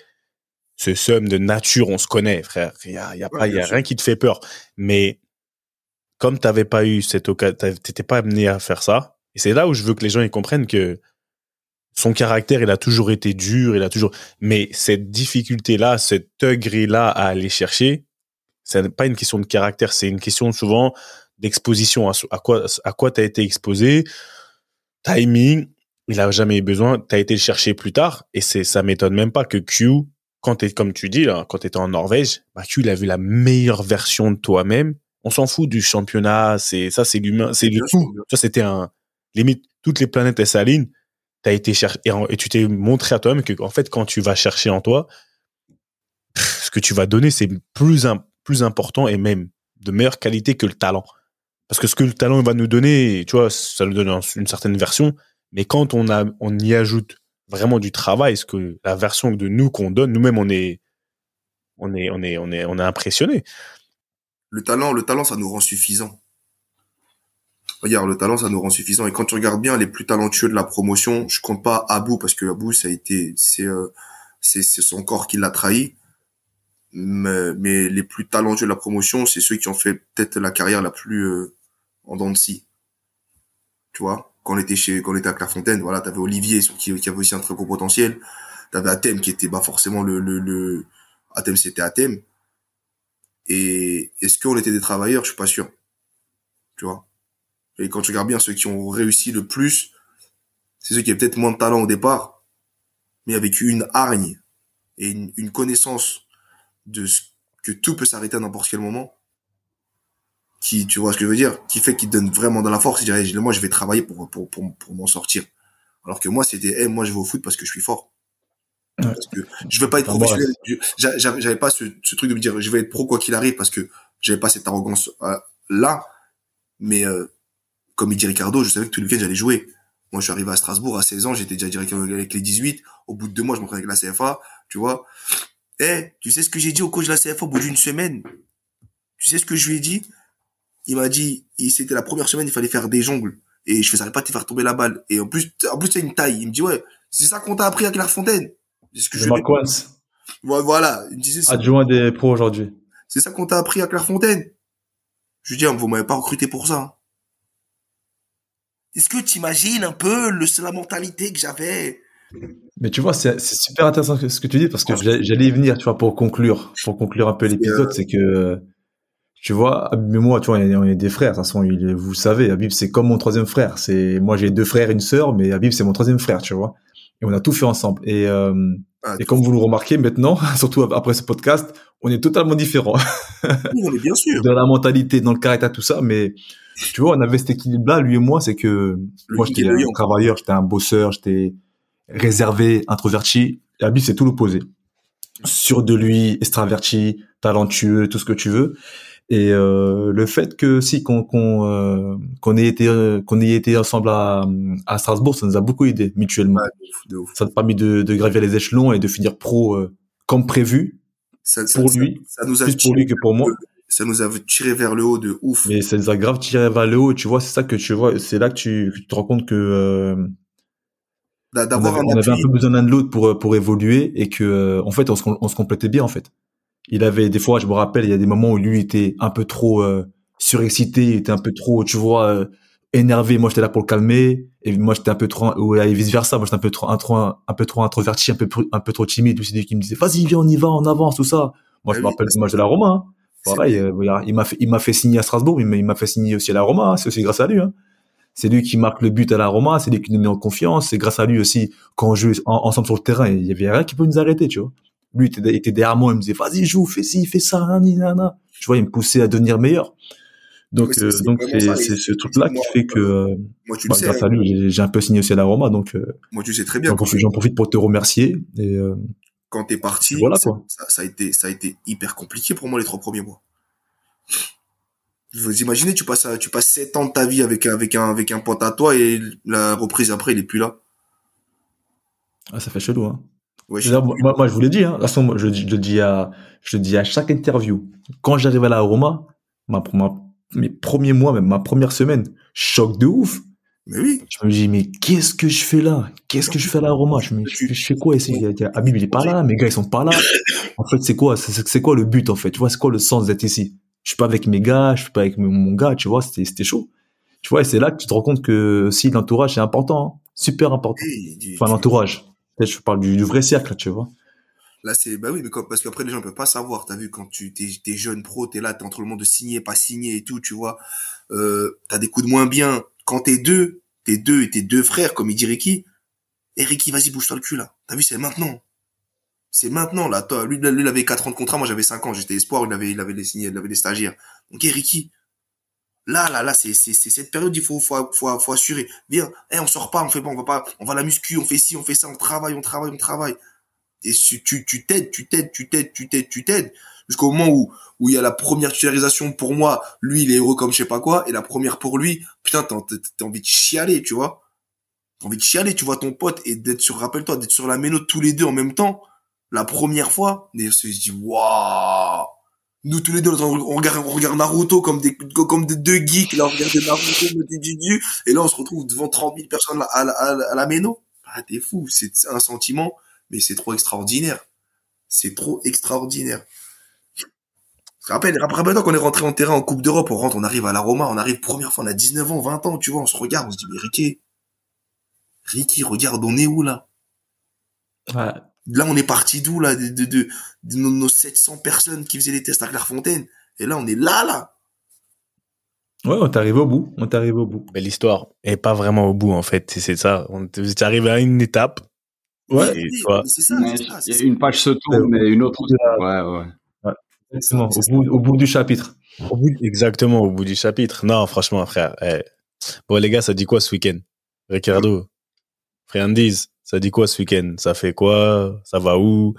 Ce somme de nature, on se connaît, frère. Il y a, y a Ouais, pas, y a rien qui te fait peur. Mais, comme t'avais pas eu cette occasion, t'étais pas amené à faire ça. Et c'est là où je veux que les gens ils comprennent que son caractère, il a toujours été dur, il a toujours, mais cette difficulté-là, cette thuggerie-là à aller chercher, c'est pas une question de caractère, c'est une question souvent d'exposition à, à quoi, à quoi t'as été exposé, timing, il a jamais eu besoin, t'as été le chercher plus tard, et c'est, ça m'étonne même pas que Q, quand t'es, comme tu dis, là, quand t'étais en Norvège, bah, Q, il a vu la meilleure version de toi-même. On s'en fout du championnat, c'est, ça, c'est l'humain, c'est le tout. Ça, c'était un, limite, toutes les planètes, elles s'alignent. T'as été chercher, et, tu t'es montré à toi-même que, en fait, quand tu vas chercher en toi, pff, ce que tu vas donner, c'est plus, un, plus important et même de meilleure qualité que le talent. Parce que ce que le talent va nous donner, tu vois, ça nous donne un- une certaine version. Mais quand on a, on y ajoute vraiment du travail, ce que la version de nous qu'on donne, nous-mêmes, on est, on est, on est, on est, on est impressionné. Le talent, le talent, ça nous rend suffisant. Regarde, le talent, ça nous rend suffisant. Et quand tu regardes bien les plus talentueux de la promotion, je compte pas Abou parce que Abou, ça a été, c'est, euh, c'est, c'est son corps qui l'a trahi. Mais, mais les plus talentueux de la promotion, c'est ceux qui ont fait peut-être la carrière la plus euh, en dents de scie. Tu vois, quand on était chez, quand on était à Clairefontaine, voilà, t'avais Olivier qui, qui avait aussi un très gros potentiel. T'avais Athème qui était bah forcément le, le, le... Athème c'était Athème. Et est-ce qu'on était des travailleurs? Je suis pas sûr. Tu vois? Et quand tu regardes bien ceux qui ont réussi le plus, c'est ceux qui avaient peut-être moins de talent au départ, mais avec une hargne et une, connaissance de ce que tout peut s'arrêter à n'importe quel moment. Qui, tu vois ce que je veux dire, qui fait qu'ils donnent vraiment de la force. Ils diraient, moi, je vais travailler pour pour pour, pour m'en sortir. Alors que moi, c'était, hey, moi, je vais au foot parce que je suis fort. Parce que je veux pas être professionnel. J'avais pas ce, ce truc de me dire, je vais être pro quoi qu'il arrive parce que j'avais pas cette arrogance euh, là. Mais euh, comme il dit Ricardo, je savais que tous les week-ends j'allais jouer. Moi, je suis arrivé à Strasbourg à 16 ans, j'étais déjà direct avec les 18. Au bout de deux mois, je m'entraînais avec la CFA, tu vois. Eh, tu sais ce que j'ai dit au coach de la CFA au bout d'une semaine? Tu sais ce que je lui ai dit? Il m'a dit, c'était la première semaine, il fallait faire des jongles. Et je faisais pas te faire tomber la balle. Et en plus, en plus, c'est une taille. Il me dit, ouais, c'est ça qu'on t'a appris à Clairefontaine. Ce que je Voilà. Il me disait, c'est adjoint des pros aujourd'hui. c'est ça qu'on t'a appris à Clairefontaine. Je lui dis, vous m'avez pas recruté pour ça. hein. Est-ce que tu imagines un peu le, la mentalité que j'avais? Mais tu vois, c'est super intéressant ce que- tu dis parce que j'a- j'allais y venir, tu vois, pour conclure, pour conclure un peu l'épisode, c'est que, tu vois, Habib et moi, tu vois, on est, des frères. De toute façon, vous savez, Habib, c'est comme mon troisième frère. C'est, moi, j'ai deux frères et une sœur, mais Habib, c'est mon troisième frère, tu vois. Et on a tout fait ensemble. Et, euh, Ah, Et comme vous le remarquez maintenant, *laughs* surtout après ce podcast, on est totalement différents. *laughs* oui, bien sûr. dans la mentalité, dans le caractère, tout ça. Mais tu vois, on avait cet équilibre-là, lui et moi, c'est que moi, j'étais un travailleur, j'étais un bosseur, j'étais réservé, introverti. Et Habib, c'est tout l'opposé. Sûr de lui, extraverti, talentueux, tout ce que tu veux. Et euh, le fait que si qu'on qu'on euh, qu'on ait été euh, qu'on ait été ensemble à, à Strasbourg, ça nous a beaucoup aidé mutuellement. Ouais, de ouf, de ouf. Ça nous a permis de, de gravir les échelons et de finir pro euh, comme prévu, Ça, ça- pour ça- lui, ça nous a plus pour lui que pour moi. ça nous a tiré vers le haut de ouf. Mais ça nous a grave tiré vers le haut. Tu vois, c'est ça que tu vois. C'est là que tu, que tu te rends compte que euh, D'a- on, D'avoir avait, un on avait un peu besoin l'un de l'autre pour pour évoluer et que euh, en fait on se, on se complétait bien en fait. Il avait des fois, je me rappelle, il y a des moments où lui était un peu trop euh, surexcité, il était un peu trop, tu vois, euh, énervé. Moi, j'étais là pour le calmer et moi j'étais un peu trop ou et vice versa. Moi, j'étais un peu trop un, trop un peu trop introverti, un peu un peu trop timide. C'est lui qui me disait "Vas-y, viens, on y va, on avance, tout ça." Moi, je Ah me rappelle l'image de la Roma. Hein. Pareil, euh, il m'a fait, il m'a fait signer à Strasbourg, mais il m'a fait signer aussi à la Roma. hein. C'est aussi grâce à lui. Hein. C'est lui qui marque le but à la Roma, c'est lui qui nous met en confiance. C'est grâce à lui aussi quand on jouait en- ensemble sur le terrain, il y avait rien qui peut nous arrêter, tu vois. Lui il était, était derrière moi, il me disait vas-y joue, fais ci, fais ça, nani, nana. Tu vois, il me poussait à devenir meilleur. Donc, euh, donc c'est ce truc-là qui fait que, euh, Moi, tu le bah, sais. grâce à hein. lui, j'ai- un peu signé aussi à la Roma, donc euh, Moi, tu sais très bien. j'en profite, j'en profite pour te remercier. Et euh, quand t'es parti, Voilà, ça, quoi. ça, ça a été, ça a été hyper compliqué pour moi les trois premiers mois. Vous imaginez, tu passes, tu passes sept ans de ta vie avec un, avec un, avec un pote à toi et la reprise après, il est plus là. ah, ça fait chelou. Hein. Je- moi, moi, je vous l'ai dit. Hein. De toute façon, je, le dis- je le dis à, je dis à chaque interview. Quand j'arrive à la Roma, ma, ma- mes premiers mois, même ma première semaine, choc de ouf. mais oui. Je me dis, mais qu'est-ce que je fais là? Qu'est-ce que je fais à la Roma? Je, me, je, je fais quoi ici? Habib, il est pas là, mes gars, ils sont pas là. *coughs* En fait, c'est quoi? C'est quoi le but, en fait? Tu vois, c'est quoi le sens d'être ici? Je suis pas avec mes gars, je suis pas avec mon- gars, tu vois, c'était chaud. Tu vois, et c'est là que tu te rends compte que si l'entourage, c'est important, hein. super important. Enfin, l'entourage. Peut-être je parle du, du vrai cercle, tu vois. Là, c'est, bah oui, mais comme, parce qu'après, les gens peuvent pas savoir. T'as vu, quand tu, t'es, t'es jeune pro, t'es là, t'es entre le monde de signer, pas signer et tout, tu vois. Euh, t'as des coups de moins bien. Quand t'es deux, t'es deux et t'es deux frères, comme il dit Ricky. Et Ricky, vas-y, bouge-toi le cul, là. T'as vu, c'est maintenant. C'est maintenant, là. Toi, lui, lui, il avait 4 ans de contrat, moi, j'avais 5 ans. J'étais espoir, il avait, il avait les signés, il avait les stagiaires. Donc, eh, Ricky. Là, là, là, c'est, cette période, il faut, faut, faut, faut assurer. Viens, eh, on sort pas, on fait pas, on va pas, on va la muscu, on fait ci, on fait ça, on travaille, on travaille, on travaille. Et tu tu tu t'aides tu t'aides tu t'aides tu t'aides tu t'aides. Jusqu'au moment où où il y a la première titularisation pour moi lui il est heureux comme je sais pas quoi et la première pour lui putain t'as envie de chialer tu vois. T'as envie de chialer tu vois ton pote et d'être sur rappelle-toi d'être sur la méno tous les deux en même temps. La première fois on se dit waouh nous tous les deux on regarde on regarde Naruto comme des comme des deux geeks là on regarde Naruto et là on se retrouve devant 30 000 personnes à la, à la, à la méno ah t'es fou c'est un sentiment mais c'est trop extraordinaire. C'est trop extraordinaire. Rappelle, rappelle-toi qu'on est rentré en terrain en Coupe d'Europe, on rentre, on arrive à la Roma, on arrive première fois, on a 19 ans, 20 ans, tu vois, on se regarde, on se dit, mais Ricky, Ricky, regarde, on est où là? Ouais. Là, on est parti d'où là De, de, de, de nos, nos 700 personnes qui faisaient les tests à Clairefontaine. Et là, on est là, là. Ouais, on est arrivé au bout. On est arrivé au bout. Mais l'histoire est pas vraiment au bout, en fait. C'est ça. On est arrivé à une étape. Ouais. Et Oui, c'est ça, Ouais, c'est ça, une page se tourne, mais une autre. la- Ouais, ouais. Exactement. Au bout, au bout du chapitre. Au bout, exactement, au bout du chapitre. Non, franchement, frère. eh. Bon, les gars, ça dit quoi ce week-end? Ricardo, Friandise, ça dit quoi ce week-end? Ça fait quoi? Ça va où?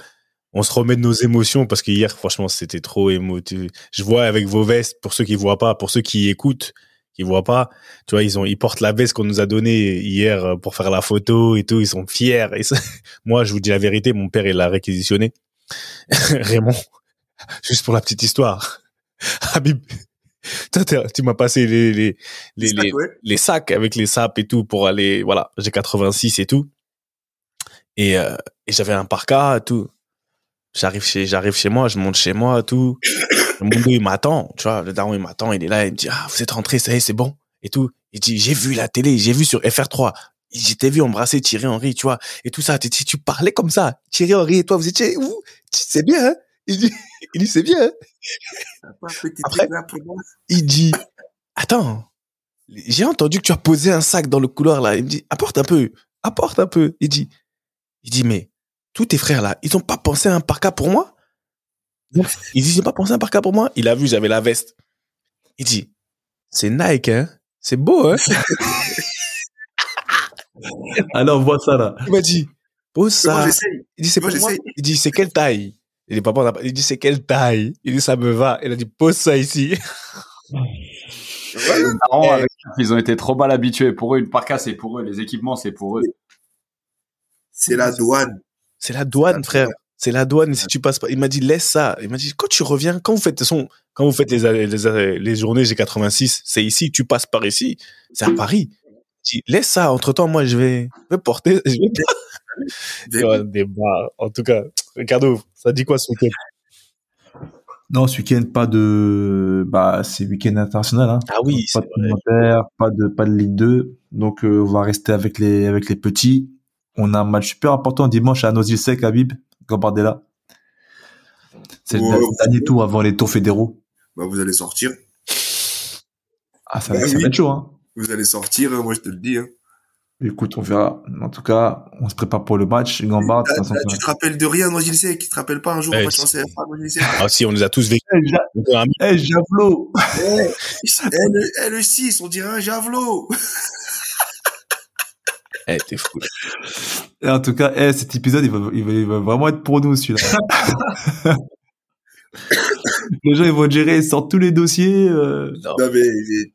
On se remet de nos émotions parce que hier, franchement, c'était trop émotif. Je vois avec vos vestes, pour ceux qui voient pas, pour ceux qui écoutent, qui voient pas, tu vois, ils ont, ils portent la veste qu'on nous a donnée hier euh, pour faire la photo et tout. Ils sont fiers. Et ça- *laughs* moi, je vous dis la vérité, mon père, il l'a réquisitionné. *laughs* Raymond, *laughs* juste pour la petite histoire. Habib, toi, tu m'as passé les, les, les, ça, les, ouais. les sacs avec les sapes et tout pour aller, voilà, j'ai 86 et tout. Et, euh, et j'avais un parka tout. J'arrive chez, j'arrive chez moi, je monte chez moi tout. Le mondo, il m'attend, tu vois, le daron, il m'attend, il est là, il me dit, ah, vous êtes rentré, ça y est, c'est bon, et tout. Il dit, j'ai vu la télé, j'ai vu sur FR3. J'étais vu embrasser Thierry Henry, tu vois, et tout ça. Tu, tu, parlais comme ça. Thierry Henry et toi, vous étiez où? C'est bien, hein? Il dit, *laughs* il dit, c'est bien, hein? Après, il dit attends j'ai entendu que tu as posé un sac dans le couloir là il me dit apporte un peu apporte un peu il dit il dit mais tous tes frères là, ils ont pas pensé à un parka pour moi? *laughs* Il dit, ils ont pas pensé à un parka pour moi? Il a vu, j'avais la veste. Il dit, c'est Nike, hein C'est beau, hein *laughs* Alors, on voit ça, là. Il m'a dit, pose ça. Il dit, c'est pour moi. j'essaye. Il dit, c'est quelle taille? Il dit, papa, il dit, c'est quelle taille? Il dit, ça me va. Il a dit, pose ça ici. Les darons, avec Steph, ils ont été trop mal habitués. Pour eux, une parka, c'est pour eux. Les équipements, c'est pour eux. C'est la douane. C'est la douane, frère. C'est la douane. Si tu passes pas, il m'a dit laisse ça. Il m'a dit quand tu reviens, quand vous faites de façon, quand vous faites les les, les journées G86, c'est ici. Tu passes par ici. C'est à Paris. Dis, laisse ça. Entre temps, moi, je vais, je vais porter. Je vais Des- *laughs* Ouais, des barres. En tout cas, Ricardo, ça dit quoi ce week-end? Non, ce week-end, pas de, bah, c'est week-end international, hein. Ah oui, pas c'est de pas de, pas de Ligue 2. Donc, euh, on va rester avec les, avec les petits. On a un match super important dimanche à Noisy-le-Sec, Habib, Gambardella. C'est le Ouais. dernier- tour avant les tours fédéraux. Bah, vous allez sortir. Ah, ça, Bah ça oui. va être chaud, hein. Vous allez sortir, hein, moi je te le dis. Hein. Écoute, on verra. En tout cas, on se prépare pour le match. Gambard, ah, tu te rappelles de rien, Noisy Sec? Tu te rappelles pas un jour, on Eh, CFA, Ah si, on les a tous vécus. Eh, Ja- eh, Javelot! Le, eh, le 6, on dirait un javelot Eh, t'es fou. Et en tout cas, eh, cet épisode, il va, il va, il va vraiment être pour nous, celui-là. *laughs* Les gens, ils vont gérer, ils sortent tous les dossiers. Euh... Non. Non mais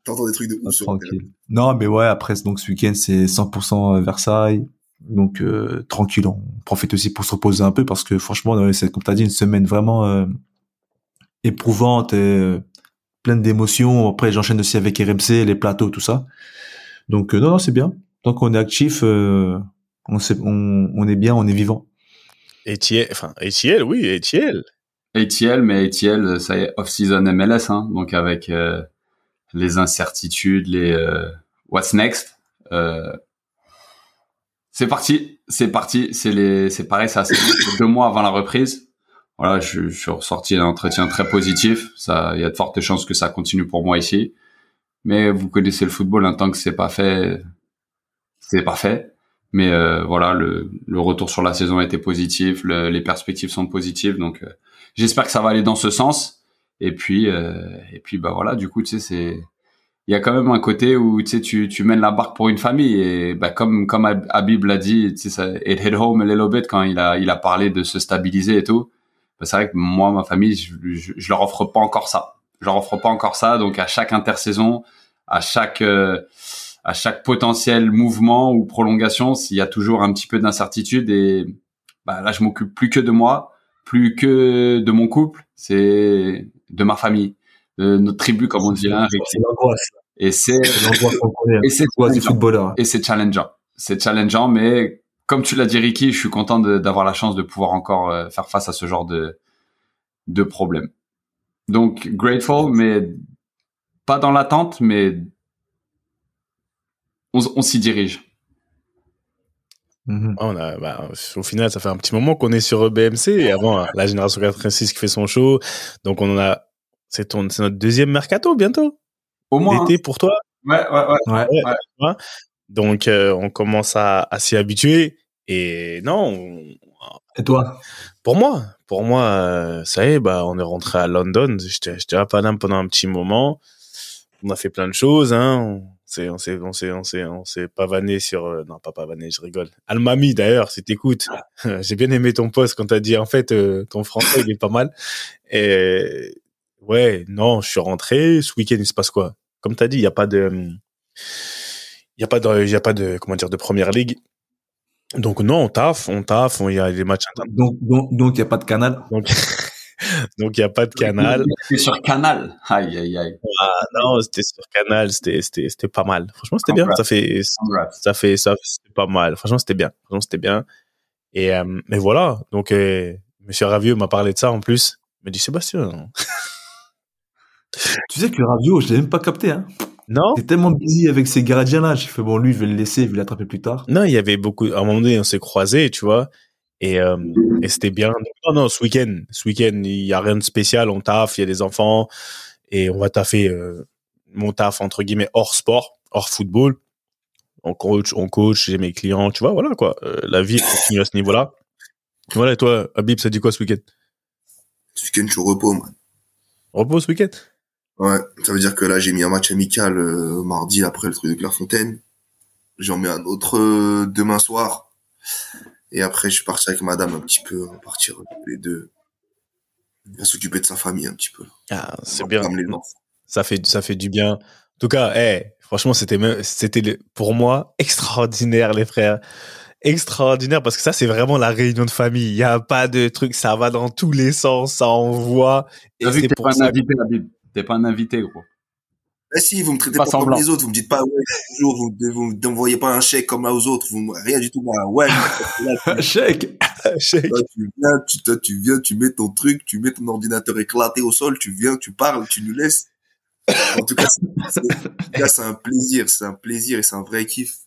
t'entends des trucs de Ah, ouf sur le terrain. tranquille. Non, mais ouais, après, donc ce week-end, c'est 100% Versailles. Donc, euh, tranquille, on profite aussi pour se reposer un peu parce que franchement, c'est, comme tu as dit, une semaine vraiment euh, éprouvante et euh, pleine d'émotions. Après, j'enchaîne aussi avec RMC, les plateaux, tout ça. Donc, euh, non, non, c'est bien. Tant qu'on est actif, euh, on, sait, on, on est bien, on est vivant. Etiel, enfin, Etiel, oui, Etiel. ATL, mais ATL, ça y est, off-season MLS, hein, donc avec euh, les incertitudes, les euh, what's next. Euh, c'est parti, c'est parti, c'est les, c'est pareil, ça, c'est *coughs* deux mois avant la reprise. Voilà, je, je suis ressorti d'un entretien très positif. Ça, il y a de fortes chances que ça continue pour moi ici. Mais vous connaissez le football, un tant que c'est pas fait, c'est pas fait. Mais euh, voilà, le, le retour sur la saison a été positif, le- les perspectives sont positives, donc euh, j'espère que ça va aller dans ce sens. Et puis, euh, et puis bah voilà, du coup, tu sais, c'est, il y a quand même un côté où tu sais, tu, tu mènes la barque pour une famille et bah comme comme Hab- Habib l'a dit, tu sais, ça, it home a little bit quand il a il a parlé de se stabiliser et tout. Bah, c'est vrai que moi, ma famille, je, je, je leur offre pas encore ça. Je leur offre pas encore ça, donc à chaque intersaison, à chaque euh, à chaque potentiel mouvement ou prolongation, s'il y a toujours un petit peu d'incertitude et bah là je m'occupe plus que de moi, plus que de mon couple, c'est de ma famille, de notre tribu comme on dit l'angoisse. et c'est et c'est footballeur. et c'est challengeant. C'est challengeant mais comme tu l'as dit Ricky, je suis content d'avoir la chance de pouvoir encore euh, faire face à ce genre de de problème. Donc grateful mais pas dans l'attente mais on, s'y dirige. Ah, On a, bah, au final, ça fait un petit moment qu'on est sur BMC et avant, hein, la génération 86 qui fait son show. Donc, on en a, c'est ton, c'est notre deuxième mercato bientôt. Au moins. L'été pour toi. hein. Ouais, ouais, ouais. Ouais. Donc, euh, on commence à, à s'y habituer. Et non, on- Et toi? pour moi, pour moi, euh, ça y est, bah, on est rentré à London. J'étais, j'étais à Paname pendant un petit moment. On a fait plein de choses, hein. On s'est, on s'est, on s'est, on s'est, on s'est pavané sur, euh, non, pas pavané, je rigole. Almami, d'ailleurs, si t'écoutes, *laughs* j'ai bien aimé ton post quand t'as dit, en fait, euh, ton français, il est pas mal. Et, ouais, non, je suis rentré. Ce week-end, il se passe quoi? Comme t'as dit, il y a pas de, il y a pas de, il y a pas de, comment dire, de première ligue. Donc, non, on taffe, on taffe, il y a des matchs. Donc, donc, donc, il n'y a pas de canal. Donc, *laughs* donc il y a pas de canal. C'est sur Canal. Aïe, aïe, aïe. Ah non, c'était sur canal, c'était c'était c'était pas mal. Franchement, c'était bien. Ça fait ça fait ça c'était pas mal. Franchement, c'était bien. Franchement, c'était bien. Et euh, mais voilà. Donc euh, Monsieur Ravieux m'a parlé de ça en plus. Il m'a dit Sébastien. *laughs* Tu sais que Ravio, je l'ai même pas capté, hein. Non, T'es tellement busy avec ces gardiens-là. J'ai fait, bon, lui, je vais le laisser, je vais l'attraper plus tard. non, il y avait beaucoup. À un moment donné, on s'est croisés, tu vois. Et, euh, et c'était bien. Non, non, ce week-end, ce week-end, il y a rien de spécial. On taffe, il y a des enfants et on va taffer euh, mon taf entre guillemets hors sport, hors football. On coach, on coach, j'ai mes clients, tu vois, voilà quoi. Euh, la vie continue à ce niveau-là. Voilà, et toi, Habib, ça dit quoi ce week-end? Ce week-end, je suis au repos, man. Repos ce week-end? Ouais, ça veut dire que là, j'ai mis un match amical euh, mardi après le truc de Clairefontaine. J'en mets un autre euh, demain soir. Et après, je suis parti avec madame un petit peu, on va partir les deux. Va s'occuper de sa famille un petit peu. Ah, c'est bien. Ça fait, ça fait du bien. En tout cas, eh, franchement, c'était pour moi extraordinaire, les frères. Extraordinaire parce que ça, c'est vraiment la réunion de famille. Il n'y a pas de truc, ça va dans tous les sens, ça envoie. T'as vu que c'est t'es pour pas un invité. T'es pas un invité, gros. Eh si, vous me traitez Pas pas, comme les autres, vous me dites pas, ouais, toujours, vous, vous n'envoyez pas un chèque comme aux autres, vous, rien du tout, bah, ouais, là, tu- *laughs* Chèque. *laughs* Chèque. Toi, tu viens, tu, toi, tu viens, tu mets ton truc, tu mets ton ordinateur éclaté au sol, tu viens, tu parles, tu nous laisses. En tout cas, c'est- un plaisir, c'est un plaisir et c'est un vrai kiff.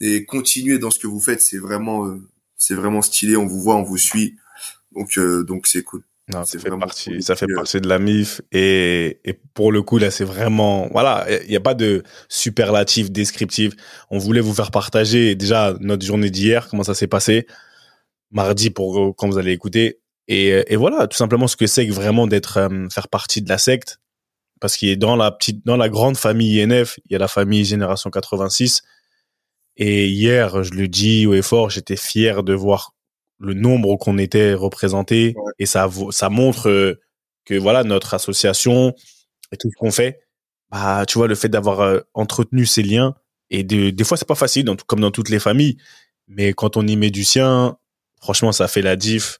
Et continuez dans ce que vous faites, c'est vraiment, euh, c'est vraiment stylé. On vous voit, on vous suit, donc, euh, donc c'est cool. Non, C'est ça fait partie, ça fait Euh, partie de la MIF et, et pour le coup là c'est vraiment voilà il n'y a pas de superlatif descriptif. On voulait vous faire partager déjà notre journée d'hier comment ça s'est passé mardi pour euh, quand vous allez écouter. Et, et voilà tout simplement ce que c'est que vraiment d'être euh, faire partie de la secte. Parce qu'il est dans la petite dans la grande famille INF il y a la famille Génération 86 et hier je le dis haut et fort j'étais fier de voir le nombre qu'on était représenté Ouais. et ça ça montre euh, que voilà notre association et tout ce qu'on fait bah tu vois le fait d'avoir euh, entretenu ces liens et de, des fois c'est pas facile dans comme dans toutes les familles mais quand on y met du sien franchement ça fait la diff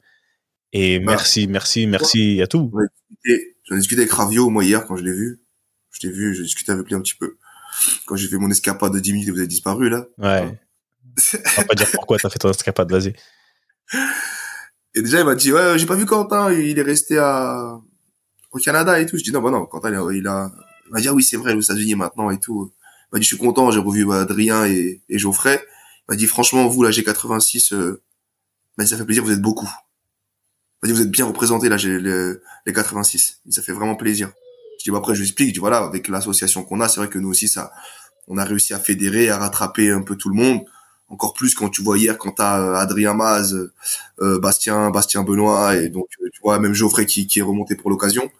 et Bah. merci merci merci à tout J'en ai discuté avec Ravio, moi, hier, quand je l'ai vu. Je t'ai vu, j'ai discuté avec lui un petit peu. Quand j'ai fait mon escapade de 10 minutes et vous avez disparu, là. ouais on va pas dire pourquoi t'as fait ton escapade vas-y Et déjà, il m'a dit, ouais, j'ai pas vu Quentin, il est resté à, au Canada et tout. Je dis, non, bah non, Quentin, il a, il m'a dit, ah oui, c'est vrai, aux États-Unis maintenant et tout. Il m'a dit, je suis content, j'ai revu bah, Adrien et, Geoffrey. Il m'a dit, franchement, vous, la G86, euh, ça fait plaisir, vous êtes beaucoup. Il m'a dit, vous êtes bien représentés, là, j'ai le- les 86. Il dit, ça fait vraiment plaisir. Je dis, bah, après, je lui explique, je dis, voilà, avec l'association qu'on a, c'est vrai que nous aussi, ça, on a réussi à fédérer, à rattraper un peu tout le monde. Encore plus quand tu vois hier, quand t'as euh, Adrien Maz, euh, Bastien, Bastien Benoît et donc euh, tu vois même Geoffrey qui, qui est remonté pour l'occasion.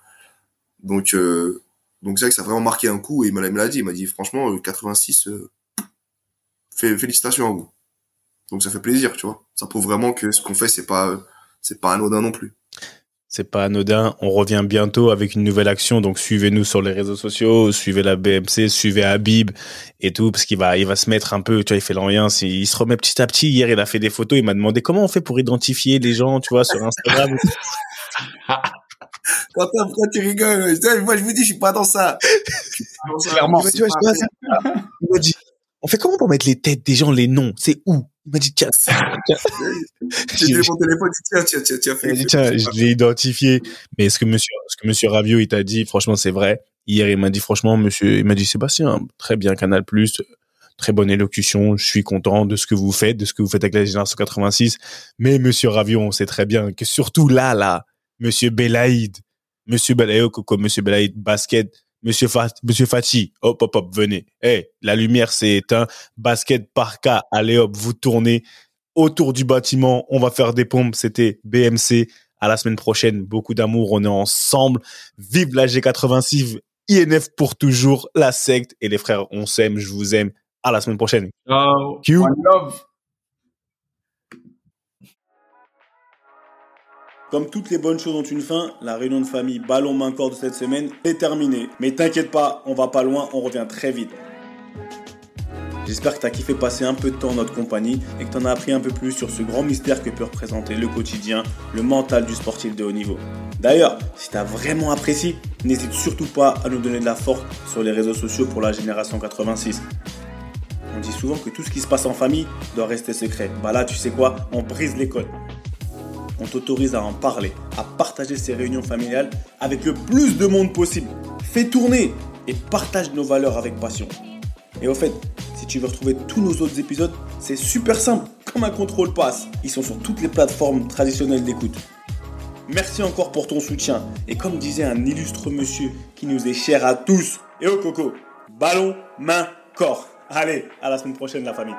Donc euh, donc c'est vrai que ça a vraiment marqué un coup et il me l'a dit, il m'a dit franchement le 86 euh, fé- félicitations à vous. Donc ça fait plaisir, tu vois. Ça prouve vraiment que ce qu'on fait c'est pas euh, c'est pas anodin non plus. C'est pas anodin. On revient bientôt avec une nouvelle action. Donc suivez-nous sur les réseaux sociaux, suivez la BMC, suivez Habib et tout, parce qu'il va, il va se mettre un peu. Tu vois, il fait l'ambiance, il, il se remet petit à petit. Hier, il a fait des photos. Il m'a demandé comment on fait pour identifier les gens, tu vois, sur Instagram. *laughs* Quentin, pourquoi tu rigoles Moi je vous dis je suis pas dans ça. Je suis pas dans ça. *laughs* Clairement. On fait comment pour mettre les têtes des gens, les noms? C'est où? Il m'a dit, tiens, *laughs* tiens. J'ai donné mon téléphone, tiens tiens tiens tiens Il dit, tiens, je l'ai identifié. Mais ce que monsieur, ce que monsieur Ravio, il t'a dit, franchement, c'est vrai. Hier, il m'a dit, franchement, monsieur, il m'a dit, Sébastien, très bien, Canal+, très bonne élocution, je suis content de ce que vous faites, de ce que vous faites avec la génération 86. Mais monsieur Ravio, on sait très bien que surtout là, là, monsieur Belaïd, monsieur Belaïd, Coco, monsieur Belaïd, basket, monsieur Fat, monsieur hop, hop, hop, venez. Eh, la lumière s'est éteinte, basket par cas, allez hop, vous tournez autour du bâtiment, on va faire des pompes, c'était BMC. À la semaine prochaine, beaucoup d'amour, on est ensemble. Vive la G86, INF pour toujours, la secte et les frères, on s'aime, je vous aime. À la semaine prochaine. Ciao. Q. One love. Comme toutes les bonnes choses ont une fin, la réunion de famille ballon main corps de cette semaine est terminée. Mais t'inquiète pas, on va pas loin, on revient très vite. J'espère que t'as kiffé passer un peu de temps en notre compagnie et que t'en as appris un peu plus sur ce grand mystère que peut représenter le quotidien, le mental du sportif de haut niveau. D'ailleurs, si t'as vraiment apprécié, n'hésite surtout pas à nous donner de la force sur les réseaux sociaux pour la génération 86. On dit souvent que tout ce qui se passe en famille doit rester secret. Bah là, tu sais quoi On brise les codes on t'autorise à en parler, à partager ces réunions familiales avec le plus de monde possible. Fais tourner et partage nos valeurs avec passion. Et au fait, si tu veux retrouver tous nos autres épisodes, c'est super simple, comme un contrôle passe. Ils sont sur toutes les plateformes traditionnelles d'écoute. Merci encore pour ton soutien. Et comme disait un illustre monsieur qui nous est cher à tous, et au coco, ballon, main, corps. Allez, à la semaine prochaine la famille.